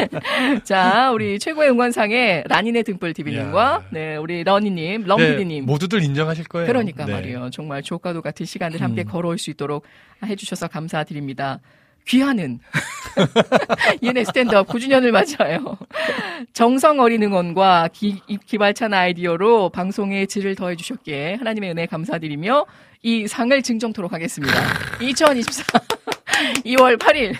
자 우리 최고의 응원상에 라니네 등불 TV님과 네 우리 러니님, 럼피디님 네, 모두들 인정하실 거예요. 그러니까 네. 말이에요. 정말 주옥과도 같은 시간을 함께 음. 걸어올 수 있도록 해주셔서 감사드립니다. 귀하는 얘네 스탠드업 9주년을 맞아요. 정성 어린 응원과 기, 기발찬 아이디어로 방송의 질을 더해 주셨기에 하나님의 은혜 감사드리며 이 상을 증정토록 하겠습니다. 2024 2월 8일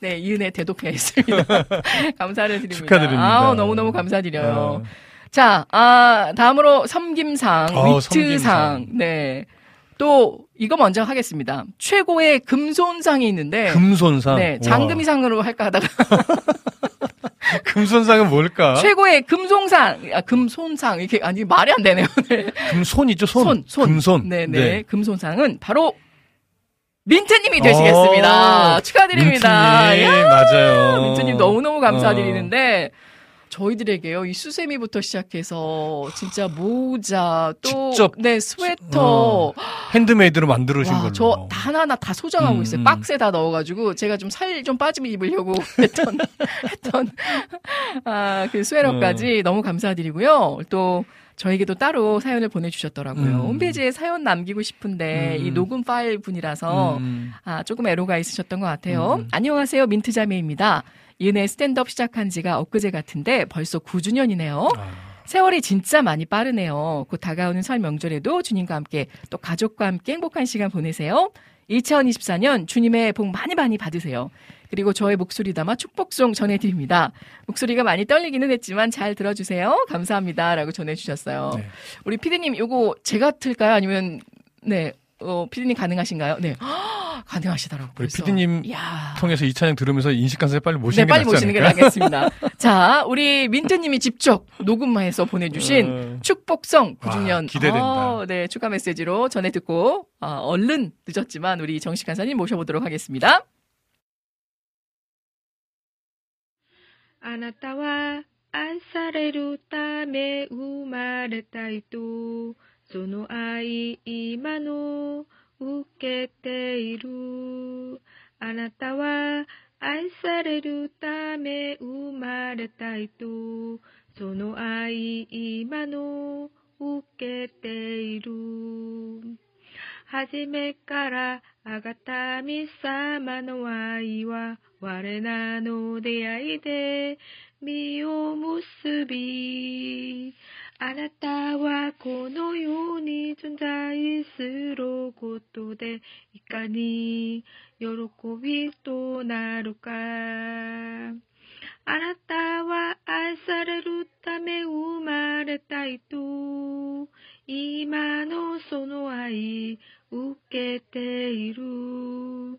네 이 은혜 대독회했습니다. 감사를 드립니다. 축하드립니다. 아우 너무너무 감사드려요. 아. 자, 아, 다음으로 섬김상, 어, 위트상, 섬김상. 네. 또 이거 먼저 하겠습니다. 최고의 금손상이 있는데 금손상. 네, 장금이상으로 할까 하다가 금손상은 뭘까? 최고의 금손상, 아, 금손상 이렇게 아니 말이 안 되네요. 네. 금손 있죠, 손. 손, 손. 금손. 네, 네, 네. 금손상은 바로 민트님이 되시겠습니다. 어, 축하드립니다. 민트님, 맞아요. 민트님 너무너무 감사드리는데 어. 저희들에게요 이 수세미부터 시작해서 진짜 모자 또 직접 네 스웨터 어, 핸드메이드로 만들어진 걸로 저 하나하나 다 소장하고 음, 있어요 음. 박스에 다 넣어가지고 제가 좀 살좀 좀 빠지면 입으려고 했던 했던 아그 스웨터까지 음. 너무 감사드리고요 또 저에게도 따로 사연을 보내주셨더라고요. 음. 홈페이지에 사연 남기고 싶은데 음. 이 녹음 파일 분이라서 음. 아, 조금 애로가 있으셨던 것 같아요. 음. 안녕하세요. 민트자매입니다. 이은혜 스탠드업 시작한 지가 엊그제 같은데 벌써 9주년이네요. 아. 세월이 진짜 많이 빠르네요. 곧 다가오는 설 명절에도 주님과 함께 또 가족과 함께 행복한 시간 보내세요. 2024년 주님의 복 많이 많이 받으세요. 그리고 저의 목소리 담아 축복송 전해드립니다. 목소리가 많이 떨리기는 했지만 잘 들어주세요. 감사합니다. 라고 전해주셨어요. 네. 우리 피디님, 요거 제가 틀까요? 아니면, 네, 어, 피디님 가능하신가요? 네. 가능하시더라고요. 우리 피디님 통해서 이 찬양 들으면서 인식간사에 빨리 모시는 네, 게 빨리 모시는 게 낫겠습니다. 자, 우리 민트님이 직접 녹음해서 보내주신 어... 축복성 9주년. 와, 기대된다. 어, 네, 추가 메시지로 전해 듣고 어, 얼른 늦었지만 우리 정식 간사님 모셔보도록 하겠습니다. あなたは愛されるため生まれた人 その愛今の受けている。あなたは愛されるため生まれた人。その愛今の受けている。はじめからあがたみ様の愛は我らの出会いで身を結びあなたはこの世に存在することでいかに喜びとなるか。あなたは愛されるため生まれた人。今のその愛受けている。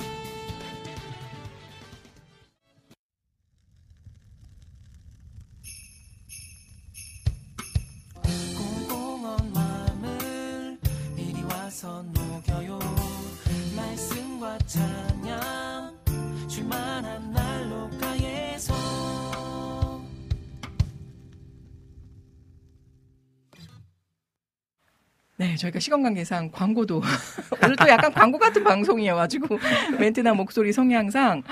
녹여요. 말씀과 찬양 줄만한 난로가에서. 네, 저희가 시간 관계상 광고도 오늘 또 약간 광고 같은 방송이어가지고 멘트나 목소리 성향상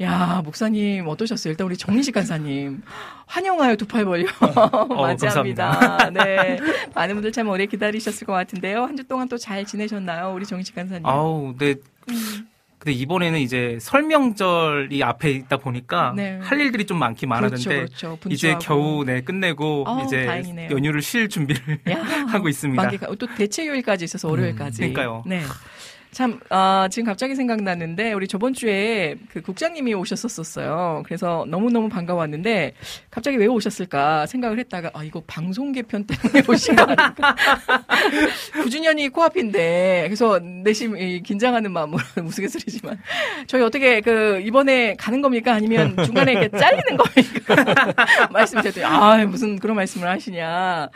야 목사님 어떠셨어요? 일단 우리 정민식 간사님 환영하여 두팔 벌려 어, 맞이합니다. 네, 많은 분들 참 오래 기다리셨을 것 같은데요. 한 주 동안 또 잘 지내셨나요, 우리 정민식 간사님? 아우, 네. 음. 근데 이번에는 이제 설명절이 앞에 있다 보니까 네. 할 일들이 좀 많긴 많았는데 그렇죠, 그렇죠. 이제 겨우 네 끝내고 어, 이제 다행이네요. 연휴를 쉴 준비를 하고 있습니다. 만기가, 또 대체 요일까지 있어서 월요일까지. 음, 그러니까요. 네. 참, 아, 지금 갑자기 생각났는데, 우리 저번 주에 그 국장님이 오셨었어요. 그래서 너무너무 반가웠는데, 갑자기 왜 오셨을까 생각을 했다가, 아, 이거 방송 개편 때문에 오신 거 아닐까. 9주년이 코앞인데, 그래서 내심 긴장하는 마음으로 무스갯소리지만, 저희 어떻게 그, 이번에 가는 겁니까? 아니면 중간에 이렇게 잘리는 겁니까? 말씀드렸더니, 아, 무슨 그런 말씀을 하시냐.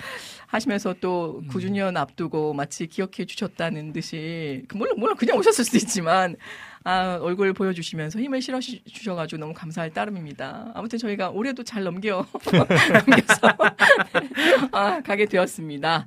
하시면서 또 9주년 음. 앞두고 마치 기억해 주셨다는 듯이 그 물론 물론 그냥 오셨을 수도 있지만 아, 얼굴 보여주시면서 힘을 실어 주셔가지고 너무 감사할 따름입니다. 아무튼 저희가 올해도 잘 넘겨 넘겨서 아, 가게 되었습니다.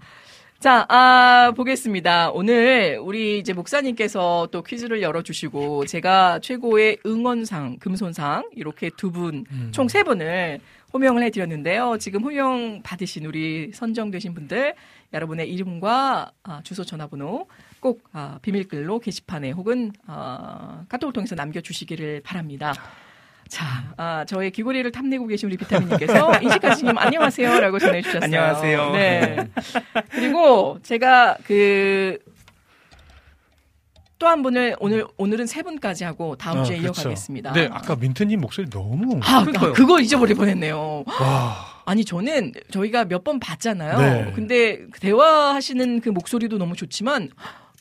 자, 아, 보겠습니다. 오늘 우리 이제 목사님께서 또 퀴즈를 열어주시고 제가 최고의 응원상, 금손상 이렇게 두 분, 음. 총세 분을 호명을 해드렸는데요. 지금 호명 받으신 우리 선정되신 분들 여러분의 이름과 아, 주소 전화번호 꼭 아, 비밀글로 게시판에 혹은 아, 카톡을 통해서 남겨주시기를 바랍니다. 자, 아, 저의 귀걸이를 탐내고 계신 우리 비타민님께서 인식하시님 안녕하세요라고 전해주셨어요. 안녕하세요. 네. 그리고 제가 그 또 한 분을 오늘 오늘은 세 분까지 하고 다음 아, 주에 그렇죠. 이어가겠습니다. 네, 아까 민트님 목소리 너무 아, 아 그걸 잊어버릴 뻔했네요. 와. 아니 저는 저희가 몇 번 봤잖아요. 네. 근데 대화하시는 그 목소리도 너무 좋지만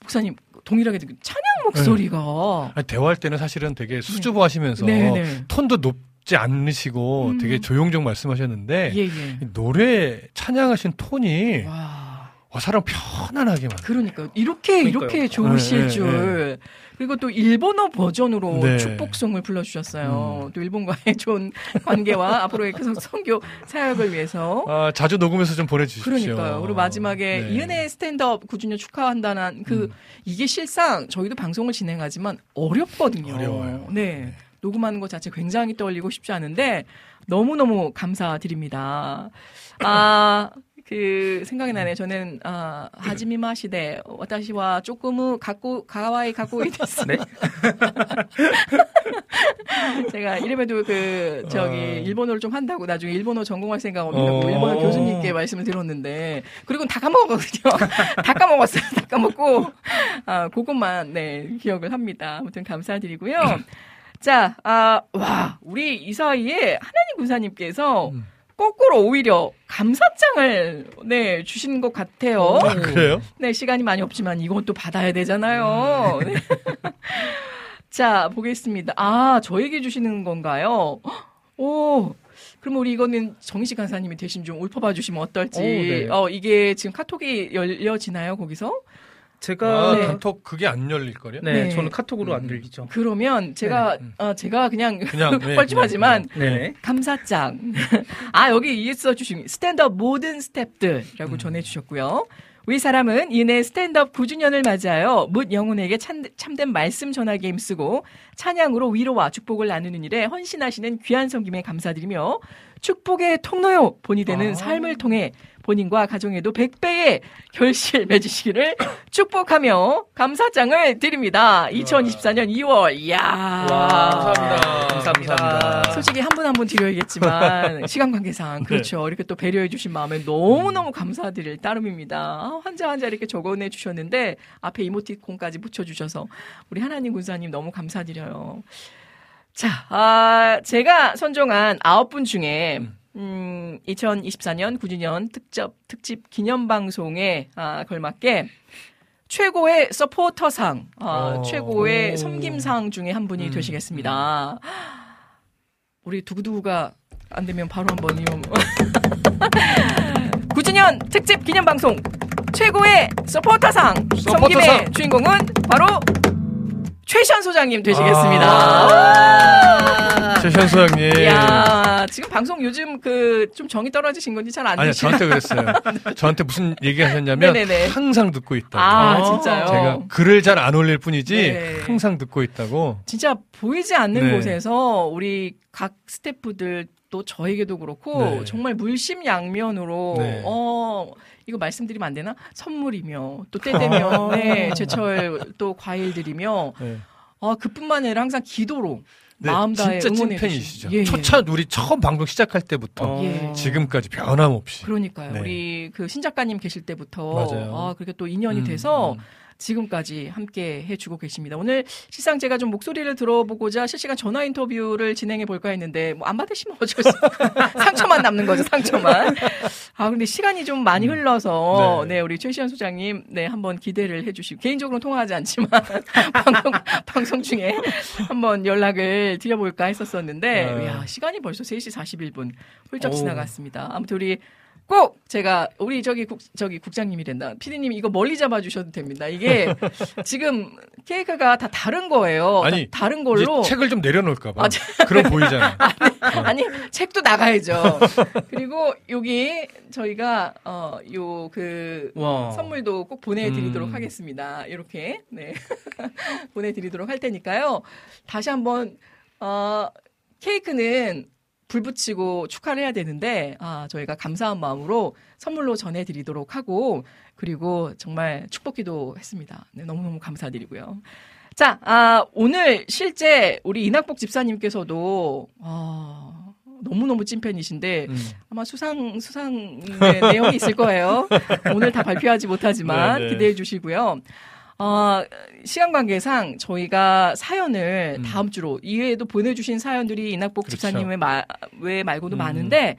목사님 동일하게 찬양 목소리가 네. 대화할 때는 사실은 되게 수줍어 하시면서 네, 네. 톤도 높 지 않으시고 음. 되게 조용조용 말씀하셨는데 예, 예. 노래 찬양하신 톤이 와. 어, 사람 편안하게 만. 그러니까 이렇게 그러니까요. 이렇게 좋으실 네, 네, 줄. 네. 그리고 또 일본어 버전으로 네. 축복송을 불러주셨어요. 음. 또 일본과의 좋은 관계와 앞으로의 계속 선교 사역을 위해서. 아, 자주 녹음해서 좀 보내주십시오. 그러니까요. 그리고 마지막에 네. 이은혜 스탠드업 9주년 축하한다는 그 음. 이게 실상 저희도 방송을 진행하지만 어렵거든요. 어려워요. 네. 네. 녹음하는 것 자체 굉장히 떨리고 쉽지 않은데 너무너무 감사드립니다. 아, 그 생각이 나네요. 저는 아 하지미마 시대 와타시와 조금은 갖고 가와이 갖고 있었어. 네? 제가 이름에도 그 저기 어... 일본어를 좀 한다고 나중에 일본어 전공할 생각 없냐고 어... 일본어 교수님께 말씀을 들었는데 그리고 다 까먹었거든요. 다 까먹었어요. 다 까먹고 아 그것만 네 기억을 합니다. 아무튼 감사드리고요. 자, 아, 와, 우리 이 사이에 하나님 군사님께서 음. 거꾸로 오히려 감사장을 네 주신 것 같아요. 아, 그래요? 네 시간이 많이 없지만 또 받아야 되잖아요. 네. 자 보겠습니다. 아 저에게 주시는 건가요? 오 그럼 우리 이거는 정희식 간사님이 대신 좀 읊어봐 주시면 어떨지. 오, 네. 어 이게 지금 카톡이 열려지나요 거기서? 제가 아, 네. 카톡 그게 안 열릴 거요? 네, 네, 저는 카톡으로 안 들리죠. 그러면 제가 네. 어, 제가 그냥, 그냥 네, 뻘쭘하지만 네, 네. 감사장. 아 여기 애써주신 스탠드업 모든 스탭들이라고 음. 전해주셨고요. 우리 사람은 이은혜 스탠드업 9주년을 맞이하여 뭇 영혼에게 참, 참된 말씀 전하기 힘쓰고 찬양으로 위로와 축복을 나누는 일에 헌신하시는 귀한 섬김에 감사드리며 축복의 통로요 본이 되는 아. 삶을 통해 본인과 가정에도 100배의 결실 맺으시기를 축복하며 감사장을 드립니다. 2024년 2월. 이야. 와, 감사합니다. 감사합니다. 솔직히 한 분 한 분 드려야겠지만 시간 관계상 네. 그렇죠. 네. 이렇게 또 배려해 주신 마음에 너무너무 감사드릴 따름입니다. 아, 환자 환자 이렇게 적어내 주셨는데 앞에 이모티콘까지 붙여 주셔서 우리 하나님 군사님 너무 감사드려요. 자, 아, 제가 선정한 아홉 분 중에 음. 음, 2024년 9주년 특집, 특집 기념방송에 아, 걸맞게 최고의 서포터상, 아, 최고의 섬김상 중에 한 분이 음. 되시겠습니다. 우리 두구두구가 안 되면 바로 한번 이용. 9주년 특집 기념방송 최고의 서포터상 성김의 주인공은 바로 최시현 소장님 되시겠습니다. 아~ 최시현 소장님. 야 지금 방송 요즘 그 좀 정이 떨어지신 건지 잘안 들으시죠? 아니요, 저한테 그랬어요. 저한테 무슨 얘기 하셨냐면 네네네. 항상 듣고 있다. 아, 진짜요? 제가 글을 잘 안 올릴 뿐이지 네. 항상 듣고 있다고. 진짜 보이지 않는 네. 곳에서 우리 각 스태프들 또 저에게도 그렇고 네. 정말 물심양면으로 네. 어 이거 말씀드리면 안 되나? 선물이며 또 때 되면 네, 제철 또 과일들이며 네. 아 그뿐만 아니라 항상 기도로 네, 마음 다해 진짜 찐팬이시죠. 예, 예. 첫차 우리 처음 방송 시작할 때부터 예. 지금까지 변함없이. 그러니까요. 네. 우리 그 신작가님 계실 때부터 맞아요. 아 그렇게 또 인연이 음, 돼서 음. 지금까지 함께 해주고 계십니다. 오늘 실상 제가 좀 목소리를 들어보고자 실시간 전화 인터뷰를 진행해 볼까 했는데 뭐 안 받으시면 어쩔 수 상처만 남는 거죠 상처만. 아 근데 시간이 좀 많이 음. 흘러서 네, 네 우리 최시현 소장님 네 한번 기대를 해주시고 개인적으로 통화하지 않지만 방송 방송 중에 한번 연락을 드려볼까 했었었는데 네. 야 시간이 벌써 3시 41분 훌쩍 지나갔습니다. 아무튼 우리 꼭 제가 우리 저기 국 저기 국장님이 된다. 피디님 이거 멀리 잡아 주셔도 됩니다. 이게 지금 케이크가 다 다른 거예요. 아니 다, 른 걸로 책을 좀 내려놓을까 봐. 아, 그럼 보이잖아. 아니, 어. 아니 책도 나가야죠. 그리고 여기 저희가 어요 그 선물도 꼭 보내 드리도록 음. 하겠습니다. 이렇게 네 보내 드리도록 할 테니까요. 다시 한번 어 케이크는 불 붙이고 축하를 해야 되는데 아 저희가 감사한 마음으로 선물로 전해드리도록 하고 그리고 정말 축복기도 했습니다. 네, 너무너무 감사드리고요. 자, 아, 오늘 실제 우리 이낙복 집사님께서도 아, 너무너무 찐팬이신데 음. 아마 수상 수상 내용이 있을 거예요. 오늘 다 발표하지 못하지만 네네. 기대해 주시고요. 어, 시간 관계상 저희가 사연을 음. 다음 주로 이외에도 보내주신 사연들이 이낙복 그렇죠. 집사님의 마, 외 말고도 음. 많은데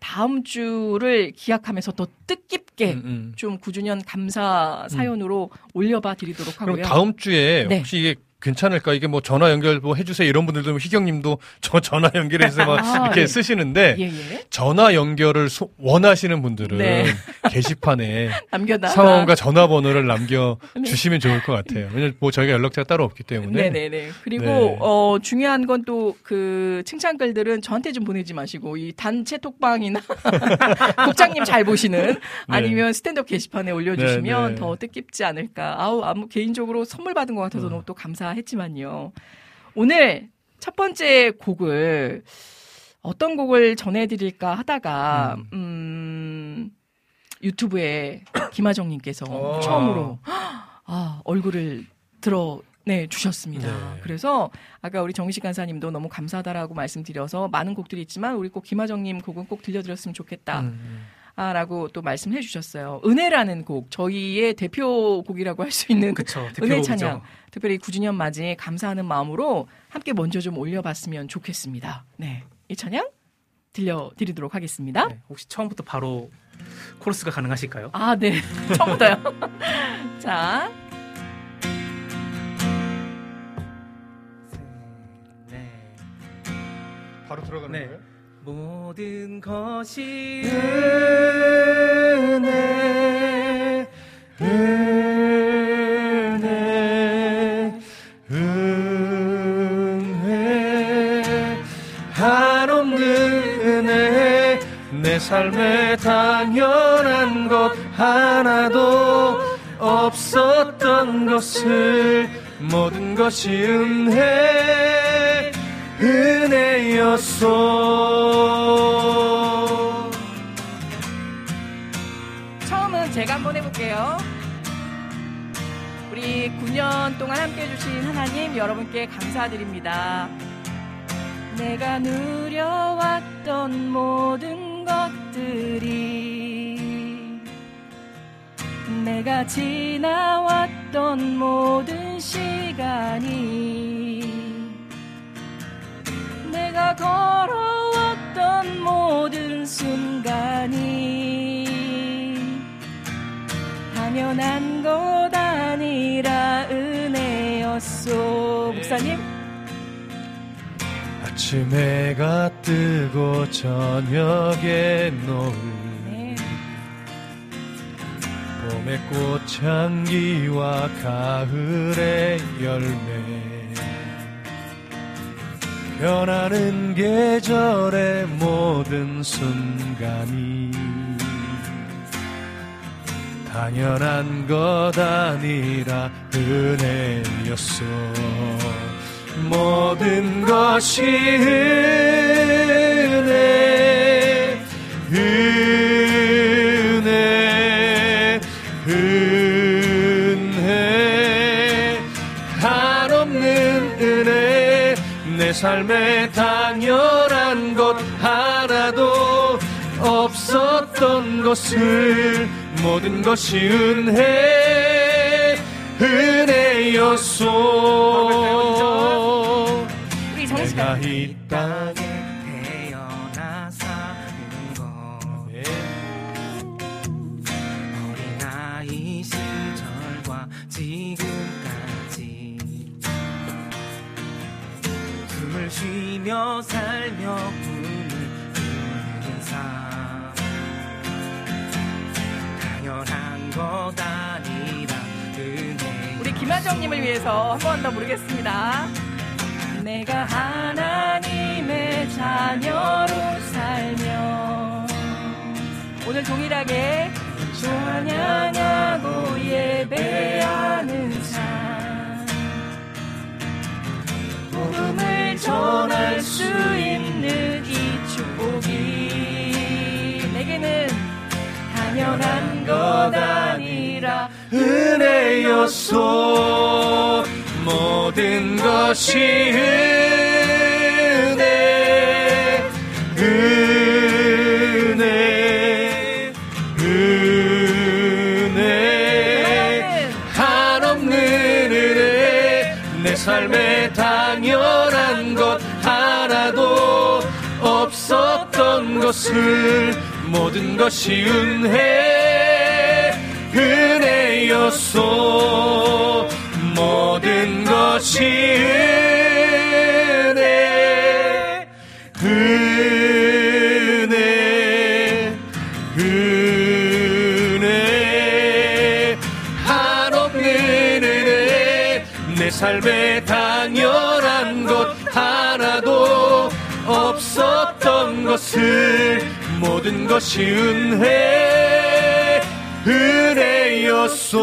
다음 주를 기약하면서 더 뜻깊게 음, 음. 좀 9주년 감사 사연으로 음. 올려봐 드리도록 하고요. 그럼 다음 주에 네. 혹시 이게 괜찮을까? 이게 뭐 전화 연결 뭐 해주세요 이런 분들도 희경님도 저 전화 연결해서 막 아, 이렇게 네. 쓰시는데 예, 예. 전화 연결을 소, 원하시는 분들은 네. 게시판에 상황과 전화번호를 남겨 네. 주시면 좋을 것 같아요. 왜냐면 뭐 저희가 연락처가 따로 없기 때문에. 네네네. 네, 네. 그리고 네. 어 중요한 건 또 그 칭찬 글들은 저한테 좀 보내지 마시고 이 단체 톡방이나 국장님 잘 보시는 아니면 스탠드업 게시판에 올려주시면 더 뜻깊지 않을까. 아우 아무 개인적으로 선물 받은 것 같아서 어. 너무 또 감사. 했지만요. 오늘 첫 번째 곡을 어떤 곡을 전해드릴까 하다가 음, 음 유튜브에 김하정님께서 어. 처음으로 아 얼굴을 들어 네, 주셨습니다. 네. 그래서 아까 우리 정식 간사님도 너무 감사하다라고 말씀드려서 많은 곡들이 있지만 우리 꼭 김하정님 곡은 꼭 들려드렸으면 좋겠다. 음. 음. 아, 라고 또 말씀해 주셨어요. 은혜라는 곡, 저희의 대표곡이라고 할 수 있는 그쵸, 은혜 찬양. 특별히 9주년 맞이 감사하는 마음으로 함께 먼저 좀 올려봤으면 좋겠습니다. 네. 이 찬양 들려드리도록 하겠습니다. 네, 혹시 처음부터 바로 코러스가 가능하실까요? 아, 네. 처음부터요. 자. 네. 바로 들어가는 네. 거예요? 모든 것이 은혜 은혜 은혜. 한없는 은혜 내 삶에 당연한 것 하나도 없었던 것을 모든 것이 은혜 은혜였소. 처음은 제가 한번 해볼게요. 우리 9년 동안 함께 해주신 하나님 여러분께 감사드립니다. 내가 누려왔던 모든 것들이 내가 지나왔던 모든 시간이 내가 걸어왔던 모든 순간이 당연한 것 아니라 은혜였소. 목사님. 아침 해가 뜨고 저녁에 노을. 네. 봄의 꽃향기와 가을의 열매 변하는 계절의 모든 순간이 당연한 것 아니라 은혜였어 모든 것이 은혜 은혜 내 삶에 당연한 것 하나도 없었던 것을 모든 것이 은혜 은혜였소. 내가 이 땅에 살며 부는 삶 당연한 것 아니라 우리 김하정님을 위해서 한 번 더 부르겠습니다. 내가 하나님의 자녀로 살며 오늘 동일하게 찬양하고 예배하는 삶. 복음을 전할 수 있는 당연한 것 아니라. 은혜였소. 모든 것이 은혜. 은혜. 은혜. 한없는 은혜. 내 삶에 당연한 것 하나도 없었던 것을 모든 것이 은혜 은혜였소. 모든 것이 은혜 은혜 은혜. 한없는 은혜 내 삶에 당연한 것 하나도 없었던 것을 모든 것이 은혜 은혜였소.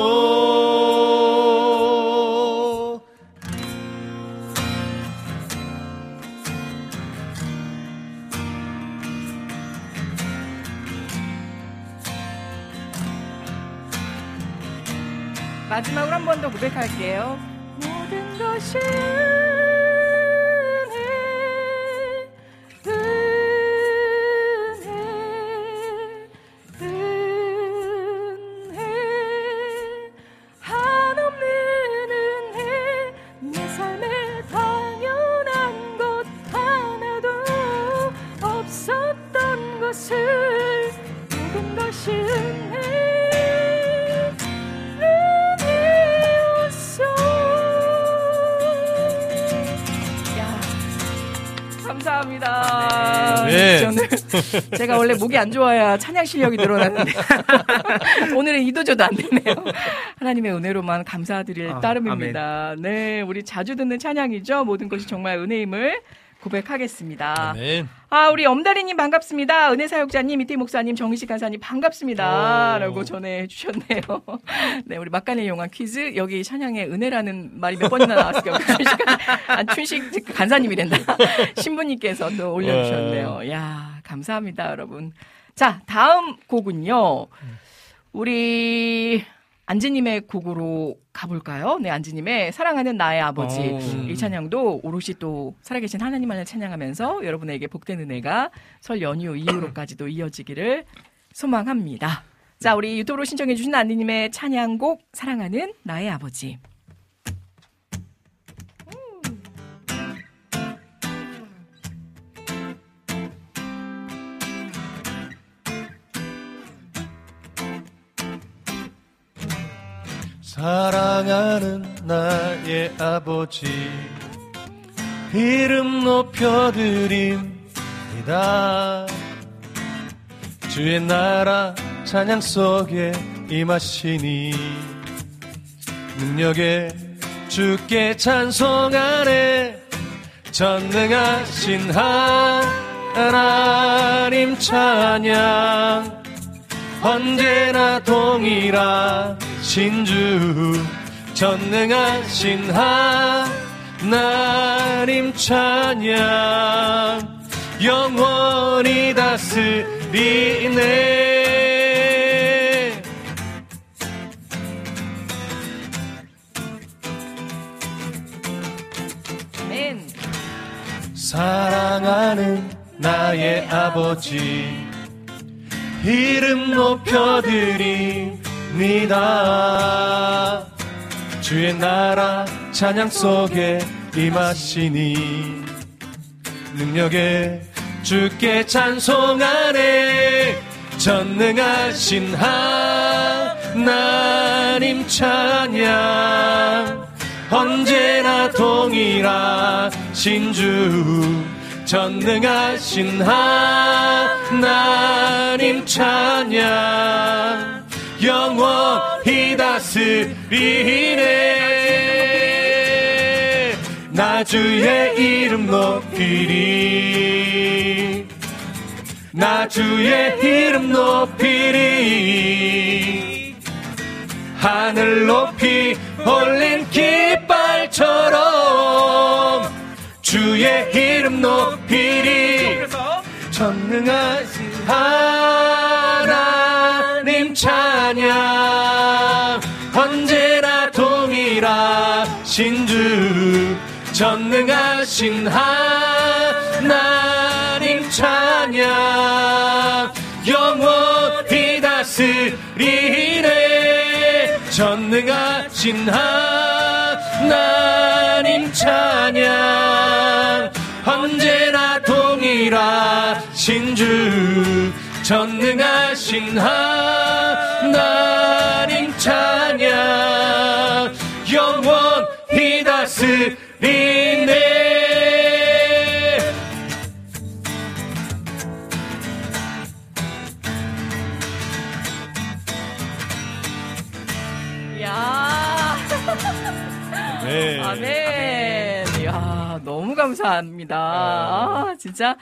마지막으로 한 번 더 고백할게요. 모든 것이 감사합니다. 네. 저는 제가 원래 목이 안 좋아야 찬양 실력이 늘어나는데 오늘은 이도저도 안 되네요. 하나님의 은혜로만 감사드릴 아, 따름입니다. 아멘. 네 우리 자주 듣는 찬양이죠. 모든 것이 정말 은혜임을 고백하겠습니다. 아멘. 아, 우리 엄다리님 반갑습니다. 은혜 사역자님, 이태 목사님, 정희식 간사님 반갑습니다. 오. 라고 전해주셨네요. 네, 우리 막간의 용한 퀴즈. 여기 찬양에 은혜라는 말이 몇 번이나 나왔을까요? 춘식, 아, 춘식 간사님이랜다. 신부님께서 또 올려주셨네요. 네. 야 감사합니다, 여러분. 자, 다음 곡은요. 우리 안지님의 곡으로 가볼까요? 네, 안지님의 사랑하는 나의 아버지. 오. 어. 이 찬양도 오롯이 또 살아계신 하나님만을 찬양하면서 여러분에게 복된 은혜가 설 연휴 이후로까지도 이어지기를 소망합니다. 자, 우리 유튜브로 신청해주신 안지님의 찬양곡 사랑하는 나의 아버지. 사랑하는 나의 아버지 이름 높여드립니다. 주의 나라 찬양 속에 임하시니 능력에 주께 찬송하네 전능하신 하나님 찬양 언제나 동일하 신주 전능하신 하나님 찬양. 영원히 다스리네. 사랑하는 나의 아버지 이름 높여드 립니다. 주의 나라 찬양 속에 임하시니 능력에 주께 찬송하네 전능하신 하나님 찬양. 언제나 동일하신 주 전능하신 하나님 찬양 영원히 다스리네. 나 주의 이름 높이리. 나 주의 이름 높이리. 하늘 높이 올린 깃발처럼 주의 이름 높이리. 전능하신 하 신주 전능하신 하나님 찬양. 영원히 다스리네. 전능하신 하나님 찬양. 언제나 동일하신 주 전능하신 하나님 찬양 다스리네 아멘. 아멘. 이야, 너무 감사합니다. 아, 진짜.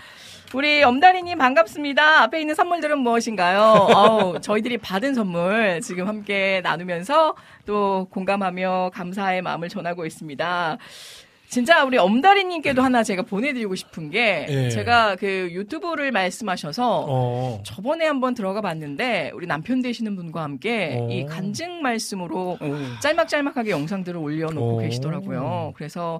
우리 엄다리님 반갑습니다. 앞에 있는 선물들은 무엇인가요? 아우, 저희들이 받은 선물 지금 함께 나누면서 또 공감하며 감사의 마음을 전하고 있습니다. 진짜 우리 엄다리님께도 하나 제가 보내드리고 싶은 게 예. 제가 그 유튜브를 말씀하셔서 어. 저번에 한번 들어가 봤는데 우리 남편 되시는 분과 함께 어. 이 간증 말씀으로 어. 짤막짤막하게 영상들을 올려놓고 어. 계시더라고요. 그래서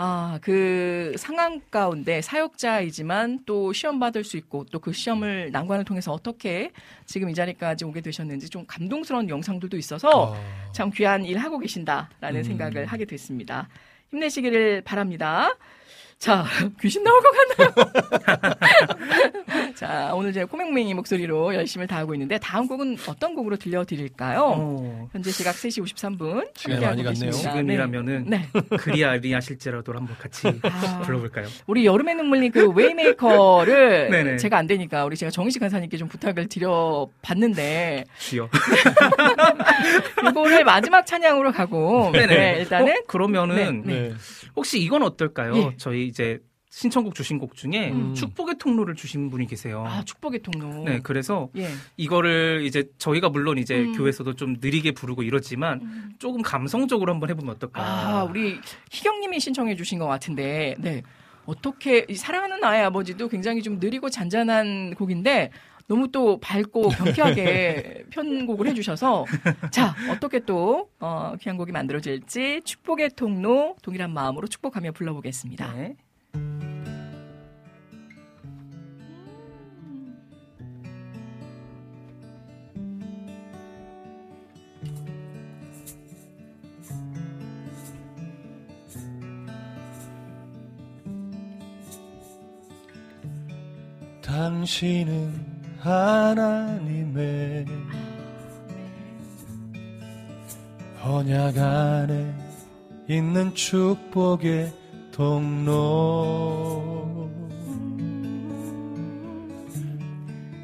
아, 그 상황 가운데 사역자이지만 또 시험 받을 수 있고 또 그 시험을 난관을 통해서 어떻게 지금 이 자리까지 오게 되셨는지 좀 감동스러운 영상들도 있어서 아. 참 귀한 일 하고 계신다라는 음. 생각을 하게 됐습니다. 힘내시기를 바랍니다. 자, 귀신 나올 것 같나요? 자, 오늘 제가 코맹맹이 목소리로 열심히 다하고 있는데 다음 곡은 어떤 곡으로 들려드릴까요? 어. 현재 시각 3시 53분. 시간이 많이 갔네요. 지금이라면은 네. 그리아리아 실제라도 한번 같이 아. 불러볼까요? 우리 여름의 눈물님 그 Way Maker를 제가 안 되니까 우리 제가 정희식 간사님께 좀 부탁을 드려봤는데 주여. 이거를 마지막 찬양으로 가고 네네. 네, 일단은 어? 그러면은 네. 네. 혹시 이건 어떨까요? 예. 저희 이제 신청곡 주신 곡 중에 음. 축복의 통로를 주신 분이 계세요. 아, 축복의 통로. 네, 그래서 예. 이거를 이제 저희가 물론 이제 음. 교회에서도 좀 느리게 부르고 이러지만 음. 조금 감성적으로 한번 해보면 어떨까? 아, 우리 희경님이 신청해 주신 것 같은데, 네. 어떻게, 사랑하는 나의 아버지도 굉장히 좀 느리고 잔잔한 곡인데, 너무 또 밝고 경쾌하게 편곡을 해주셔서 자 어떻게 또 어, 귀한 곡이 만들어질지 축복의 통로 동일한 마음으로 축복하며 불러보겠습니다. 네. 당신은 하나님의 언약 안에 있는 축복의 통로.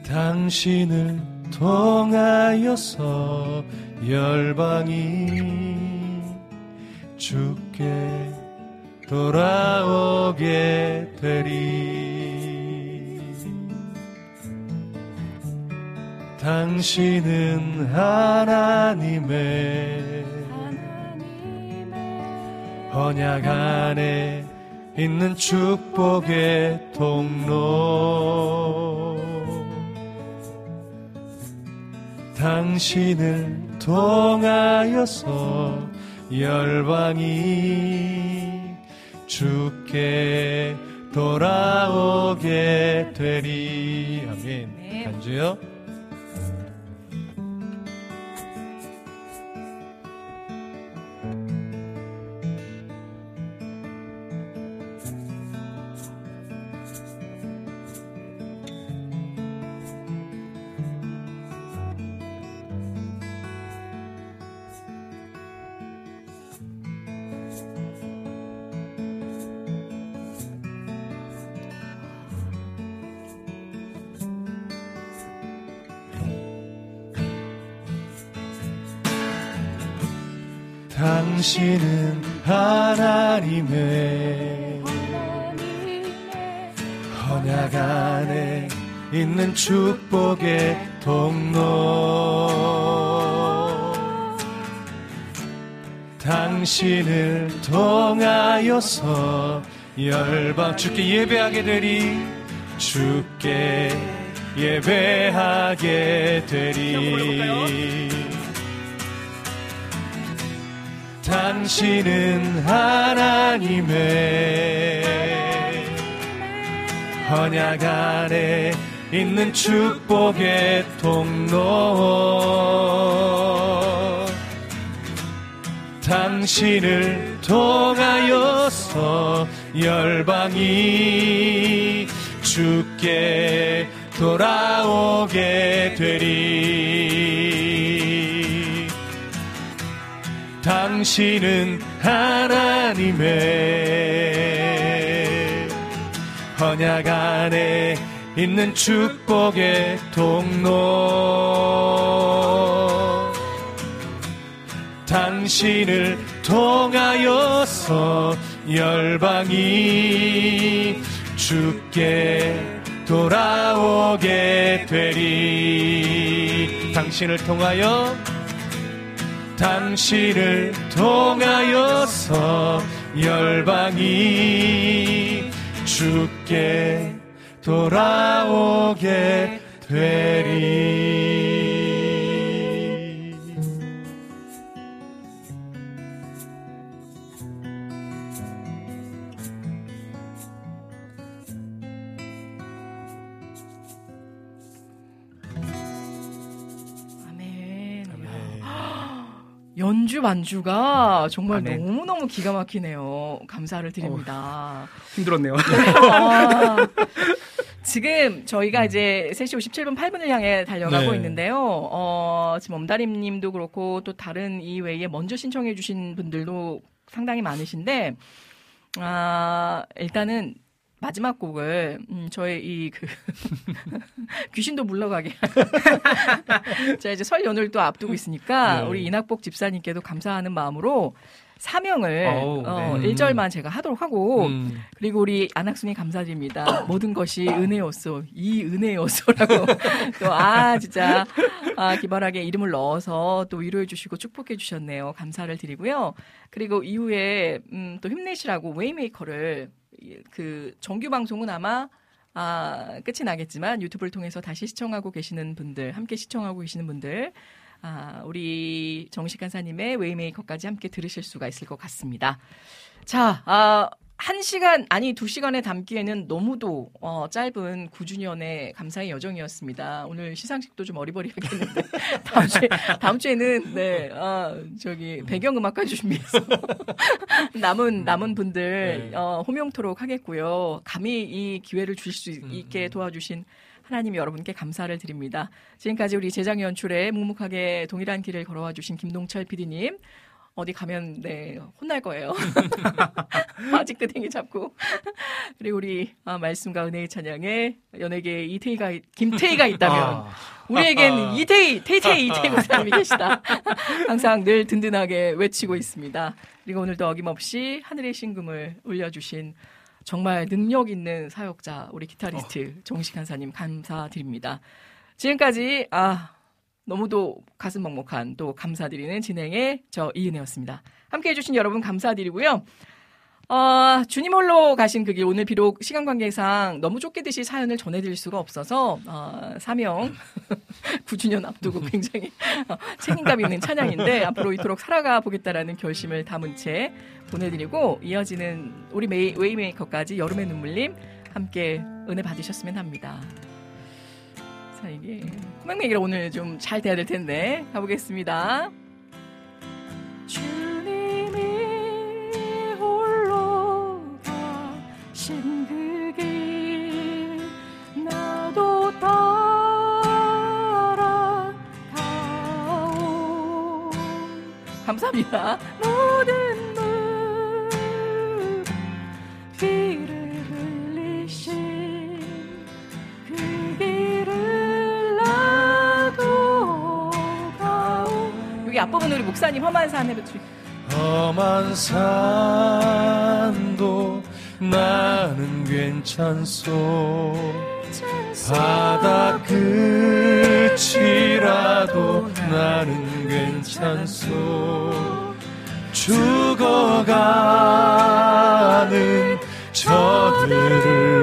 당신을 통하여서 열방이 주께 돌아오게 되리 당신은 하나님의 언약 안에 있는 축복의 통로. 당신을 통하여서 열방이 주께 돌아오게 되리. 아멘. 네. 간주요 당신은 하나님의 언약 안에 있는 축복의 통로. 당신을 통하여서 열방 주께 예배하게 되리. 주께 예배하게 되리 당신은 하나님의 언약 안에 있는 축복의 통로. 당신을 통하여서 열방이 주께 돌아오게 되리 당신은 하나님의 언약 안에 있는 축복의 통로. 당신을 통하여서 열방이 주께 돌아오게 되리. 당신을 통하여 당신을 통하여서 열방이 주께 돌아오게 되리. 연주 만주가 정말 아, 네. 너무너무 기가 막히네요. 감사를 드립니다. 어, 힘들었네요. 아, 지금 저희가 음. 이제 3시 57분 8분을 향해 달려가고 네. 있는데요. 어, 지금 엄다림 님도 그렇고 또 다른 이 외에 먼저 신청해 주신 분들도 상당히 많으신데 아, 일단은 마지막 곡을 음, 저의 이 그 귀신도 물러가게 자 이제 설 연휴를 또 앞두고 있으니까 네. 우리 이낙복 집사님께도 감사하는 마음으로 사명을 오, 어, 네. 1절만 제가 하도록 하고 음. 그리고 우리 안학순이 감사드립니다. 모든 것이 은혜였소. 이 은혜였소라고 또 아 진짜 아 기발하게 이름을 넣어서 또 위로해 주시고 축복해 주셨네요. 감사를 드리고요. 그리고 이후에 음, 또 힘내시라고 Way Maker를 그 정규 방송은 아마 아, 끝이 나겠지만 유튜브를 통해서 다시 시청하고 계시는 분들, 함께 시청하고 계시는 분들, 아, 우리 정식 간사님의 웨이메이커까지 함께 들으실 수가 있을 것 같습니다. 자, 아, 한 시간 아니 두 시간에 담기에는 너무도 어, 짧은 9주년의 감사의 여정이었습니다. 오늘 시상식도 좀 어리버리하겠는데 다음 주에 다음 주에는 네 어, 저기 배경 음악까지 준비해서 남은 남은 분들 네. 어, 호명토록 하겠고요. 감히 이 기회를 주실 수 있게 음. 도와주신 하나님 여러분께 감사를 드립니다. 지금까지 우리 재장 연출에 묵묵하게 동일한 길을 걸어와 주신 김동철 PD님, 어디 가면 네 혼날 거예요. 아직 끄댕이 잡고 그리고 우리 아, 말씀과 은혜의 찬양에 연예계 이태희가 김태희가 있다면 아. 우리에겐 이태희 태태희 이태희 목사님이 계시다. 항상 늘 든든하게 외치고 있습니다. 그리고 오늘도 어김없이 하늘의 신금을 올려주신 정말 능력 있는 사역자 우리 기타리스트 어. 정식 한사님 감사드립니다. 지금까지 아 너무도 가슴 먹먹한 또 감사드리는 진행의 저 이은혜였습니다. 함께 해주신 여러분 감사드리고요. 어, 주님 홀로 가신 그 길, 오늘 비록 시간 관계상 너무 쫓기듯이 사연을 전해드릴 수가 없어서, 어, 사명, 9주년 앞두고 굉장히 어, 책임감 있는 찬양인데, 앞으로 이토록 살아가 보겠다라는 결심을 담은 채 보내드리고, 이어지는 우리 메이, 웨이메이커까지 여름의 눈물님, 함께 은혜 받으셨으면 합니다. 자, 이게 코맹맹이라 오늘 좀 잘 돼야 될 텐데 가보겠습니다. 주님이 홀로 가신 그길 나도 따라가오 감사합니다. 모든 물 비를 앞부분 우리 목사님 험한 산 해보죠. 험한 산도 나는 괜찮소 바다 끝이라도 나는 괜찮소 죽어가는 저들을